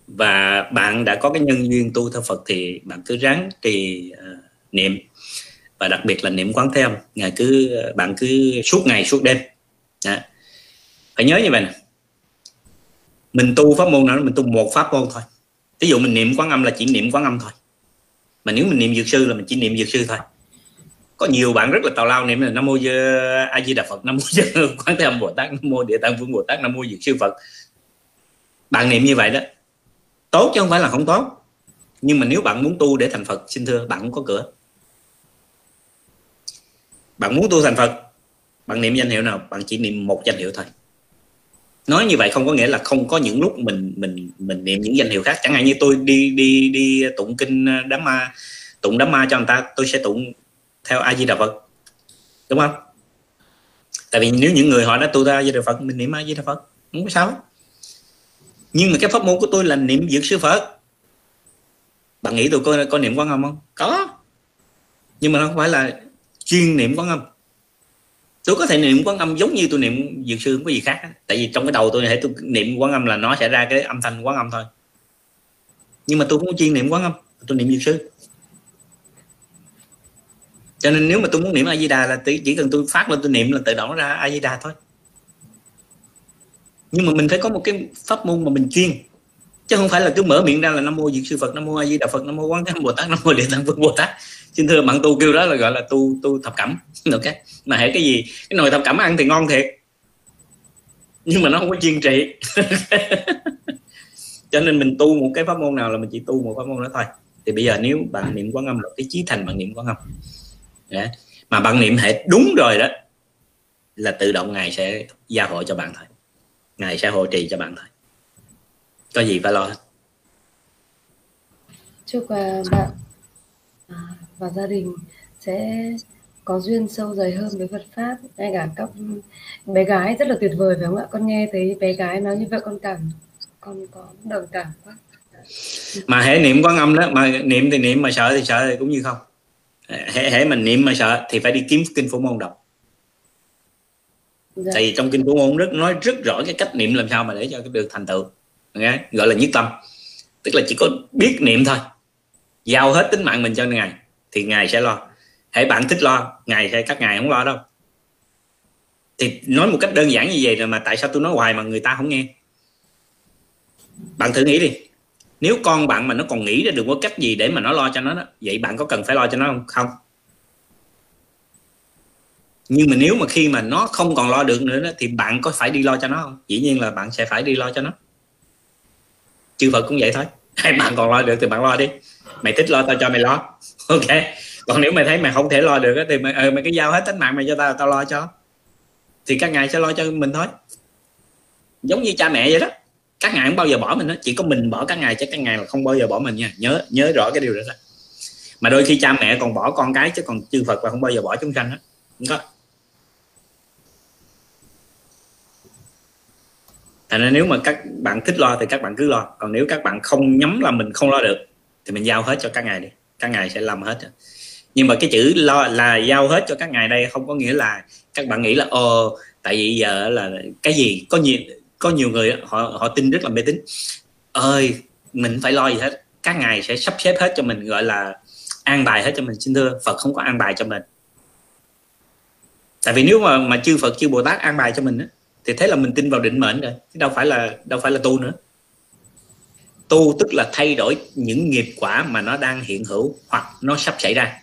và bạn đã có cái nhân duyên tu theo Phật thì bạn cứ ráng trì uh, niệm và đặc biệt là niệm quán thế âm ngày cứ bạn cứ suốt ngày suốt đêm Đó. phải nhớ như vậy nè mình tu pháp môn nào mình tu một pháp môn thôi ví dụ mình niệm quán âm là chỉ niệm quán âm thôi. Mà nếu mình niệm dược sư là mình chỉ niệm dược sư thôi. Có nhiều bạn rất là tào lao niệm là nam mô a di đà phật, nam mô quán thế âm bồ tát, nam mô địa tạng vương bồ tát, nam mô dược sư phật. Bạn niệm như vậy đó, tốt chứ không phải là không tốt. Nhưng mà nếu bạn muốn tu để thành phật, xin thưa, bạn không có cửa. Bạn muốn tu thành phật, bạn niệm danh hiệu nào? Bạn chỉ niệm một danh hiệu thôi nói như vậy không có nghĩa là không có những lúc mình mình mình niệm những danh hiệu khác. Chẳng hạn như tôi đi đi đi tụng kinh ờ, đám ma, tụng đám ma cho người ta, tôi sẽ tụng theo a di đà phật. Đúng không? Tại vì nếu những người họ đã tu theo a di đà phật, mình niệm a di đà phật, không có sao nhưng mà cái pháp môn của tôi là niệm dược sư phật. Bạn nghĩ tôi có có niệm quán âm không? Có. Nhưng mà nó không phải là chuyên niệm quán âm tôi có thể niệm quán âm giống như tôi niệm dược sư, không có gì khác tại vì trong cái đầu tôi thể tôi niệm quán âm là nó sẽ ra cái âm thanh quán âm thôi. Nhưng mà tôi không chuyên niệm quán âm, tôi niệm dược sư. Cho nên nếu mà tôi muốn niệm a di đà là chỉ cần tôi phát lên tôi niệm là tự động ra a di đà thôi. Nhưng mà mình phải có một cái pháp môn mà mình chuyên chứ không phải là cứ mở miệng ra là nam mô diệt sư phật, nam mô a di đà phật, nam mô quán thế bồ tát, nam mô địa tạng vương bồ tát. Xin thưa bạn tu kêu đó là gọi là tu tu thập cẩm. Được cái mà hệ cái gì? Cái nồi thập cẩm ăn thì ngon thiệt. Nhưng mà nó không có chuyên trị. Cho nên mình tu một cái pháp môn nào là mình chỉ tu một pháp môn đó thôi. Thì bây giờ nếu bạn niệm quán âm là cái chí thành bạn niệm quán âm. Yeah. mà bạn niệm hệ đúng rồi đó, là tự động ngài sẽ gia hộ cho bạn thôi. Ngài sẽ hộ trì cho bạn thôi có gì phải lo chúc uh, bạn à, và gia đình sẽ có duyên sâu dày hơn với Phật pháp. Ngay cả các bé gái rất là tuyệt vời phải không ạ? Con nghe thấy bé gái nói như vậy con cảm con có đồng cảm quá. Mà hãy niệm quán âm đó mà niệm thì niệm mà sợ thì sợ thì cũng như không. Hãy hãy mình niệm mà sợ thì phải đi kiếm kinh phổ môn đọc. Dạ. tại vì trong kinh phổ môn rất nói rất rõ cái cách niệm làm sao mà để cho được thành tựu? Gọi là nhất tâm. Tức là chỉ có biết niệm thôi. Giao hết tính mạng mình cho ngài thì ngài sẽ lo. Hãy bạn thích lo ngài sẽ các ngài không lo đâu. Thì nói một cách đơn giản như vậy rồi mà tại sao tôi nói hoài mà người ta không nghe? Bạn thử nghĩ đi. Nếu con bạn mà nó còn nghĩ ra được có cách gì để mà nó lo cho nó đó vậy bạn có cần phải lo cho nó không? Không. Nhưng mà nếu mà khi mà nó không còn lo được nữa đó, thì bạn có phải đi lo cho nó không? Dĩ nhiên là bạn sẽ phải đi lo cho nó chư Phật cũng vậy thôi. Hai bạn còn lo được thì bạn lo đi. Mày thích lo tao cho mày lo. Ok. Còn nếu mày thấy mày không thể lo được thì mày, ừ, mày cứ giao hết tính mạng mày cho tao tao lo cho. Thì các ngài sẽ lo cho mình thôi. Giống như cha mẹ vậy đó. Các ngài không bao giờ bỏ mình đó chỉ có mình bỏ các ngài chứ các ngài là không bao giờ bỏ mình nha. Nhớ nhớ rõ cái điều đó, đó. mà đôi khi cha mẹ còn bỏ con cái chứ còn chư Phật là không bao giờ bỏ chúng sanh đó. không có. Thành ra nếu mà các bạn thích lo thì các bạn cứ lo. Còn nếu các bạn không nhắm là mình không lo được, thì mình giao hết cho các ngài đi. Các ngài sẽ làm hết. Nhưng mà cái chữ lo là giao hết cho các ngài đây không có nghĩa là các bạn nghĩ là, ồ, tại vì giờ là cái gì? Có nhiều có nhiều người họ họ tin rất là mê tín. Ơi, mình phải lo gì hết. Các ngài sẽ sắp xếp hết cho mình, gọi là an bài hết cho mình. Xin thưa, phật không có an bài cho mình. Tại vì nếu mà mà chư phật, chư bồ tát an bài cho mình á thì thế là mình tin vào định mệnh rồi, chứ đâu phải là, đâu phải là tu nữa. Tu tức là thay đổi những nghiệp quả mà nó đang hiện hữu hoặc nó sắp xảy ra.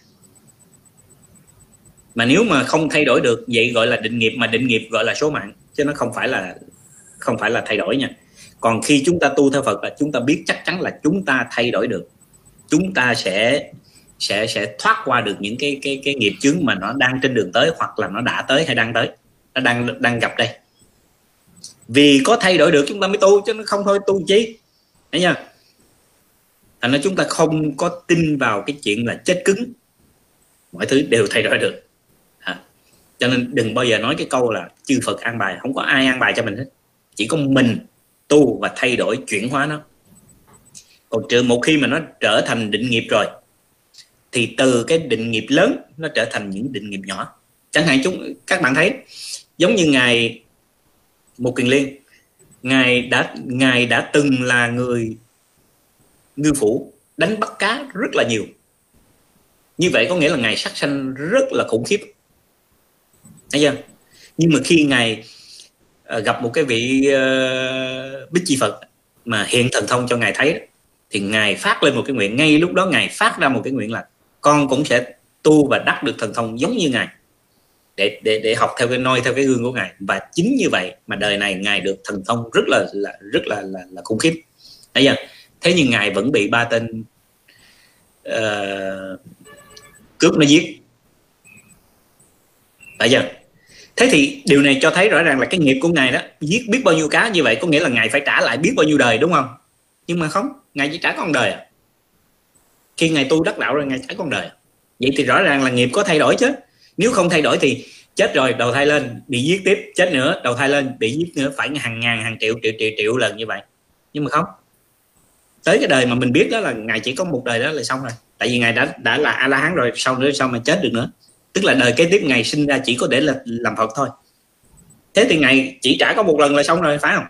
Mà nếu mà không thay đổi được, vậy gọi là định nghiệp, mà định nghiệp gọi là số mạng, chứ nó không phải là, không phải là thay đổi nha. Còn khi chúng ta tu theo Phật là chúng ta biết chắc chắn là chúng ta thay đổi được. Chúng ta sẽ sẽ sẽ thoát qua được những cái cái cái nghiệp chướng mà nó đang trên đường tới hoặc là nó đã tới hay đang tới, nó đang đang gặp đây vì có thay đổi được chúng ta mới tu, chứ nó không thôi, tu chi? Thấy chưa? Thành ra chúng ta không có tin vào cái chuyện là chết cứng. Mọi thứ đều thay đổi được. À. cho nên đừng bao giờ nói cái câu là chư Phật an bài. Không có ai an bài cho mình hết. Chỉ có mình tu và thay đổi, chuyển hóa nó. Còn trừ một khi mà nó trở thành định nghiệp rồi, thì từ cái định nghiệp lớn, nó trở thành những định nghiệp nhỏ. Chẳng hạn chúng, các bạn thấy, giống như ngài một kiền liên. Ngài đã ngài đã từng là người ngư phủ đánh bắt cá rất là nhiều. Như vậy có nghĩa là ngài sát sanh rất là khủng khiếp. Thấy chưa? Nhưng mà khi ngài ờ, gặp một cái vị uh, bích chi phật mà hiện thần thông cho ngài thấy thì ngài phát lên một cái nguyện. Ngay lúc đó ngài phát ra một cái nguyện là con cũng sẽ tu và đắc được thần thông giống như ngài để để để học theo cái noi theo cái gương của ngài. Và chính như vậy mà đời này ngài được thần thông rất là là rất là là, là khủng khiếp. Thấy chưa? Thế nhưng ngài vẫn bị ba tên uh, cướp nó giết. Đấy chưa? Thế thì điều này cho thấy rõ ràng là cái nghiệp của ngài đó giết biết bao nhiêu cá như vậy có nghĩa là ngài phải trả lại biết bao nhiêu đời đúng không? Nhưng mà không ngài chỉ trả con đời à. khi ngài tu đắc đạo rồi ngài trả con đời. Vậy thì rõ ràng là nghiệp có thay đổi chứ nếu không thay đổi thì chết rồi, đầu thai lên, bị giết tiếp, chết nữa, đầu thai lên, bị giết nữa, phải hàng ngàn, hàng triệu triệu triệu triệu lần như vậy. Nhưng mà không. Tới cái đời mà mình biết đó là ngài chỉ có một đời đó là xong rồi. Tại vì ngài đã đã là a la hán rồi, sau nữa, sao mà chết được nữa? Tức là đời kế tiếp ngài sinh ra chỉ có để là làm phật thôi. Thế thì ngài chỉ trả có một lần là xong rồi, phải không?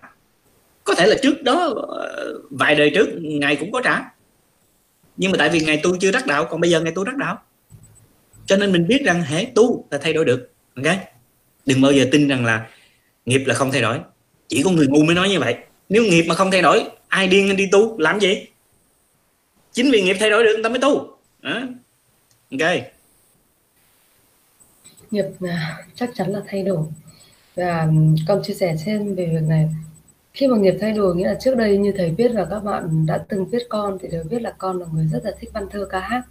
Có thể là trước đó ờ, vài đời trước, ngài cũng có trả. Nhưng mà tại vì ngài tu chưa đắc đạo, còn bây giờ ngài tu đắc đạo cho nên mình biết rằng hễ tu là thay đổi được, ok? Đừng bao giờ tin rằng là nghiệp là không thay đổi. Chỉ có người ngu mới nói như vậy. Nếu nghiệp mà không thay đổi, ai điên đi tu? Làm gì? Chính vì nghiệp thay đổi được, người ta mới tu. À. ok. Nghiệp à, chắc chắn là thay đổi. Và con chia sẻ thêm về việc này. Khi mà nghiệp thay đổi, nghĩa là trước đây như thầy biết và các bạn đã từng biết con thì đều biết là con là người rất là thích văn thơ ca hát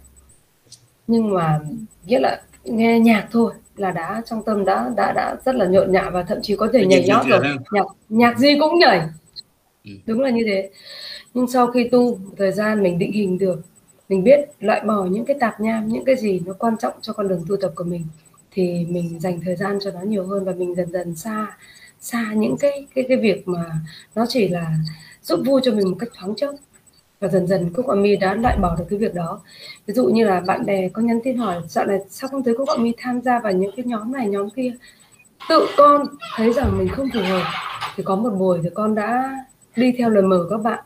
nhưng mà nghĩa là nghe nhạc thôi là đã trong tâm đã đã đã rất là nhộn nhạo và thậm chí có thể nhảy nhót rồi. nhạc nhạc gì cũng nhảy. Ừ. đúng là như thế. Nhưng sau khi tu thời gian mình định hình được mình biết loại bỏ những cái tạp nham những cái gì nó quan trọng cho con đường tu tập của mình thì mình dành thời gian cho nó nhiều hơn và mình dần dần xa xa những cái cái cái việc mà nó chỉ là giúp vui cho mình một cách thoáng chốc và dần dần cô Mi đã loại bỏ được cái việc đó. Ví dụ như là bạn bè có nhắn tin hỏi, dạo này sao không thấy cô Mi tham gia vào những cái nhóm này, nhóm kia? Tự con thấy rằng mình không phù hợp, thì có một buổi thì con đã đi theo lời mở các bạn.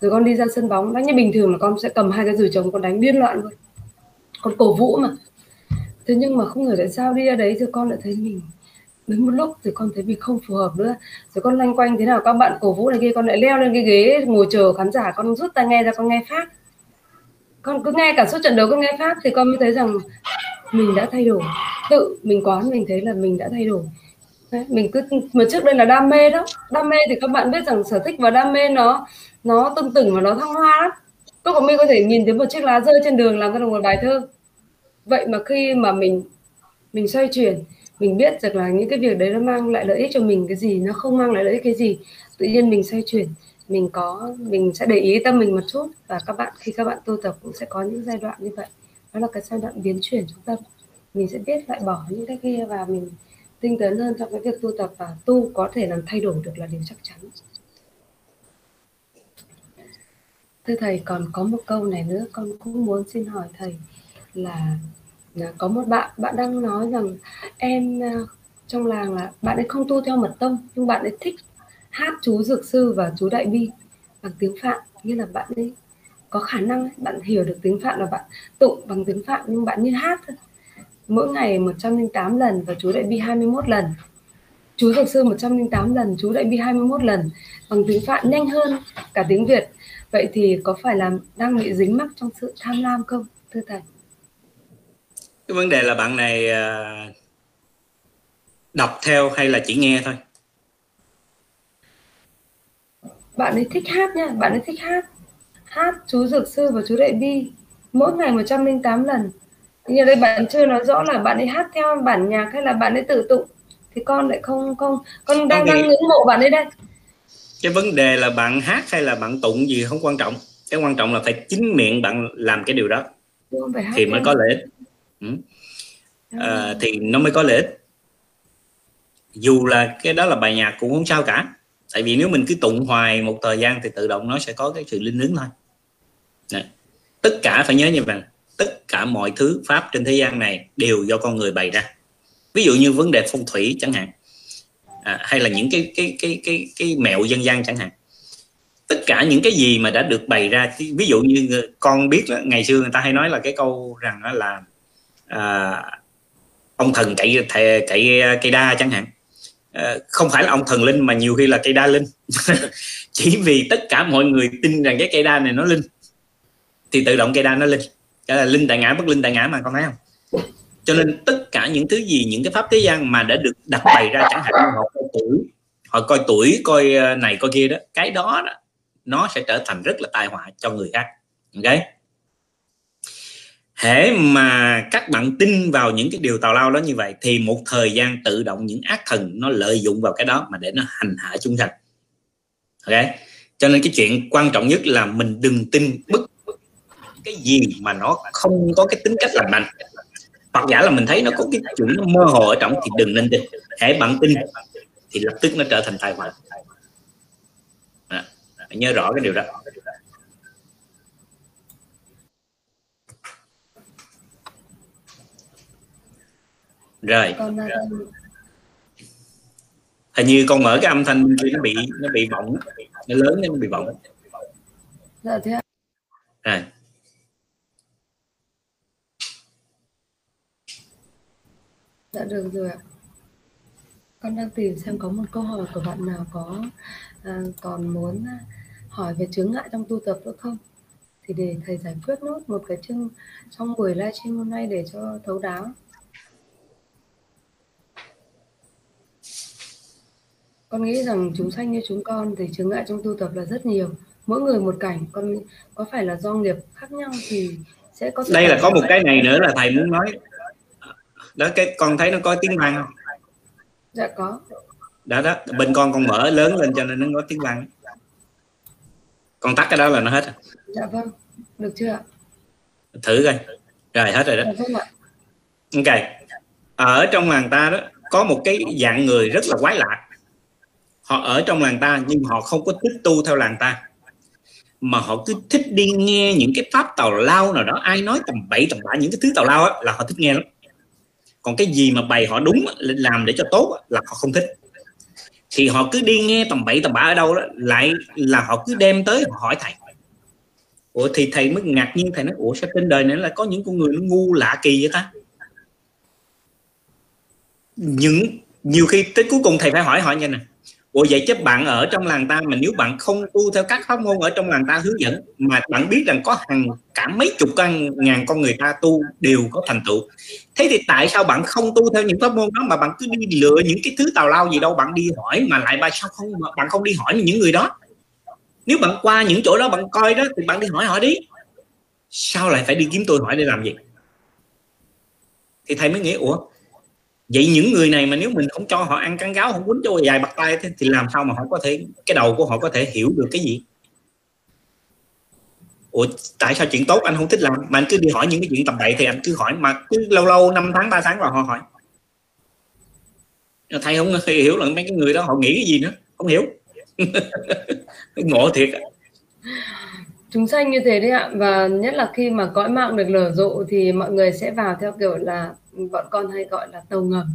Rồi con đi ra sân bóng đánh như bình thường là con sẽ cầm hai cái dùi chồng con đánh điên loạn luôn. Con cổ vũ mà. Thế nhưng mà không hiểu tại sao đi ra đấy thì con lại thấy mình đứng một lúc thì con thấy mình không phù hợp nữa. Rồi con lanh quanh thế nào các bạn cổ vũ này kia con lại leo lên cái ghế ngồi chờ khán giả con rút tai nghe ra con nghe phát con cứ nghe cả suốt trận đấu con nghe phát thì con mới thấy rằng mình đã thay đổi. Tự mình quán mình thấy là mình đã thay đổi. Đấy, mình cứ mà trước đây là đam mê đó. Đam mê thì các bạn biết rằng sở thích và đam mê nó nó tương tửng và nó thăng hoa lắm. Cô của mình có thể nhìn thấy một chiếc lá rơi trên đường làm ra được một bài thơ. Vậy mà khi mà mình mình xoay chuyển mình biết được là những cái việc đấy nó mang lại lợi ích cho mình cái gì, nó không mang lại lợi ích cái gì. Tự nhiên mình xoay chuyển, mình có, mình sẽ để ý tâm mình một chút và các bạn, khi các bạn tu tập cũng sẽ có những giai đoạn như vậy. Đó là cái giai đoạn biến chuyển trong tâm. Mình sẽ biết loại bỏ những cái kia và mình tinh tấn hơn trong cái việc tu tập và tu có thể làm thay đổi được là điều chắc chắn. Thưa thầy, còn có một câu này nữa con cũng muốn xin hỏi thầy là có một bạn bạn đang nói rằng em ờ, trong làng là bạn ấy không tu theo mật tông, nhưng bạn ấy thích hát chú dược sư và chú đại bi bằng tiếng phạn. Như là bạn ấy có khả năng bạn hiểu được tiếng phạn là bạn tụng bằng tiếng phạn, nhưng bạn như hát thôi. Mỗi ngày 108 lần và chú đại bi 21 lần. Chú dược sư 108 lần, chú đại bi 21 lần bằng tiếng phạn nhanh hơn cả tiếng Việt. Vậy thì có phải là đang bị dính mắc trong sự tham lam không, thưa thầy? Cái vấn đề là bạn này à, đọc theo hay là chỉ nghe thôi? Bạn ấy thích hát nha bạn ấy thích hát. Hát chú dược sư và chú đại bi mỗi ngày 108 lần. Như đây bạn chưa nói rõ là bạn ấy hát theo bản nhạc hay là bạn ấy tự tụng. Thì con lại không không con đang đang ngưỡng mộ bạn ấy đây. Cái vấn đề là bạn hát hay là bạn tụng gì không quan trọng. Cái quan trọng là phải chính miệng bạn làm cái điều đó thì mới có lợi ích. À, thì nó mới có lợi ích. Dù là cái đó là bài nhạc cũng không sao cả. Tại vì nếu mình cứ tụng hoài một thời gian thì tự động nó sẽ có cái sự linh ứng thôi. Đấy. tất cả phải nhớ như vậy. Tất cả mọi thứ pháp trên thế gian này đều do con người bày ra. Ví dụ như vấn đề phong thủy chẳng hạn. À, hay là những cái cái cái cái cái mẹo dân gian chẳng hạn. Tất cả những cái gì mà đã được bày ra ví dụ như con biết đó, ngày xưa người ta hay nói là cái câu rằng là à, ông thần cậy cậy à, cây đa chẳng hạn. À, không phải là ông thần linh mà nhiều khi là cây đa linh. Chỉ vì tất cả mọi người tin rằng cái cây đa này nó linh thì tự động cây đa nó linh. Cái là linh tại ngã bất linh tại ngã mà con thấy không? Cho nên tất cả những thứ gì những cái pháp thế gian mà đã được đặt bày ra chẳng hạn họ coi tuổi họ coi tuổi coi à, này coi kia đó cái đó, đó nó sẽ trở thành rất là tai họa cho người khác. Ok? Hễ mà các bạn tin vào những cái điều tào lao đó như vậy thì một thời gian tự động những ác thần nó lợi dụng vào cái đó mà để nó hành hạ chúng sanh. Ok? Cho nên cái chuyện quan trọng nhất là mình đừng tin bất cái gì mà nó không có cái tính cách lành mạnh. Hoặc giả là mình thấy nó có cái chuyện nó mơ hồ ở trong thì đừng nên tin. Hãy bạn tin thì lập tức nó trở thành tai họa. À, nhớ rõ cái điều đó. Rồi. Hình như con mở cái âm thanh nó bị nó bị vọng nó lớn nên nó bị vọng. Dạ thế rồi. Dạ được rồi ạ. Con đang tìm xem có một câu hỏi của bạn nào có à, còn muốn à, hỏi về chướng ngại trong tu tập nữa không? Thì để thầy giải quyết nốt một cái chương trong buổi livestream hôm nay để cho thấu đáo. Con nghĩ rằng chúng sanh như chúng con thì chướng ngại trong tu tập là rất nhiều. Mỗi người một cảnh, con có phải là do nghiệp khác nhau thì sẽ có Đây là có một cái này nữa là thầy muốn nói. Đó cái con thấy nó có tiếng vang không? Dạ có. Đó đó bên con con mở lớn lên cho nên nó có tiếng vang. Con tắt cái đó là nó hết. Dạ vâng. Được chưa ạ? Thử coi. Rồi hết rồi đó. Dạ, vâng ok. Ở trong làng ta đó có một cái dạng người rất là quái lạ họ ở trong làng ta nhưng họ không có thích tu theo làng ta. Mà họ cứ thích đi nghe những cái pháp tào lao nào đó, ai nói tầm bậy, tầm bạ những cái thứ tào lao á, là họ thích nghe lắm. Còn cái gì mà bày họ đúng làm để cho tốt là họ không thích. Thì họ cứ đi nghe tầm bậy, tầm bạ ở đâu đó, lại là họ cứ đem tới họ hỏi thầy. Ủa, thì thầy mới ngạc nhiên, thầy nói, ủa, sao trên đời này là có những con người nó ngu lạ kỳ vậy ta? Những, nhiều khi tới cuối cùng thầy phải hỏi họ như này. Ủa, vậy chứ bạn ở trong làng ta mà nếu bạn không tu theo các pháp môn ở trong làng ta hướng dẫn mà bạn biết rằng có hàng, cả mấy chục con ngàn con người ta tu đều có thành tựu. Thế thì tại sao bạn không tu theo những pháp môn đó mà bạn cứ đi lựa những cái thứ tào lao gì đâu, bạn đi hỏi mà lại bà sao không bạn không đi hỏi những người đó? Nếu bạn qua những chỗ đó bạn coi đó thì bạn đi hỏi họ đi. Sao lại phải đi kiếm tôi hỏi để làm gì? Thì thầy mới nghĩ, ủa vậy những người này mà nếu mình không cho họ ăn cắn gáo, không quýnh cho dài bạc tay thì làm sao mà họ có thể, cái đầu của họ có thể hiểu được cái gì? Ủa, tại sao chuyện tốt anh không thích làm? Mà anh cứ đi hỏi những cái chuyện tầm bậy thì anh cứ hỏi, mà cứ lâu lâu, năm tháng, ba tháng vào họ hỏi. Thầy không hiểu là mấy cái người đó họ nghĩ cái gì nữa, không hiểu. Ngộ thiệt chúng sanh như thế đấy ạ. Và nhất là khi mà cõi mạng được lở rộ thì mọi người sẽ vào theo kiểu là bọn con hay gọi là tàu ngầm.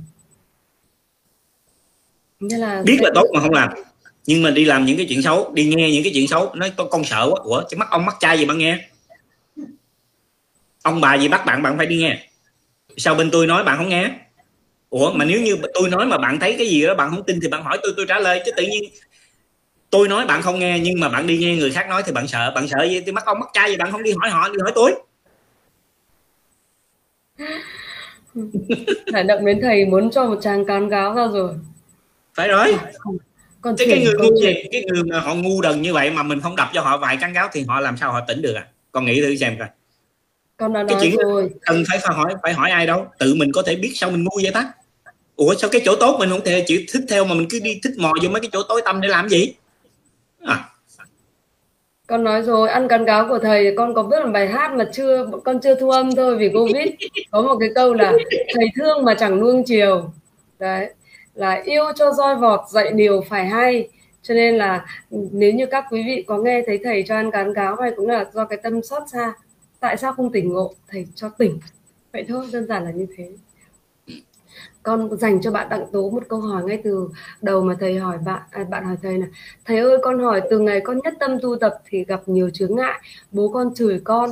Như là biết là tốt mà không làm. Nhưng mà đi làm những cái chuyện xấu, đi nghe những cái chuyện xấu, nói con con sợ quá. Ủa chứ mắt ông mắt trai gì bạn nghe? Ông bà gì bắt bạn bạn phải đi nghe. Sao bên tôi nói bạn không nghe? Ủa, mà nếu như tôi nói mà bạn thấy cái gì đó, bạn không tin thì bạn hỏi tôi tôi trả lời. Chứ tự nhiên tôi nói bạn không nghe nhưng mà bạn đi nghe người khác nói thì bạn sợ bạn sợ gì? Thì mắc ông mắc trai gì bạn không đi hỏi họ đi hỏi tôi. Hải động đến thầy muốn cho một tràng cán gáo ra rồi. Phải rồi. Còn cái, cái người ngu gì cái người mà họ ngu đần như vậy mà mình không đập cho họ vài cán gáo thì họ làm sao họ tỉnh được à? Con nghĩ thử xem coi. Con đã cái nói chuyện rồi. cần phải phải hỏi phải hỏi ai đâu. Tự mình có thể biết sao mình ngu vậy ta? Ủa sao cái chỗ tốt mình không thể chỉ thích theo mà mình cứ đi thích mò vô mấy cái chỗ tối tâm để làm gì à. Con nói rồi, ăn cắn cáo của thầy, con có biết là bài hát mà chưa, con chưa thu âm thôi vì covid. Có một cái câu là, thầy thương mà chẳng nuông chiều. Đấy, là yêu cho roi vọt, dạy điều phải hay. Cho nên là ừ, nếu như các quý vị có nghe thấy thầy cho ăn cán cáo hay cũng là do cái tâm xót xa. Tại sao không tỉnh ngộ? Thầy cho tỉnh. Vậy thôi, đơn giản là như thế con dành cho bạn đặng tố một câu hỏi ngay từ đầu mà thầy hỏi bạn à, bạn hỏi thầy là thầy ơi con hỏi từ ngày con nhất tâm tu tập thì gặp nhiều chướng ngại. Bố con chửi con.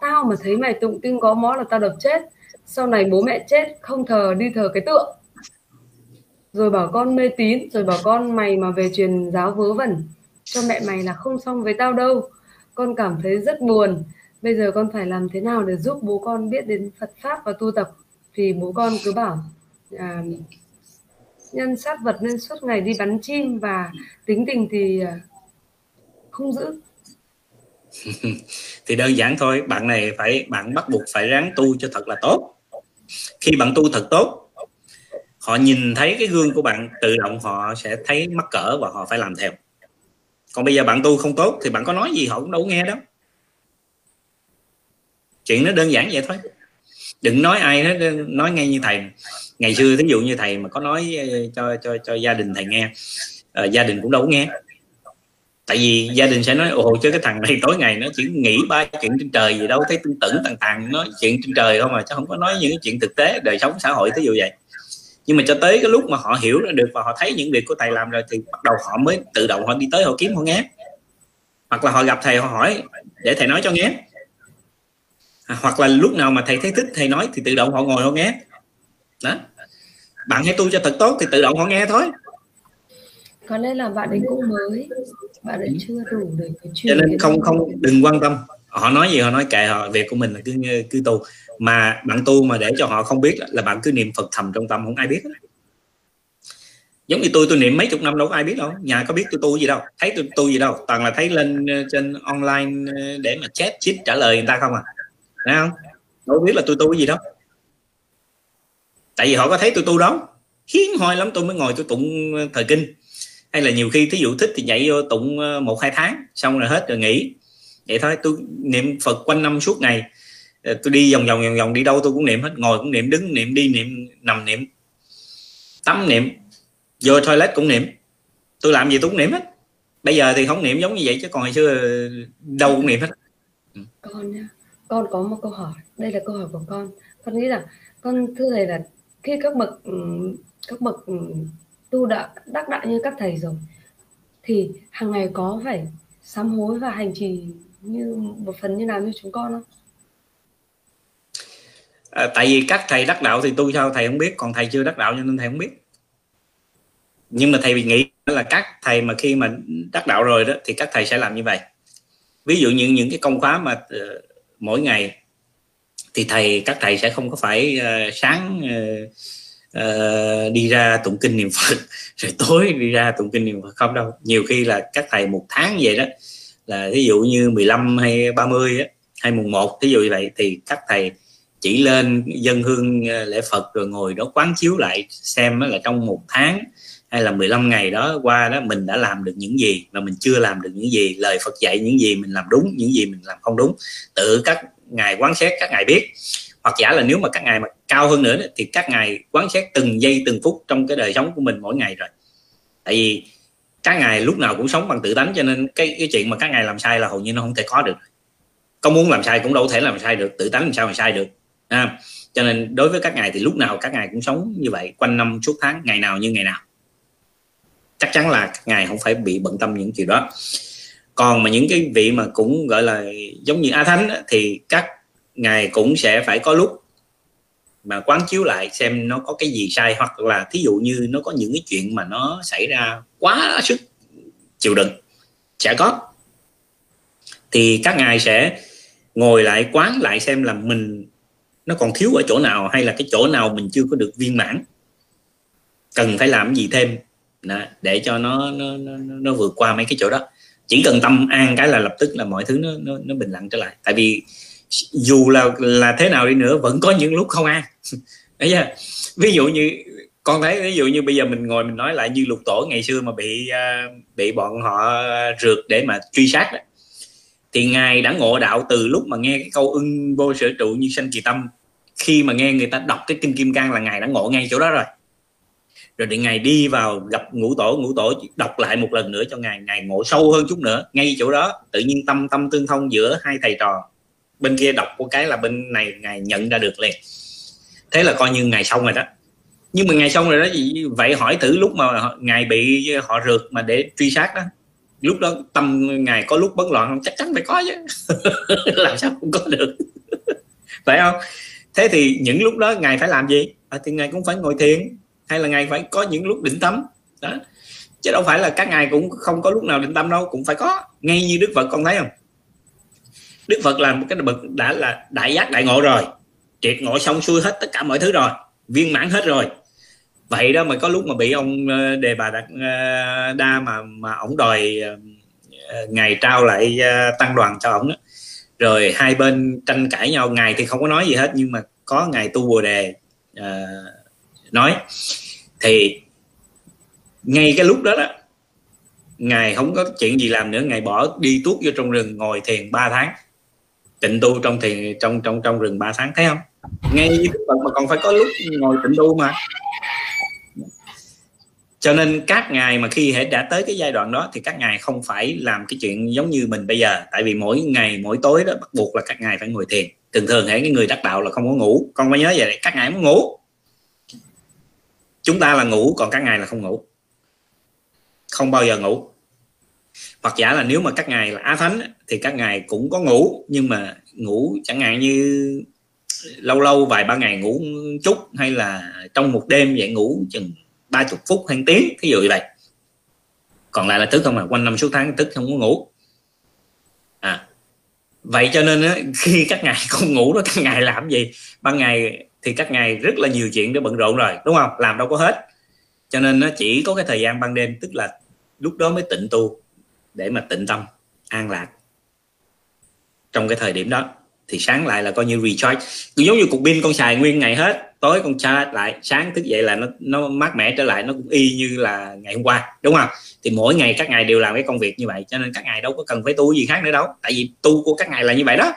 Tao mà thấy mày tụng kinh có mó là tao đập chết. Sau này bố mẹ chết không thờ đi thờ cái tượng. Rồi bảo con mê tín rồi bảo con mày mà về truyền giáo vớ vẩn. Cho mẹ mày là không xong với tao đâu. Con cảm thấy rất buồn. Bây giờ con phải làm thế nào để giúp bố con biết đến Phật pháp và tu tập? Vì bố con cứ bảo à, nhân sát vật nên suốt ngày đi bắn chim và tính tình thì à, không giữ. Thì đơn giản thôi bạn này phải bạn bắt buộc phải ráng tu cho thật là tốt. Khi bạn tu thật tốt họ nhìn thấy cái gương của bạn tự động họ sẽ thấy mắc cỡ và họ phải làm theo. Còn bây giờ bạn tu không tốt thì bạn có nói gì họ cũng đâu nghe đâu. Chuyện nó đơn giản vậy thôi. Đừng nói ai hết nói ngay như thầy ngày xưa thí dụ như thầy mà có nói ờ, cho cho cho gia đình thầy nghe uh, gia đình cũng đâu có nghe. Tại vì gia đình sẽ nói ồ chứ cái thằng này tối ngày nó chỉ nghĩ ba chuyện trên trời gì đâu thấy tương tưởng tàn tàn nói chuyện trên trời không mà chứ không có nói những chuyện thực tế đời sống xã hội thí dụ vậy. Nhưng mà cho tới cái lúc mà họ hiểu ra được và họ thấy những việc của thầy làm rồi thì bắt đầu họ mới tự động họ đi tới họ kiếm họ nghe. Hoặc là họ gặp thầy họ hỏi để thầy nói cho nghe. À, hoặc là lúc nào mà thầy thấy thích thầy nói thì tự động họ ngồi họ nghe. Đó bạn hãy tu cho thật tốt thì tự động họ nghe thôi. Có lẽ là bạn ấy cũng mới. Bạn ấy chưa đủ để cái cho nên không không đừng quan tâm. Họ nói gì họ nói kệ họ việc của mình là cứ cứ tu. Mà bạn tu mà để cho họ không biết là bạn cứ niệm phật thầm trong tâm không ai biết giống như tôi tôi niệm mấy chục năm đâu có ai biết đâu. Nhà có biết tôi tu gì đâu. Thấy tôi tu gì đâu. Toàn là thấy lên ờ, trên online ờ, để mà chat chít trả lời người ta không à. Thấy không? Đâu biết là tôi tu gì đâu tại vì họ có thấy tôi tu đó khiến hoi lắm tôi mới ngồi tôi tụng ờ, thời kinh. Hay là nhiều khi thí dụ thích thì nhảy vô tụng ờ, một hai tháng, xong rồi hết rồi nghỉ. Vậy thôi, tôi niệm phật quanh năm suốt ngày. Ờ, tôi đi vòng vòng vòng vòng, đi đâu tôi cũng niệm hết. Ngồi cũng niệm, đứng niệm, đi niệm, nằm niệm. Tắm niệm. Vô toilet cũng niệm. Tôi làm gì tôi cũng niệm hết. Bây giờ thì không niệm giống như vậy chứ còn hồi xưa đâu cũng niệm hết. Ừ. Con con có một câu hỏi. Đây là câu hỏi của con. Con nghĩ là con thưa thầy là khi các bậc ừ, các bậc ừ, tu đạo đắc đạo như các thầy rồi thì hàng ngày có phải sám hối và hành trì như một phần như nào như chúng con không? À, tại vì các thầy đắc đạo thì tu sao thầy không biết còn thầy chưa đắc đạo cho nên thầy không biết nhưng mà thầy nghĩ là các thầy mà khi mà đắc đạo rồi đó thì các thầy sẽ làm như vậy ví dụ như những cái công khóa mà uh, mỗi ngày thì thầy các thầy sẽ không có phải uh, sáng uh, uh, đi ra tụng kinh niệm phật rồi tối đi ra tụng kinh niệm phật không đâu. Nhiều khi là các thầy một tháng vậy đó là ví dụ như 15 hay 30 á, hay mùng 1 ví dụ như vậy thì các thầy chỉ lên dân hương lễ Phật rồi ngồi đó quán chiếu lại xem là trong một tháng hay là 15 ngày đó qua đó mình đã làm được những gì mà mình chưa làm được những gì lời Phật dạy những gì mình làm đúng những gì mình làm không đúng. Tự các ngài quán xét các ngài biết. Hoặc giả là nếu mà các ngài mà cao hơn nữa thì các ngài quán xét từng giây từng phút trong cái đời sống của mình mỗi ngày rồi. Tại vì các ngài lúc nào cũng sống bằng tự tánh cho nên cái cái chuyện mà các ngài làm sai là hầu như nó không thể có được. Có muốn làm sai cũng đâu thể làm sai được tự tánh làm sao mà sai được à, cho nên đối với các ngài thì lúc nào các ngài cũng sống như vậy quanh năm suốt tháng ngày nào như ngày nào. Chắc chắn là các ngài không phải bị bận tâm những chuyện đó còn mà những cái vị mà cũng gọi là giống như a thánh thì các ngài cũng sẽ phải có lúc mà quán chiếu lại xem nó có cái gì sai hoặc là thí dụ như nó có những cái chuyện mà nó xảy ra quá sức chịu đựng sẽ có. Thì các ngài sẽ ngồi lại quán lại xem là mình nó còn thiếu ở chỗ nào hay là cái chỗ nào mình chưa có được viên mãn. Cần phải làm gì thêm để cho nó nó, nó nó vượt qua mấy cái chỗ đó chỉ cần tâm an cái là lập tức là mọi thứ nó nó, nó bình lặng trở lại. Tại vì dù là là thế nào đi nữa vẫn có những lúc không an. Đấy ví dụ như con thấy ví dụ như bây giờ mình ngồi mình nói lại như lục tổ ngày xưa mà bị à, bị bọn họ rượt để mà truy sát đó. thì ngài đã ngộ đạo từ lúc mà nghe cái câu ưng vô sở trụ như sanh kỳ tâm. Khi mà nghe người ta đọc cái kinh kim cang là ngài đã ngộ ngay chỗ đó rồi rồi thì ngài đi vào gặp ngũ tổ ngũ tổ đọc lại một lần nữa cho ngài ngài ngộ sâu hơn chút nữa. Ngay chỗ đó tự nhiên tâm tâm tương thông giữa hai thầy trò. Bên kia đọc một cái là bên này ngài nhận ra được liền. Thế là coi như ngài xong rồi đó. Nhưng mà ngày xong rồi đó gì vậy hỏi thử lúc mà ngài bị họ rượt mà để truy sát đó lúc đó tâm ngài có lúc bất loạn không? Chắc chắn phải có chứ. Làm sao không có được. Phải không? Thế thì những lúc đó ngài phải làm gì? À, thì ngài cũng phải ngồi thiền hay là ngài phải có những lúc định tâm? Đó. Chứ đâu phải là các ngài cũng không có lúc nào định tâm đâu cũng phải có. Ngay như đức phật con thấy không? Đức phật là một cái bậc đã là đại giác đại ngộ rồi. Triệt ngộ xong xuôi hết tất cả mọi thứ rồi. Viên mãn hết rồi. Vậy đó mà có lúc mà bị ông ờ, đề bà đặt ờ, đa mà mà ổng đòi ờ, ngày trao lại tăng đoàn cho ổng rồi hai bên tranh cãi nhau ngài thì không có nói gì hết nhưng mà có ngài tu bồ đề uh, nói, thì ngay cái lúc đó đó, ngài không có chuyện gì làm nữa, ngài bỏ đi tuốt vô trong rừng, ngồi thiền 3 tháng, tịnh tu trong thiền, trong trong trong rừng 3 tháng, thấy không? Ngay như đức phật mà còn phải có lúc ngồi tịnh tu mà. Cho nên các ngài mà khi hệ đã tới cái giai đoạn đó thì các ngài không phải làm cái chuyện giống như mình bây giờ. Tại vì mỗi ngày, mỗi tối đó, bắt buộc là các ngài phải ngồi thiền. Thường thường hệ cái người đắc đạo là không có ngủ. Con phải nhớ vậy, các ngài muốn ngủ chúng ta là ngủ còn các ngài là không ngủ. Không bao giờ ngủ. Hoặc giả là nếu mà các ngài là á thánh thì các ngài cũng có ngủ nhưng mà ngủ chẳng hạn như lâu lâu vài ba ngày ngủ chút hay là trong một đêm vậy ngủ chừng ba chục phút hay tiếng ví dụ như vậy. Còn lại là thức không mà quanh năm suốt tháng thức không có ngủ. À vậy cho nên á, khi các ngài không ngủ đó các ngài làm gì? Ban ngày thì các ngài rất là nhiều chuyện để bận rộn rồi, đúng không? Làm đâu có hết. Cho nên nó chỉ có cái thời gian ban đêm, tức là lúc đó mới tịnh tu để mà tịnh tâm, an lạc. Trong cái thời điểm đó thì sáng lại là coi như recharge. Giống như cục pin con xài nguyên ngày hết, tối con charge lại, sáng thức dậy là nó nó mát mẻ trở lại, nó cũng y như là ngày hôm qua, đúng không? Thì mỗi ngày các ngài đều làm cái công việc như vậy, cho nên các ngài đâu có cần phải tu gì khác nữa đâu. Tại vì tu của các ngài là như vậy đó.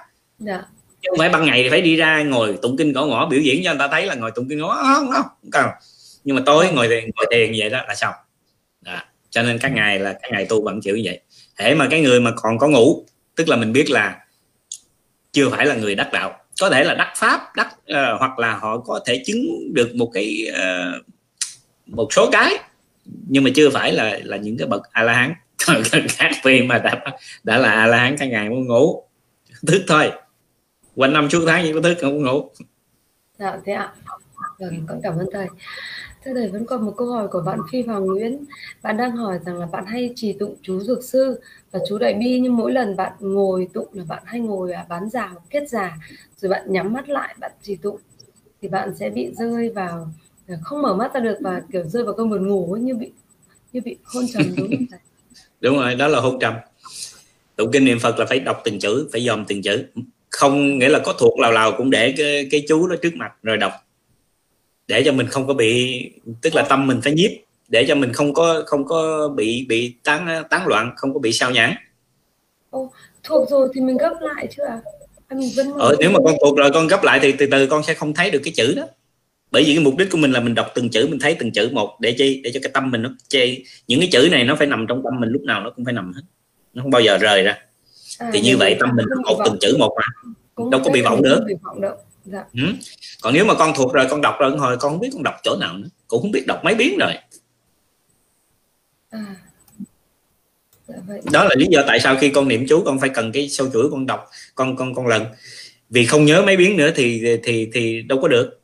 Yeah chứ không phải ban ngày thì phải đi ra ngồi tụng kinh gõ ngõ biểu diễn cho người ta thấy là ngồi tụng kinh gõ không không không cần. Nhưng mà tối ngồi thiền ngồi thiền như vậy đó là xong. Đó. cho nên các ngày là các ngày tu vẫn chịu như vậy. Thể mà cái người mà còn có ngủ tức là mình biết là chưa phải là người đắc đạo. Có thể là đắc pháp đắc uh, hoặc là họ có thể chứng được một cái uh, một số cái. Nhưng mà chưa phải là là những cái bậc a la hán còn các vị mà đã đã là a la hán cả ngày muốn ngủ thức thôi quanh năm suốt tháng chỉ có thức không ngủ. Dạ thế ạ. Vâng con cảm ơn thầy. Thưa thầy vẫn còn một câu hỏi của bạn Phi Hoàng Nguyễn. Bạn đang hỏi rằng là bạn hay trì tụng chú Dược Sư và chú Đại Bi nhưng mỗi lần bạn ngồi tụng là bạn hay ngồi à, bán giả hoặc kết giả rồi bạn nhắm mắt lại bạn trì tụng thì bạn sẽ bị rơi vào à, không mở mắt ra được và kiểu rơi vào cơn buồn ngủ như bị như bị hôn trầm đúng không thầy? đúng rồi đó là hôn trầm. Tụng kinh niệm Phật là phải đọc từng chữ phải dòm từng chữ không nghĩa là có thuộc lào lào cũng để cái, cái chú đó trước mặt rồi đọc. Để cho mình không có bị tức là tâm mình phải nhiếp. Để cho mình không có không có bị bị tán tán loạn không có bị sao nhãn Ồ, thuộc rồi thì mình gấp lại chưa à? Mình vẫn ờ, nếu mà con thuộc rồi con gấp lại thì từ từ con sẽ không thấy được cái chữ đó. Bởi vì cái mục đích của mình là mình đọc từng chữ mình thấy từng chữ một để chi? Để cho cái tâm mình nó chi những cái chữ này nó phải nằm trong tâm mình lúc nào nó cũng phải nằm hết. Nó không bao giờ rời ra à, thì như vậy tâm mình một từng chữ một mà. Cũng đâu có bị vọng nữa. dạ. ừ. còn nếu mà con thuộc rồi con đọc rồi hồi con không biết con đọc chỗ nào nữa. Cũng không biết đọc mấy biến rồi. À. Dạ đó là lý do tại sao khi con niệm chú con phải cần cái sâu chuỗi con đọc con con con lần. Vì không nhớ mấy biến nữa thì thì thì đâu có được.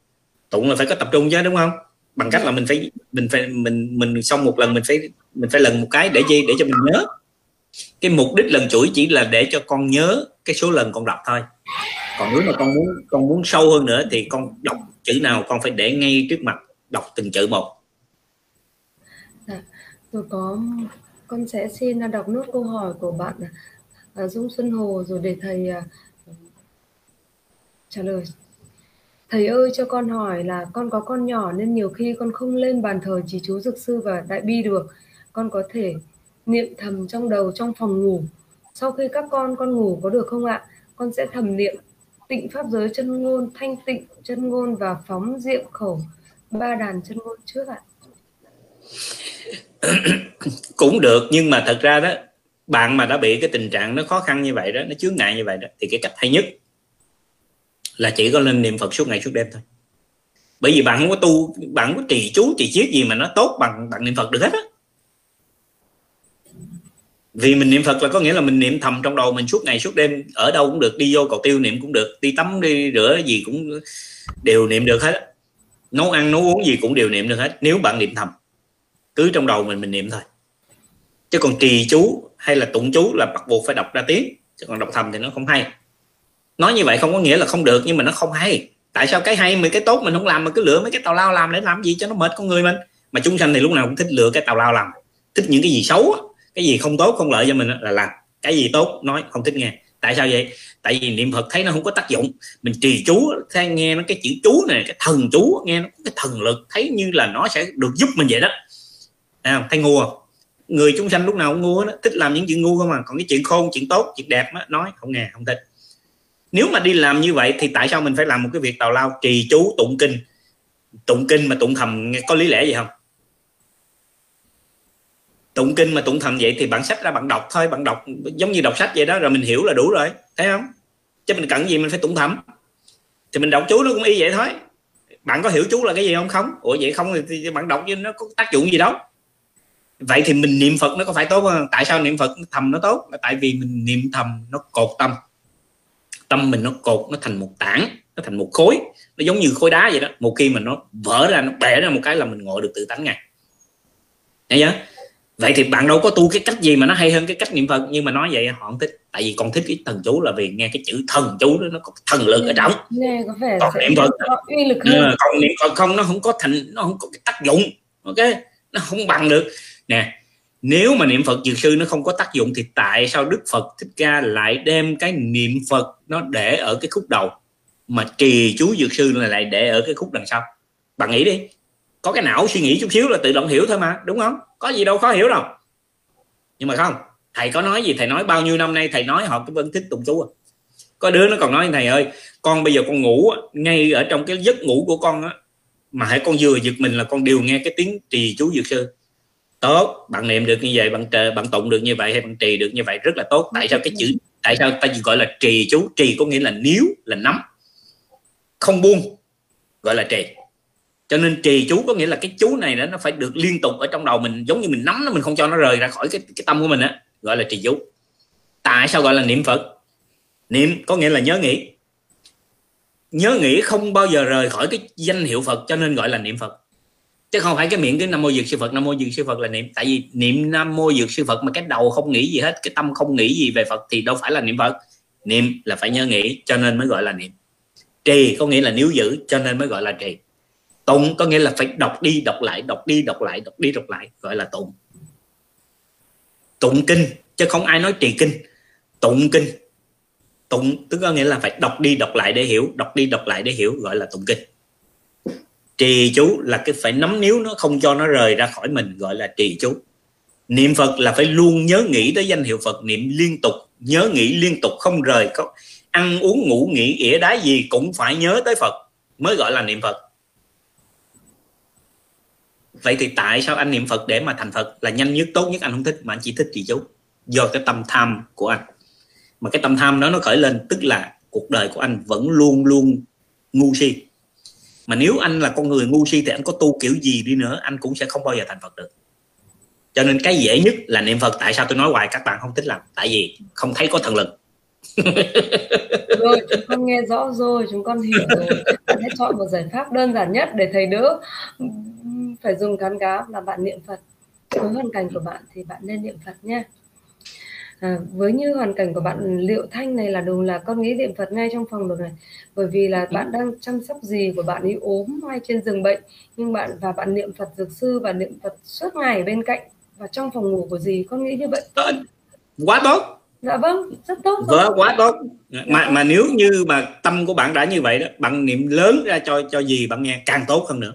Tụng là phải có tập trung chứ đúng không? Bằng cách là mình phải mình phải mình mình xong một lần mình phải mình phải lần một cái để gì để cho mình nhớ cái mục đích lần chuỗi chỉ là để cho con nhớ cái số lần con đọc thôi. Còn nếu mà con muốn con muốn sâu hơn nữa thì con đọc chữ nào con phải để ngay trước mặt đọc từng chữ một. Dạ, tôi có con sẽ xin đọc nốt câu hỏi của bạn à, Dung Xuân Hồ rồi để thầy à, trả lời. Thầy ơi cho con hỏi là con có con nhỏ nên nhiều khi con không lên bàn thờ chỉ chú dược sư và đại bi được. Con có thể niệm thầm trong đầu trong phòng ngủ. Sau khi các con con ngủ có được không ạ? Con sẽ thầm niệm. Tịnh pháp giới chân ngôn, thanh tịnh chân ngôn và phóng diệm khẩu. Ba đàn chân ngôn trước ạ. Cũng được, nhưng mà thật ra đó, bạn mà đã bị cái tình trạng nó khó khăn như vậy đó, nó chướng ngại như vậy đó, thì cái cách hay nhất là chỉ có lên niệm phật suốt ngày suốt đêm thôi. Bởi vì bạn không có tu, bạn không có trì chú, trì chiết gì mà nó tốt bằng bạn niệm phật được hết á vì mình niệm phật là có nghĩa là mình niệm thầm trong đầu mình suốt ngày, suốt đêm, ở đâu cũng được, đi vô cầu tiêu niệm cũng được, đi tắm, đi rửa gì cũng đều niệm được hết nấu ăn, nấu uống gì cũng đều niệm được hết, nếu bạn niệm thầm. Cứ trong đầu mình mình niệm thôi. Chứ còn trì chú hay là tụng chú là bắt buộc phải đọc ra tiếng, chứ còn đọc thầm thì nó không hay. Nói như vậy không có nghĩa là không được, nhưng mà nó không hay. Tại sao cái hay mấy cái tốt mình không làm, mà cứ lựa mấy cái tào lao làm để làm gì cho nó mệt con người mình? Mà chúng sanh thì lúc nào cũng thích lựa cái tào lao làm. Thích những cái gì xấu cái gì không tốt không lợi cho mình là làm. Cái gì tốt nói không thích nghe. Tại sao vậy? Tại vì niệm phật thấy nó không có tác dụng. Mình trì chú thấy nghe nó cái chữ chú này cái thần chú nghe nó có cái thần lực thấy như là nó sẽ được giúp mình vậy đó. À, thấy ngu không? Người chúng sanh lúc nào cũng ngu đó thích làm những chuyện ngu không mà còn cái chuyện khôn chuyện tốt chuyện đẹp đó, nói không nghe không thích. Nếu mà đi làm như vậy thì tại sao mình phải làm một cái việc tào lao trì chú tụng kinh? Tụng kinh mà tụng thầm có lý lẽ gì không? Tụng kinh mà tụng thầm vậy thì bạn sách ra bạn đọc thôi bạn đọc giống như đọc sách vậy đó, rồi mình hiểu là đủ rồi, thấy không? Chứ mình cần gì mình phải tụng thầm. Thì mình đọc chú nó cũng y vậy thôi. Bạn có hiểu chú là cái gì không? Không. Ủa vậy không thì bạn đọc chứ nó có tác dụng gì đâu. Vậy thì mình niệm phật nó có phải tốt không tại sao niệm phật thầm nó tốt? Là tại vì mình niệm thầm nó cột tâm. Tâm mình nó cột, nó thành một tảng, nó thành một khối. Nó giống như khối đá vậy đó. Một khi mà nó vỡ ra, nó bể ra một cái là mình ngồi được tự tánh ngay. Thấy chưa? Vậy thì bạn đâu có tu cái cách gì mà nó hay hơn cái cách niệm phật? Nhưng mà nói vậy họ không thích. Tại vì con thích cái thần chú là vì nghe cái chữ thần chú đó nó có thần lực ở trong. Nghe có vẻ còn niệm phật hơn. còn niệm phật không nó không có thành nó không có cái tác dụng ok? Nó không bằng được. Nè nếu mà niệm phật dược sư nó không có tác dụng thì tại sao đức phật thích ca lại đem cái niệm phật nó để ở cái khúc đầu mà trì chú dược sư lại để ở cái khúc đằng sau? Bạn nghĩ đi có cái não suy nghĩ chút xíu là tự động hiểu thôi mà, đúng không? Có gì đâu khó hiểu đâu. Nhưng mà không, thầy có nói gì, thầy nói bao nhiêu năm nay thầy nói họ vẫn thích tụng chú à. Có đứa nó còn nói thầy ơi, con bây giờ con ngủ ngay ở trong cái giấc ngủ của con á, mà hãy con vừa giật mình là con đều nghe cái tiếng trì chú dược sư. Tốt, bạn niệm được như vậy, bạn trời bạn tụng được như vậy hay bạn trì được như vậy, rất là tốt. Tại sao cái chữ, tại sao ta gọi là trì chú? Trì có nghĩa là níu, là nắm. Không buông, gọi là trì cho nên trì chú có nghĩa là cái chú này nó phải được liên tục ở trong đầu mình, giống như mình nắm nó, mình không cho nó rời ra khỏi cái cái tâm của mình á, gọi là trì chú. Tại sao gọi là niệm phật? Niệm có nghĩa là nhớ nghĩ. Nhớ nghĩ không bao giờ rời khỏi cái danh hiệu phật, cho nên gọi là niệm phật. Chứ không phải cái miệng cái nam mô dược sư phật, nam mô dược sư phật là niệm. Tại vì niệm nam mô dược sư phật mà cái đầu không nghĩ gì hết, cái tâm không nghĩ gì về phật thì đâu phải là niệm phật. Niệm là phải nhớ nghĩ, cho nên mới gọi là niệm. Trì có nghĩa là níu giữ, cho nên mới gọi là trì tụng có nghĩa là phải đọc đi, đọc lại, đọc đi, đọc lại, đọc đi, đọc lại, gọi là tụng. Tụng kinh, chứ không ai nói trì kinh. Tụng kinh. Tụng tức có nghĩa là phải đọc đi, đọc lại để hiểu, đọc đi, đọc lại để hiểu, gọi là tụng kinh. Trì chú là cái phải nắm níu nó, không cho nó rời ra khỏi mình, gọi là trì chú. Niệm phật là phải luôn nhớ nghĩ tới danh hiệu phật, niệm liên tục, nhớ nghĩ liên tục, không rời có ăn uống, ngủ nghỉ, ỉa đá gì cũng phải nhớ tới phật, mới gọi là niệm phật vậy thì tại sao anh niệm phật để mà thành phật? Là nhanh nhất, tốt nhất anh không thích, mà anh chỉ thích trì chú do cái tâm tham của anh. Mà cái tâm tham đó nó khởi lên, tức là cuộc đời của anh vẫn luôn luôn ngu si. Mà nếu anh là con người ngu si thì anh có tu kiểu gì đi nữa, anh cũng sẽ không bao giờ thành phật được. Cho nên cái dễ nhất là niệm phật. Tại sao tôi nói hoài, các bạn không thích làm? Tại vì không thấy có thần lực rồi chúng con nghe rõ rồi chúng con hiểu rồi. Hãy chọn một giải pháp đơn giản nhất để thầy đỡ. Phải dùng cán cá là bạn niệm phật. Với hoàn cảnh của bạn thì bạn nên niệm phật nha à, với như hoàn cảnh của bạn liệu thanh này là đúng là con nghĩ niệm phật ngay trong phòng được này? Bởi vì là bạn đang chăm sóc gì của bạn ấy ốm hay trên giường bệnh nhưng bạn và bạn niệm phật dược sư và niệm phật suốt ngày bên cạnh. Và trong phòng ngủ của gì? Con nghĩ như vậy. Quá tốt dạ vâng rất tốt vâng quá tốt. Mà mà nếu như mà tâm của bạn đã như vậy đó bạn niệm lớn ra cho cho gì bạn nghe càng tốt hơn nữa.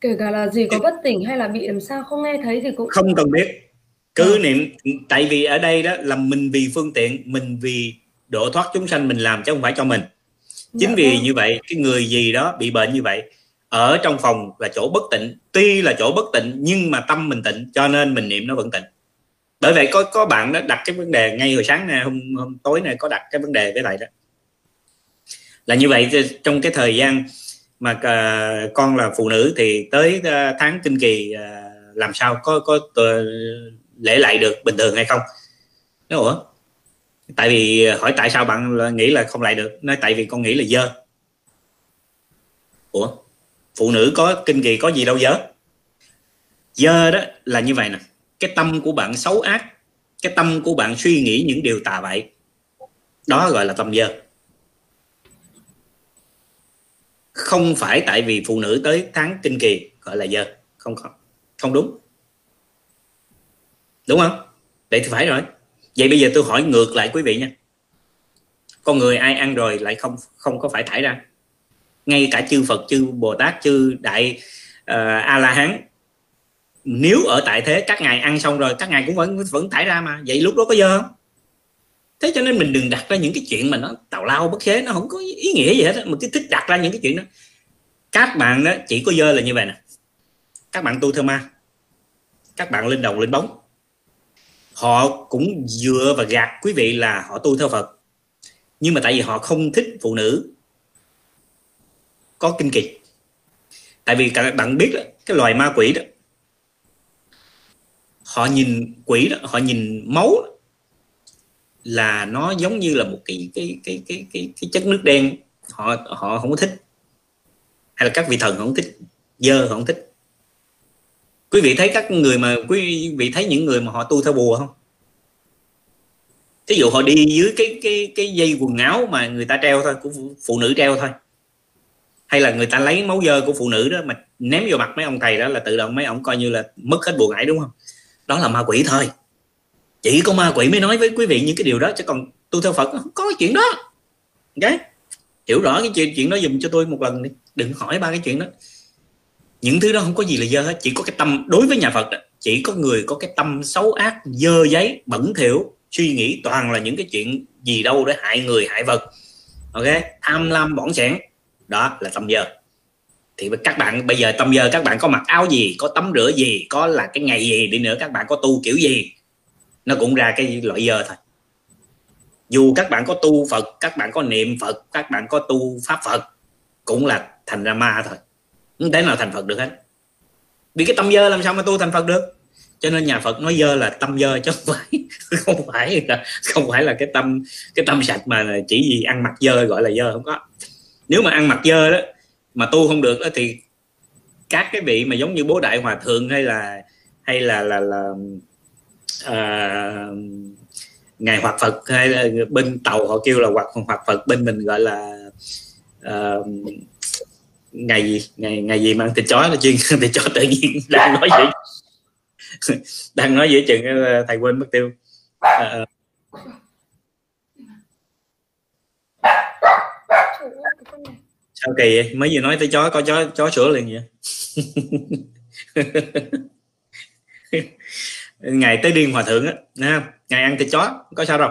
Kể cả là gì có bất tỉnh hay là bị làm sao không nghe thấy thì cũng không cần biết. Cứ ừ. niệm tại vì ở đây đó là mình vì phương tiện mình vì độ thoát chúng sanh mình làm chứ không phải cho mình. Chính dạ vì vâng. như vậy cái người gì đó bị bệnh như vậy ở trong phòng là chỗ bất tịnh tuy là chỗ bất tịnh nhưng mà tâm mình tịnh cho nên mình niệm nó vẫn tịnh bởi vậy có có bạn đó đặt cái vấn đề ngay hồi sáng nay hôm, hôm tối nay có đặt cái vấn đề với lại đó. Là như vậy trong cái thời gian mà uh, con là phụ nữ thì tới uh, tháng kinh kỳ uh, làm sao có có uh, lễ lại được bình thường hay không? Nó ủa? Tại vì hỏi tại sao bạn nghĩ là không lại được? Nói tại vì con nghĩ là dơ. Ủa? Phụ nữ có kinh kỳ có gì đâu dơ. Dơ đó là như vậy nè cái tâm của bạn xấu ác cái tâm của bạn suy nghĩ những điều tà bậy. Đó gọi là tâm dơ. Không phải tại vì phụ nữ tới tháng kinh kỳ gọi là dơ. Không không không đúng. Đúng không? Vậy thì phải rồi. Vậy bây giờ tôi hỏi ngược lại quý vị nha. Con người ai ăn rồi lại không không có phải thải ra? Ngay cả chư Phật chư Bồ Tát chư đại ờ, uh, A La Hán nếu ở tại thế các ngài ăn xong rồi các ngài cũng vẫn vẫn thải ra mà. Vậy lúc đó có dơ không? Thế cho nên mình đừng đặt ra những cái chuyện mà nó tào lao bất khế nó không có ý nghĩa gì hết mà cứ thích đặt ra những cái chuyện đó. Các bạn đó chỉ có dơ là như vậy nè. Các bạn tu theo ma. Các bạn lên đồng lên bóng. Họ cũng dựa và gạt quý vị là họ tu theo Phật. Nhưng mà tại vì họ không thích phụ nữ có kinh kỳ. Tại vì các bạn biết đó, cái loài ma quỷ đó họ nhìn quỷ đó họ nhìn máu đó, là nó giống như là một cái cái cái cái cái, cái chất nước đen. Họ họ không có thích. Hay là các vị thần không thích dơ không thích. Quý vị thấy các người mà quý vị thấy những người mà họ tu theo bùa không? Ví dụ họ đi dưới cái cái cái dây quần áo mà người ta treo thôi của phụ nữ treo thôi. Hay là người ta lấy máu dơ của phụ nữ đó mà ném vô mặt mấy ông thầy đó là tự động mấy ông coi như là mất hết bùa ngải đúng không? Đó là ma quỷ thôi. Chỉ có ma quỷ mới nói với quý vị những cái điều đó chứ còn tu theo phật không có cái chuyện đó. Okay? hiểu rõ cái chuyện chuyện đó dùm cho tôi một lần đi. Đừng hỏi ba cái chuyện đó. Những thứ đó không có gì là dơ hết. Chỉ có cái tâm đối với nhà phật đó, chỉ có người có cái tâm xấu ác dơ giấy bẩn thỉu suy nghĩ toàn là những cái chuyện gì đâu để hại người hại vật. Ok? Tham lam bỏng sẻn. Đó là tâm dơ thì các bạn, bây giờ tâm dơ các bạn có mặc áo gì, có tắm rửa gì, có là cái ngày gì đi nữa, các bạn có tu kiểu gì, nó cũng ra cái loại dơ thôi. Dù các bạn có tu phật, các bạn có niệm phật, các bạn có tu pháp phật, cũng là thành ra ma thôi. Không thể nào thành phật được hết. Vì cái tâm dơ làm sao mà tu thành phật được? Cho nên nhà Phật nói dơ là tâm dơ chứ không phải không phải là, không phải là cái tâm cái tâm sạch mà chỉ gì ăn mặc dơ gọi là dơ không có. Nếu mà ăn mặc dơ đó mà tu không được đó thì các cái vị mà giống như bố đại hòa thượng hay là hay là là là uh, ngài hoạt Phật hay là bên tàu họ kêu là hoạt hoạt Phật bên mình gọi là ờ, uh, ngày gì ngày ngày gì mà thịt chó là chuyên thịt chó tự nhiên đang nói vậy đang nói giữa chừng ờ, thầy quên mất tiêu. À, sao kỳ vậy? Mấy vừa nói tới chó có chó chó sữa liền vậy. Ngày tới điên hòa thượng á ngày ăn thịt chó có sao đâu.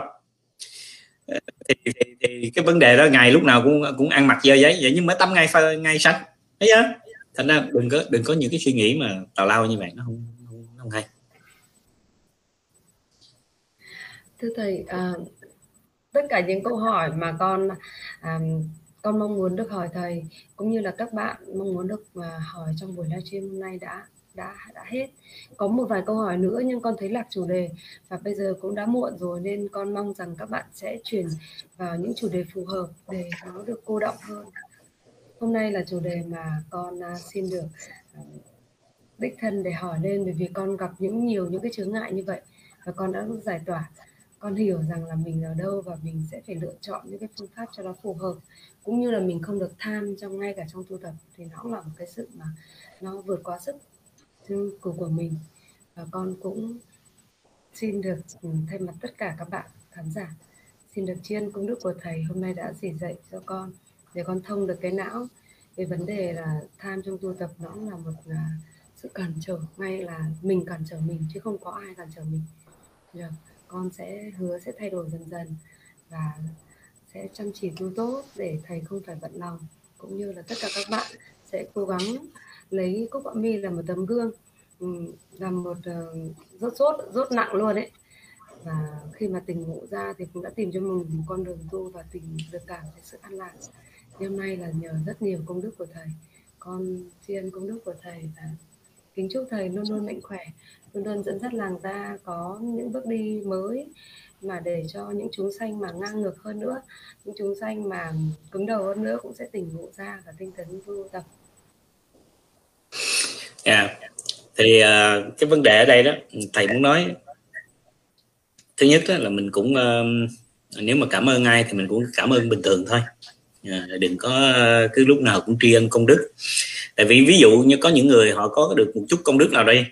Thì, thì, thì cái vấn đề đó ngày lúc nào cũng cũng ăn mặc dơ giấy vậy nhưng mới tắm ngay ngay sạch thấy chưa? Thành ra đừng có đừng có những cái suy nghĩ mà tào lao như vậy nó không không, không hay. Thưa thầy à, ờ, tất cả những câu hỏi mà con à, con mong muốn được hỏi thầy, cũng như là các bạn mong muốn được à, hỏi trong buổi livestream hôm nay đã đã đã hết. Có một vài câu hỏi nữa nhưng con thấy lạc chủ đề và bây giờ cũng đã muộn rồi nên con mong rằng các bạn sẽ chuyển vào những chủ đề phù hợp để nó được cô động hơn. Hôm nay là chủ đề mà con à, xin được à, đích thân để hỏi lên bởi vì con gặp những nhiều những cái chướng ngại như vậy và con đã giải tỏa. Con hiểu rằng là mình ở đâu và mình sẽ phải lựa chọn những cái phương pháp cho nó phù hợp cũng như là mình không được tham trong ngay cả trong tu tập thì nó cũng là một cái sự mà nó vượt quá sức của của mình. Và con cũng xin được ừ, thay mặt tất cả các bạn khán giả, xin được tri ân công đức của thầy hôm nay đã chỉ dạy cho con để con thông được cái não. Về vấn đề là tham trong tu tập nó là một là sự cản trở, ngay là mình cản trở mình chứ không có ai cản trở mình. Được, con sẽ hứa sẽ thay đổi dần dần và sẽ chăm chỉ tu tốt để thầy không phải bận lòng. Cũng như là tất cả các bạn sẽ cố gắng lấy cúc họa mi là một tấm gương ừ, làm là một uh, rốt rốt rốt nặng luôn đấy và khi mà tỉnh ngộ ra thì cũng đã tìm cho mình một con đường tu và tìm được cảm thấy sự an lạc. Hôm nay là nhờ rất nhiều công đức của thầy con tri ân công đức của thầy và kính chúc thầy luôn luôn mạnh khỏe luôn luôn dẫn dắt làng ta có những bước đi mới mà để cho những chúng sanh mà ngang ngược hơn nữa những chúng sanh mà cứng đầu hơn nữa cũng sẽ tỉnh ngộ ra và tinh tấn tu tập. Yeah. Thì uh, cái vấn đề ở đây đó thầy muốn nói thứ nhất đó là mình cũng uh, nếu mà cảm ơn ai thì mình cũng cảm ơn bình thường thôi. À, đừng có à, cứ lúc nào cũng tri ân công đức. Tại vì ví dụ như có những người họ có được một chút công đức nào đây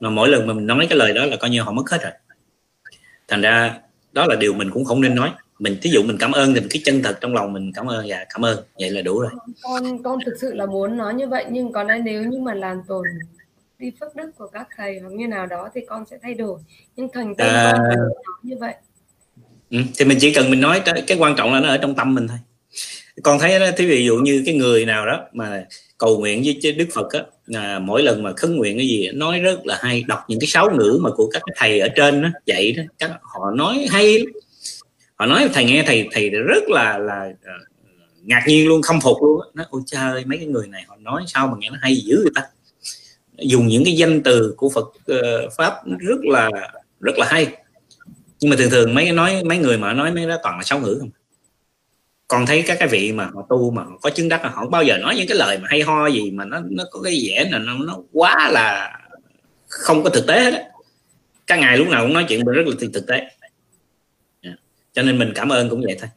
mà mỗi lần mà mình nói cái lời đó là coi như họ mất hết rồi thành ra đó là điều mình cũng không nên nói. Mình thí dụ mình cảm ơn thì mình cái chân thật trong lòng mình cảm ơn dạ cảm ơn. Vậy là đủ rồi. Con con thực sự là muốn nói như vậy nhưng còn nếu như mà làm tổn đi phước đức của các thầy hoặc như nào đó thì con sẽ thay đổi. Nhưng thành tên à... con như vậy. Ừ, thì mình chỉ cần mình nói cái quan trọng là nó ở trong tâm mình thôi. Con thấy đó thí ví dụ như cái người nào đó mà cầu nguyện với đức phật á à, mỗi lần mà khấn nguyện cái gì nói rất là hay. Đọc những cái sáu ngữ mà của các thầy ở trên đó dạy đó các họ nói hay lắm. họ nói thầy nghe thầy thầy rất là là ờ, ngạc nhiên luôn không phục luôn nói ôi cha ơi mấy cái người này họ nói sao mà nghe nó hay dữ người ta? Dùng những cái danh từ của Phật uh, pháp rất là rất là hay. Nhưng mà thường thường mấy nói mấy người mà nói mấy đó toàn là sáu ngữ không à con thấy các cái vị mà họ tu mà họ có chứng đắc họ không bao giờ nói những cái lời mà hay ho gì mà nó nó có cái vẻ là nó, nó quá là không có thực tế hết á. các ngài lúc nào cũng nói chuyện rất là thực tế. Cho nên mình cảm ơn cũng vậy thôi.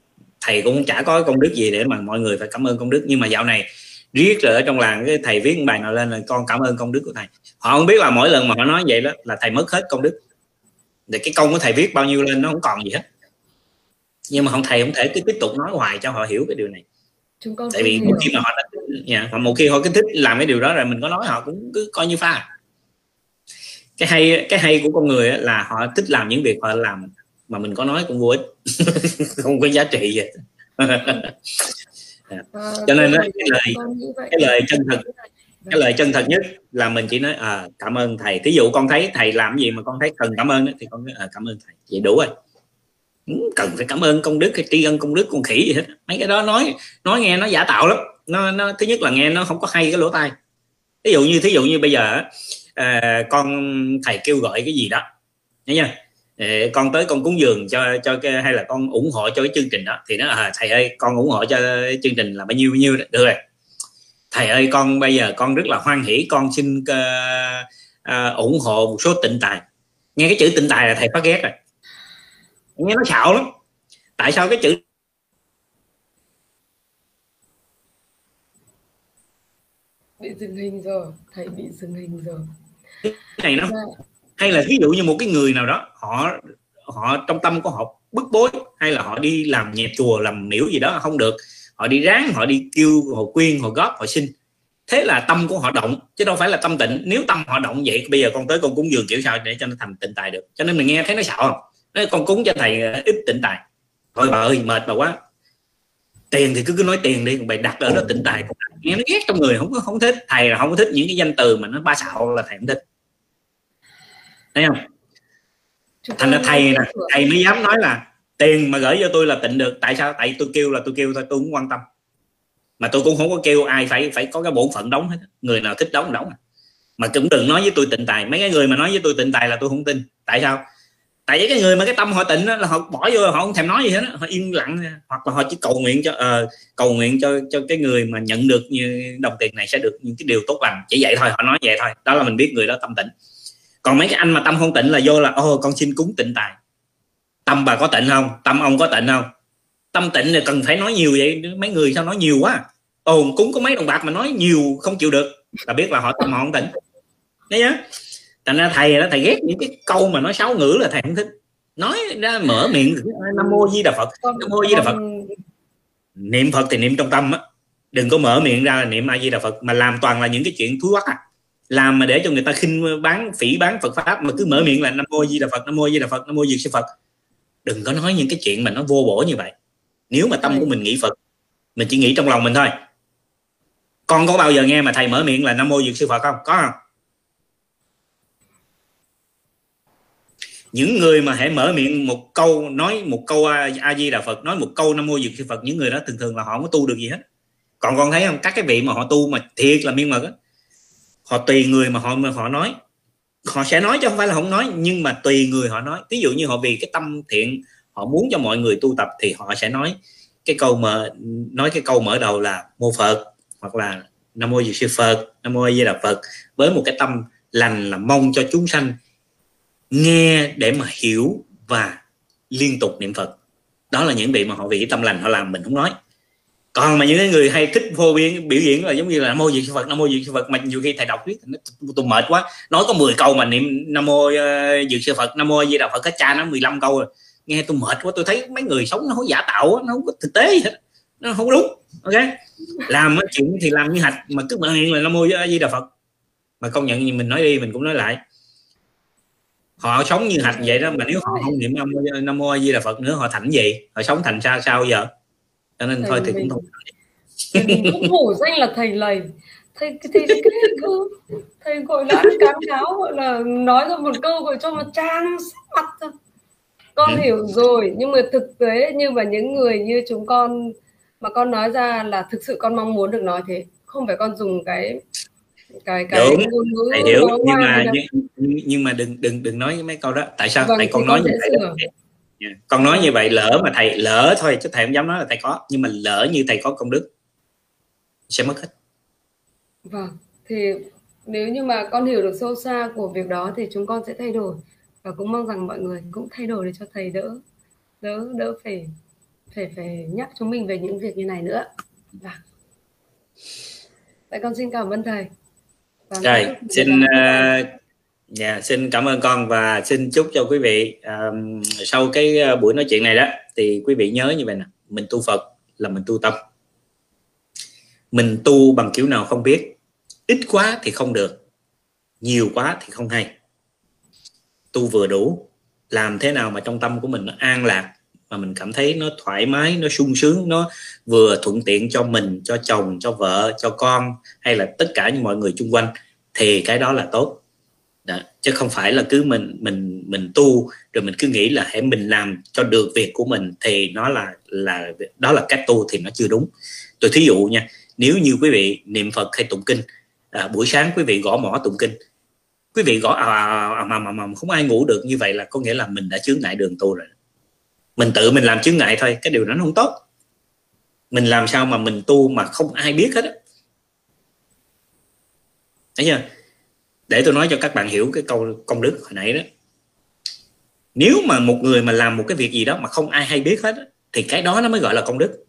Thầy cũng chả có công đức gì để mà mọi người phải cảm ơn công đức. Nhưng mà dạo này riết rồi ở trong làng cái thầy viết bài nào lên là con cảm ơn công đức của thầy. Họ không biết là mỗi lần mà họ nói vậy đó là thầy mất hết công đức. Để cái công của thầy viết bao nhiêu lên nó không còn gì hết nhưng mà không thầy không thể cứ tiếp tục nói hoài cho họ hiểu cái điều này. Chúng con tại vì một khi mà họ đã yeah, dạ, một khi họ cứ thích làm cái điều đó rồi mình có nói họ cũng cứ coi như pha cái hay cái hay của con người là họ thích làm những việc họ làm mà mình có nói cũng vô ích. Không có giá trị gì. À, cho nên đó, cái lời cái lời chân thật cái lời chân thật nhất là mình chỉ nói à, cảm ơn thầy. Thí dụ con thấy thầy làm gì mà con thấy cần cảm ơn đó, thì con nói à, cảm ơn thầy. Vậy đủ rồi cần phải cảm ơn công đức hay tri ân công đức con khỉ gì hết. Mấy cái đó nói nói nghe nó giả tạo lắm. Nó, nó thứ nhất là nghe nó không có hay cái lỗ tai. Ví dụ như thí dụ như bây giờ à, con thầy kêu gọi cái gì đó nhớ nha à, ờ, con tới con cúng dường cho cho cái hay là con ủng hộ cho cái chương trình đó thì nó à, thầy ơi con ủng hộ cho chương trình là bao nhiêu bao nhiêu đó. được rồi. Thầy ơi con bây giờ con rất là hoan hỷ con xin uh, uh, ủng hộ một số tịnh tài. Nghe cái chữ tịnh tài là thầy phát ghét rồi nghe nó xạo lắm. Tại sao cái chữ bị dừng hình rồi thầy bị dừng hình rồi. Này nó dạ. hay là ví dụ như một cái người nào đó họ họ trong tâm của họ bức bối hay là họ đi làm nhẹp chùa làm miễu gì đó không được. Họ đi ráng họ đi kêu họ quyên họ góp họ xin. Thế là tâm của họ động chứ đâu phải là tâm tịnh. Nếu tâm họ động vậy bây giờ con tới con cúng dường kiểu sao để cho nó thành tịnh tài được. Cho nên mình nghe thấy nó xạo không nói con cúng cho thầy ờ, ít tịnh tài. Thôi bà ơi mệt bà quá. Tiền thì cứ cứ nói tiền đi bày đặt ở đó tịnh tài nghe nó ghét trong người không có không thích. Thầy là không có thích những cái danh từ mà nó ba xạo là thầy không thích. Thấy không? Thành ra thầy nè thầy mới dám nói là tiền mà gửi cho tôi là tịnh được. Tại sao? Tại tôi kêu là tôi kêu thôi tôi không quan tâm. Mà tôi cũng không có kêu ai phải phải có cái bổn phận đóng hết người nào thích đóng đóng mà cũng đừng nói với tôi tịnh tài. Mấy cái người mà nói với tôi tịnh tài là tôi không tin. Tại sao tại vì cái người mà cái tâm họ tịnh đó, là họ bỏ vô họ không thèm nói gì hết đó. họ im lặng. Hoặc là họ chỉ cầu nguyện cho uh, cầu nguyện cho cho cái người mà nhận được như đồng tiền này sẽ được những cái điều tốt lành. Chỉ vậy thôi họ nói vậy thôi. Đó là mình biết người đó tâm tịnh. Còn mấy cái anh mà tâm không tịnh là vô là ô con xin cúng tịnh tài. Tâm bà có tịnh không? Tâm ông có tịnh không? Tâm tịnh thì cần phải nói nhiều vậy. Mấy người sao nói nhiều quá? Ồ cúng có mấy đồng bạc mà nói nhiều không chịu được. Là biết là họ tâm họ không tịnh. Đấy nhá thành ra thầy đó thầy ghét những cái câu mà nói sáu ngữ là thầy không thích. Nói ra mở miệng nam mô di đà phật. Nam mô di đà phật. Niệm phật thì niệm trong tâm á. Đừng có mở miệng ra là niệm a di đà phật mà làm toàn là những cái chuyện thúi quắc à. Làm mà để cho người ta khinh bán phỉ bán phật pháp mà cứ mở miệng là nam mô di đà phật nam mô di đà phật nam mô di sư phật. Đừng có nói những cái chuyện mà nó vô bổ như vậy. Nếu mà tâm của mình nghĩ phật mình chỉ nghĩ trong lòng mình thôi. Con có bao giờ nghe mà thầy mở miệng là nam mô dược sư phật không? Có không những người mà hãy mở miệng một câu, nói một câu a di đà phật, nói một câu nam mô dược sư phật, những người đó thường thường là họ không có tu được gì hết. Còn con thấy không? Các cái vị mà họ tu mà thiệt là miên mật á, họ tùy người mà họ mà họ nói. Họ sẽ nói chứ không phải là không nói, nhưng mà tùy người họ nói. Ví dụ như họ vì cái tâm thiện, họ muốn cho mọi người tu tập thì họ sẽ nói cái câu mở, nói cái câu mở đầu là mô phật, hoặc là nam mô diệu sư phật, nam mô di đà phật, với một cái tâm lành là mong cho chúng sanh nghe để mà hiểu và liên tục niệm phật. Đó là những vị mà họ vì tâm lành họ làm mình không nói. Còn mà những cái người hay thích phô biến biểu diễn là giống như là nam mô di phật nam mô di phật mà nhiều khi thầy đọc viết tôi mệt quá. Nói có 10 câu mà niệm nam mô ờ, uh, sư phật nam mô di đà phật cái cha nó 15 câu rồi. Nghe tôi mệt quá tôi thấy mấy người sống nó không giả tạo nó không có thực tế gì hết. Nó không đúng ok? Làm chuyện thì làm như hạch mà cứ miệng là nam mô di đà phật. Mà công nhận như mình nói đi mình cũng nói lại họ sống như hạch vậy đó mà nếu họ không niệm nam mô nam mô di đà phật nữa họ thành gì? Họ sống thành sao sao giờ? Cho nên thầy thôi thì cũng không cũng hổ danh là thầy lầy. Thầy thầy cái cứ thầy gọi là ăn cám cáo gọi là nói ra một câu gọi cho mà trang mặt thôi. Con ừ. hiểu rồi nhưng mà thực tế như mà những người như chúng con mà con nói ra là thực sự con mong muốn được nói thế. Không phải con dùng cái cái cái Đúng, ngôn ngữ thầy hiểu. Nhưng mà nhưng, nhưng mà đừng đừng đừng nói mấy câu đó. Tại sao? Vâng, tại con nói như vậy yeah. con nói như vậy lỡ mà thầy lỡ thôi chứ thầy không dám nói là thầy có. Nhưng mà lỡ như thầy có công đức sẽ mất hết. Vâng thì nếu như mà con hiểu được sâu xa của việc đó thì chúng con sẽ thay đổi. Và cũng mong rằng mọi người cũng thay đổi để cho thầy đỡ đỡ đỡ phải phải phải nhắc chúng mình về những việc như này nữa vâng. Tại con xin cảm ơn thầy rồi xin uh, Dạ, xin cảm ơn con và xin chúc cho quý vị um, sau cái ờ, buổi nói chuyện này đó thì quý vị nhớ như vậy nè, mình tu Phật là mình tu tâm. Mình tu bằng kiểu nào không biết, ít quá thì không được, nhiều quá thì không hay. Tu vừa đủ, làm thế nào mà trong tâm của mình nó an lạc mà mình cảm thấy nó thoải mái, nó sung sướng, nó vừa thuận tiện cho mình, cho chồng, cho vợ, cho con hay là tất cả những mọi người xung quanh thì cái đó là tốt. Đó. chứ không phải là cứ mình mình mình tu rồi mình cứ nghĩ là hãy mình làm cho được việc của mình thì nó là là đó là cách tu thì nó chưa đúng. Tôi thí dụ nha nếu như quý vị niệm phật hay tụng kinh à, buổi sáng quý vị gõ mỏ tụng kinh. Quý vị gõ à, à, à, mà, mà mà không ai ngủ được như vậy là có nghĩa là mình đã chướng ngại đường tu rồi mình tự mình làm chướng ngại thôi cái điều đó nó không tốt. Mình làm sao mà mình tu mà không ai biết hết á. Thấy chưa? Để tôi nói cho các bạn hiểu cái câu công đức hồi nãy đó. Nếu mà một người mà làm một cái việc gì đó mà không ai hay biết hết thì cái đó nó mới gọi là công đức.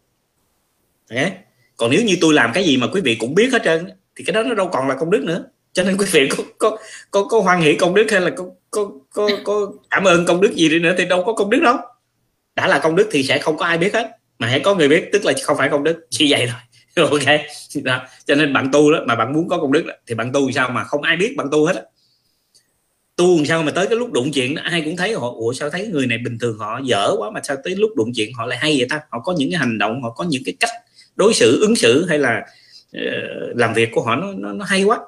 Okay. còn nếu như tôi làm cái gì mà quý vị cũng biết hết trơn thì cái đó nó đâu còn là công đức nữa. Cho nên quý vị có có có, có hoan hỷ công đức hay là có có có, có cảm ơn công đức gì đi nữa thì đâu có công đức đâu đã là công đức thì sẽ không có ai biết hết. Mà hãy có người biết tức là không phải công đức. Chỉ vậy thôi. Ok. Đó. cho nên bạn tu đó mà bạn muốn có công đức đó, thì bạn tu sao mà không ai biết bạn tu hết đó. tu sao mà tới cái lúc đụng chuyện đó, ai cũng thấy họ ủa sao thấy người này bình thường họ dở quá mà sao tới lúc đụng chuyện họ lại hay vậy ta? Họ có những cái hành động họ có những cái cách đối xử ứng xử hay là uh, làm việc của họ nó, nó nó hay quá.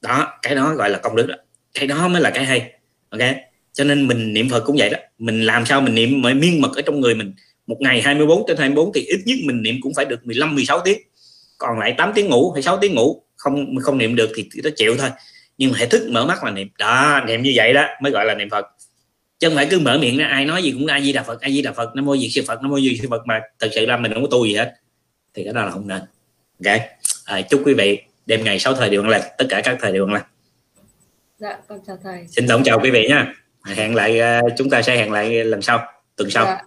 Đó cái đó gọi là công đức đó. Cái đó mới là cái hay. Ok cho nên mình niệm Phật cũng vậy đó. Mình làm sao mình niệm mà miên mật ở trong người mình. Một ngày 24 trên 24 thì ít nhất mình niệm cũng phải được 15 16 tiếng. Còn lại 8 tiếng ngủ hay 6 tiếng ngủ không không niệm được thì nó chịu thôi. Nhưng mà hãy thức mở mắt là niệm. Đó niệm như vậy đó mới gọi là niệm Phật. Chứ không phải cứ mở miệng ra ai nói gì cũng ai di đà Phật ai di đà Phật nó mua gì siêu Phật nó mua gì siêu Phật mà thật sự là mình không có tu gì hết. Thì cái đó là không nên. Ok. À, chúc quý vị đêm ngày 6 thời điều lành tất cả các thời điều lành. Dạ con chào thầy. Xin tổng chào quý vị nha hẹn lại ờ, chúng ta sẽ hẹn lại lần sau tuần sau dạ.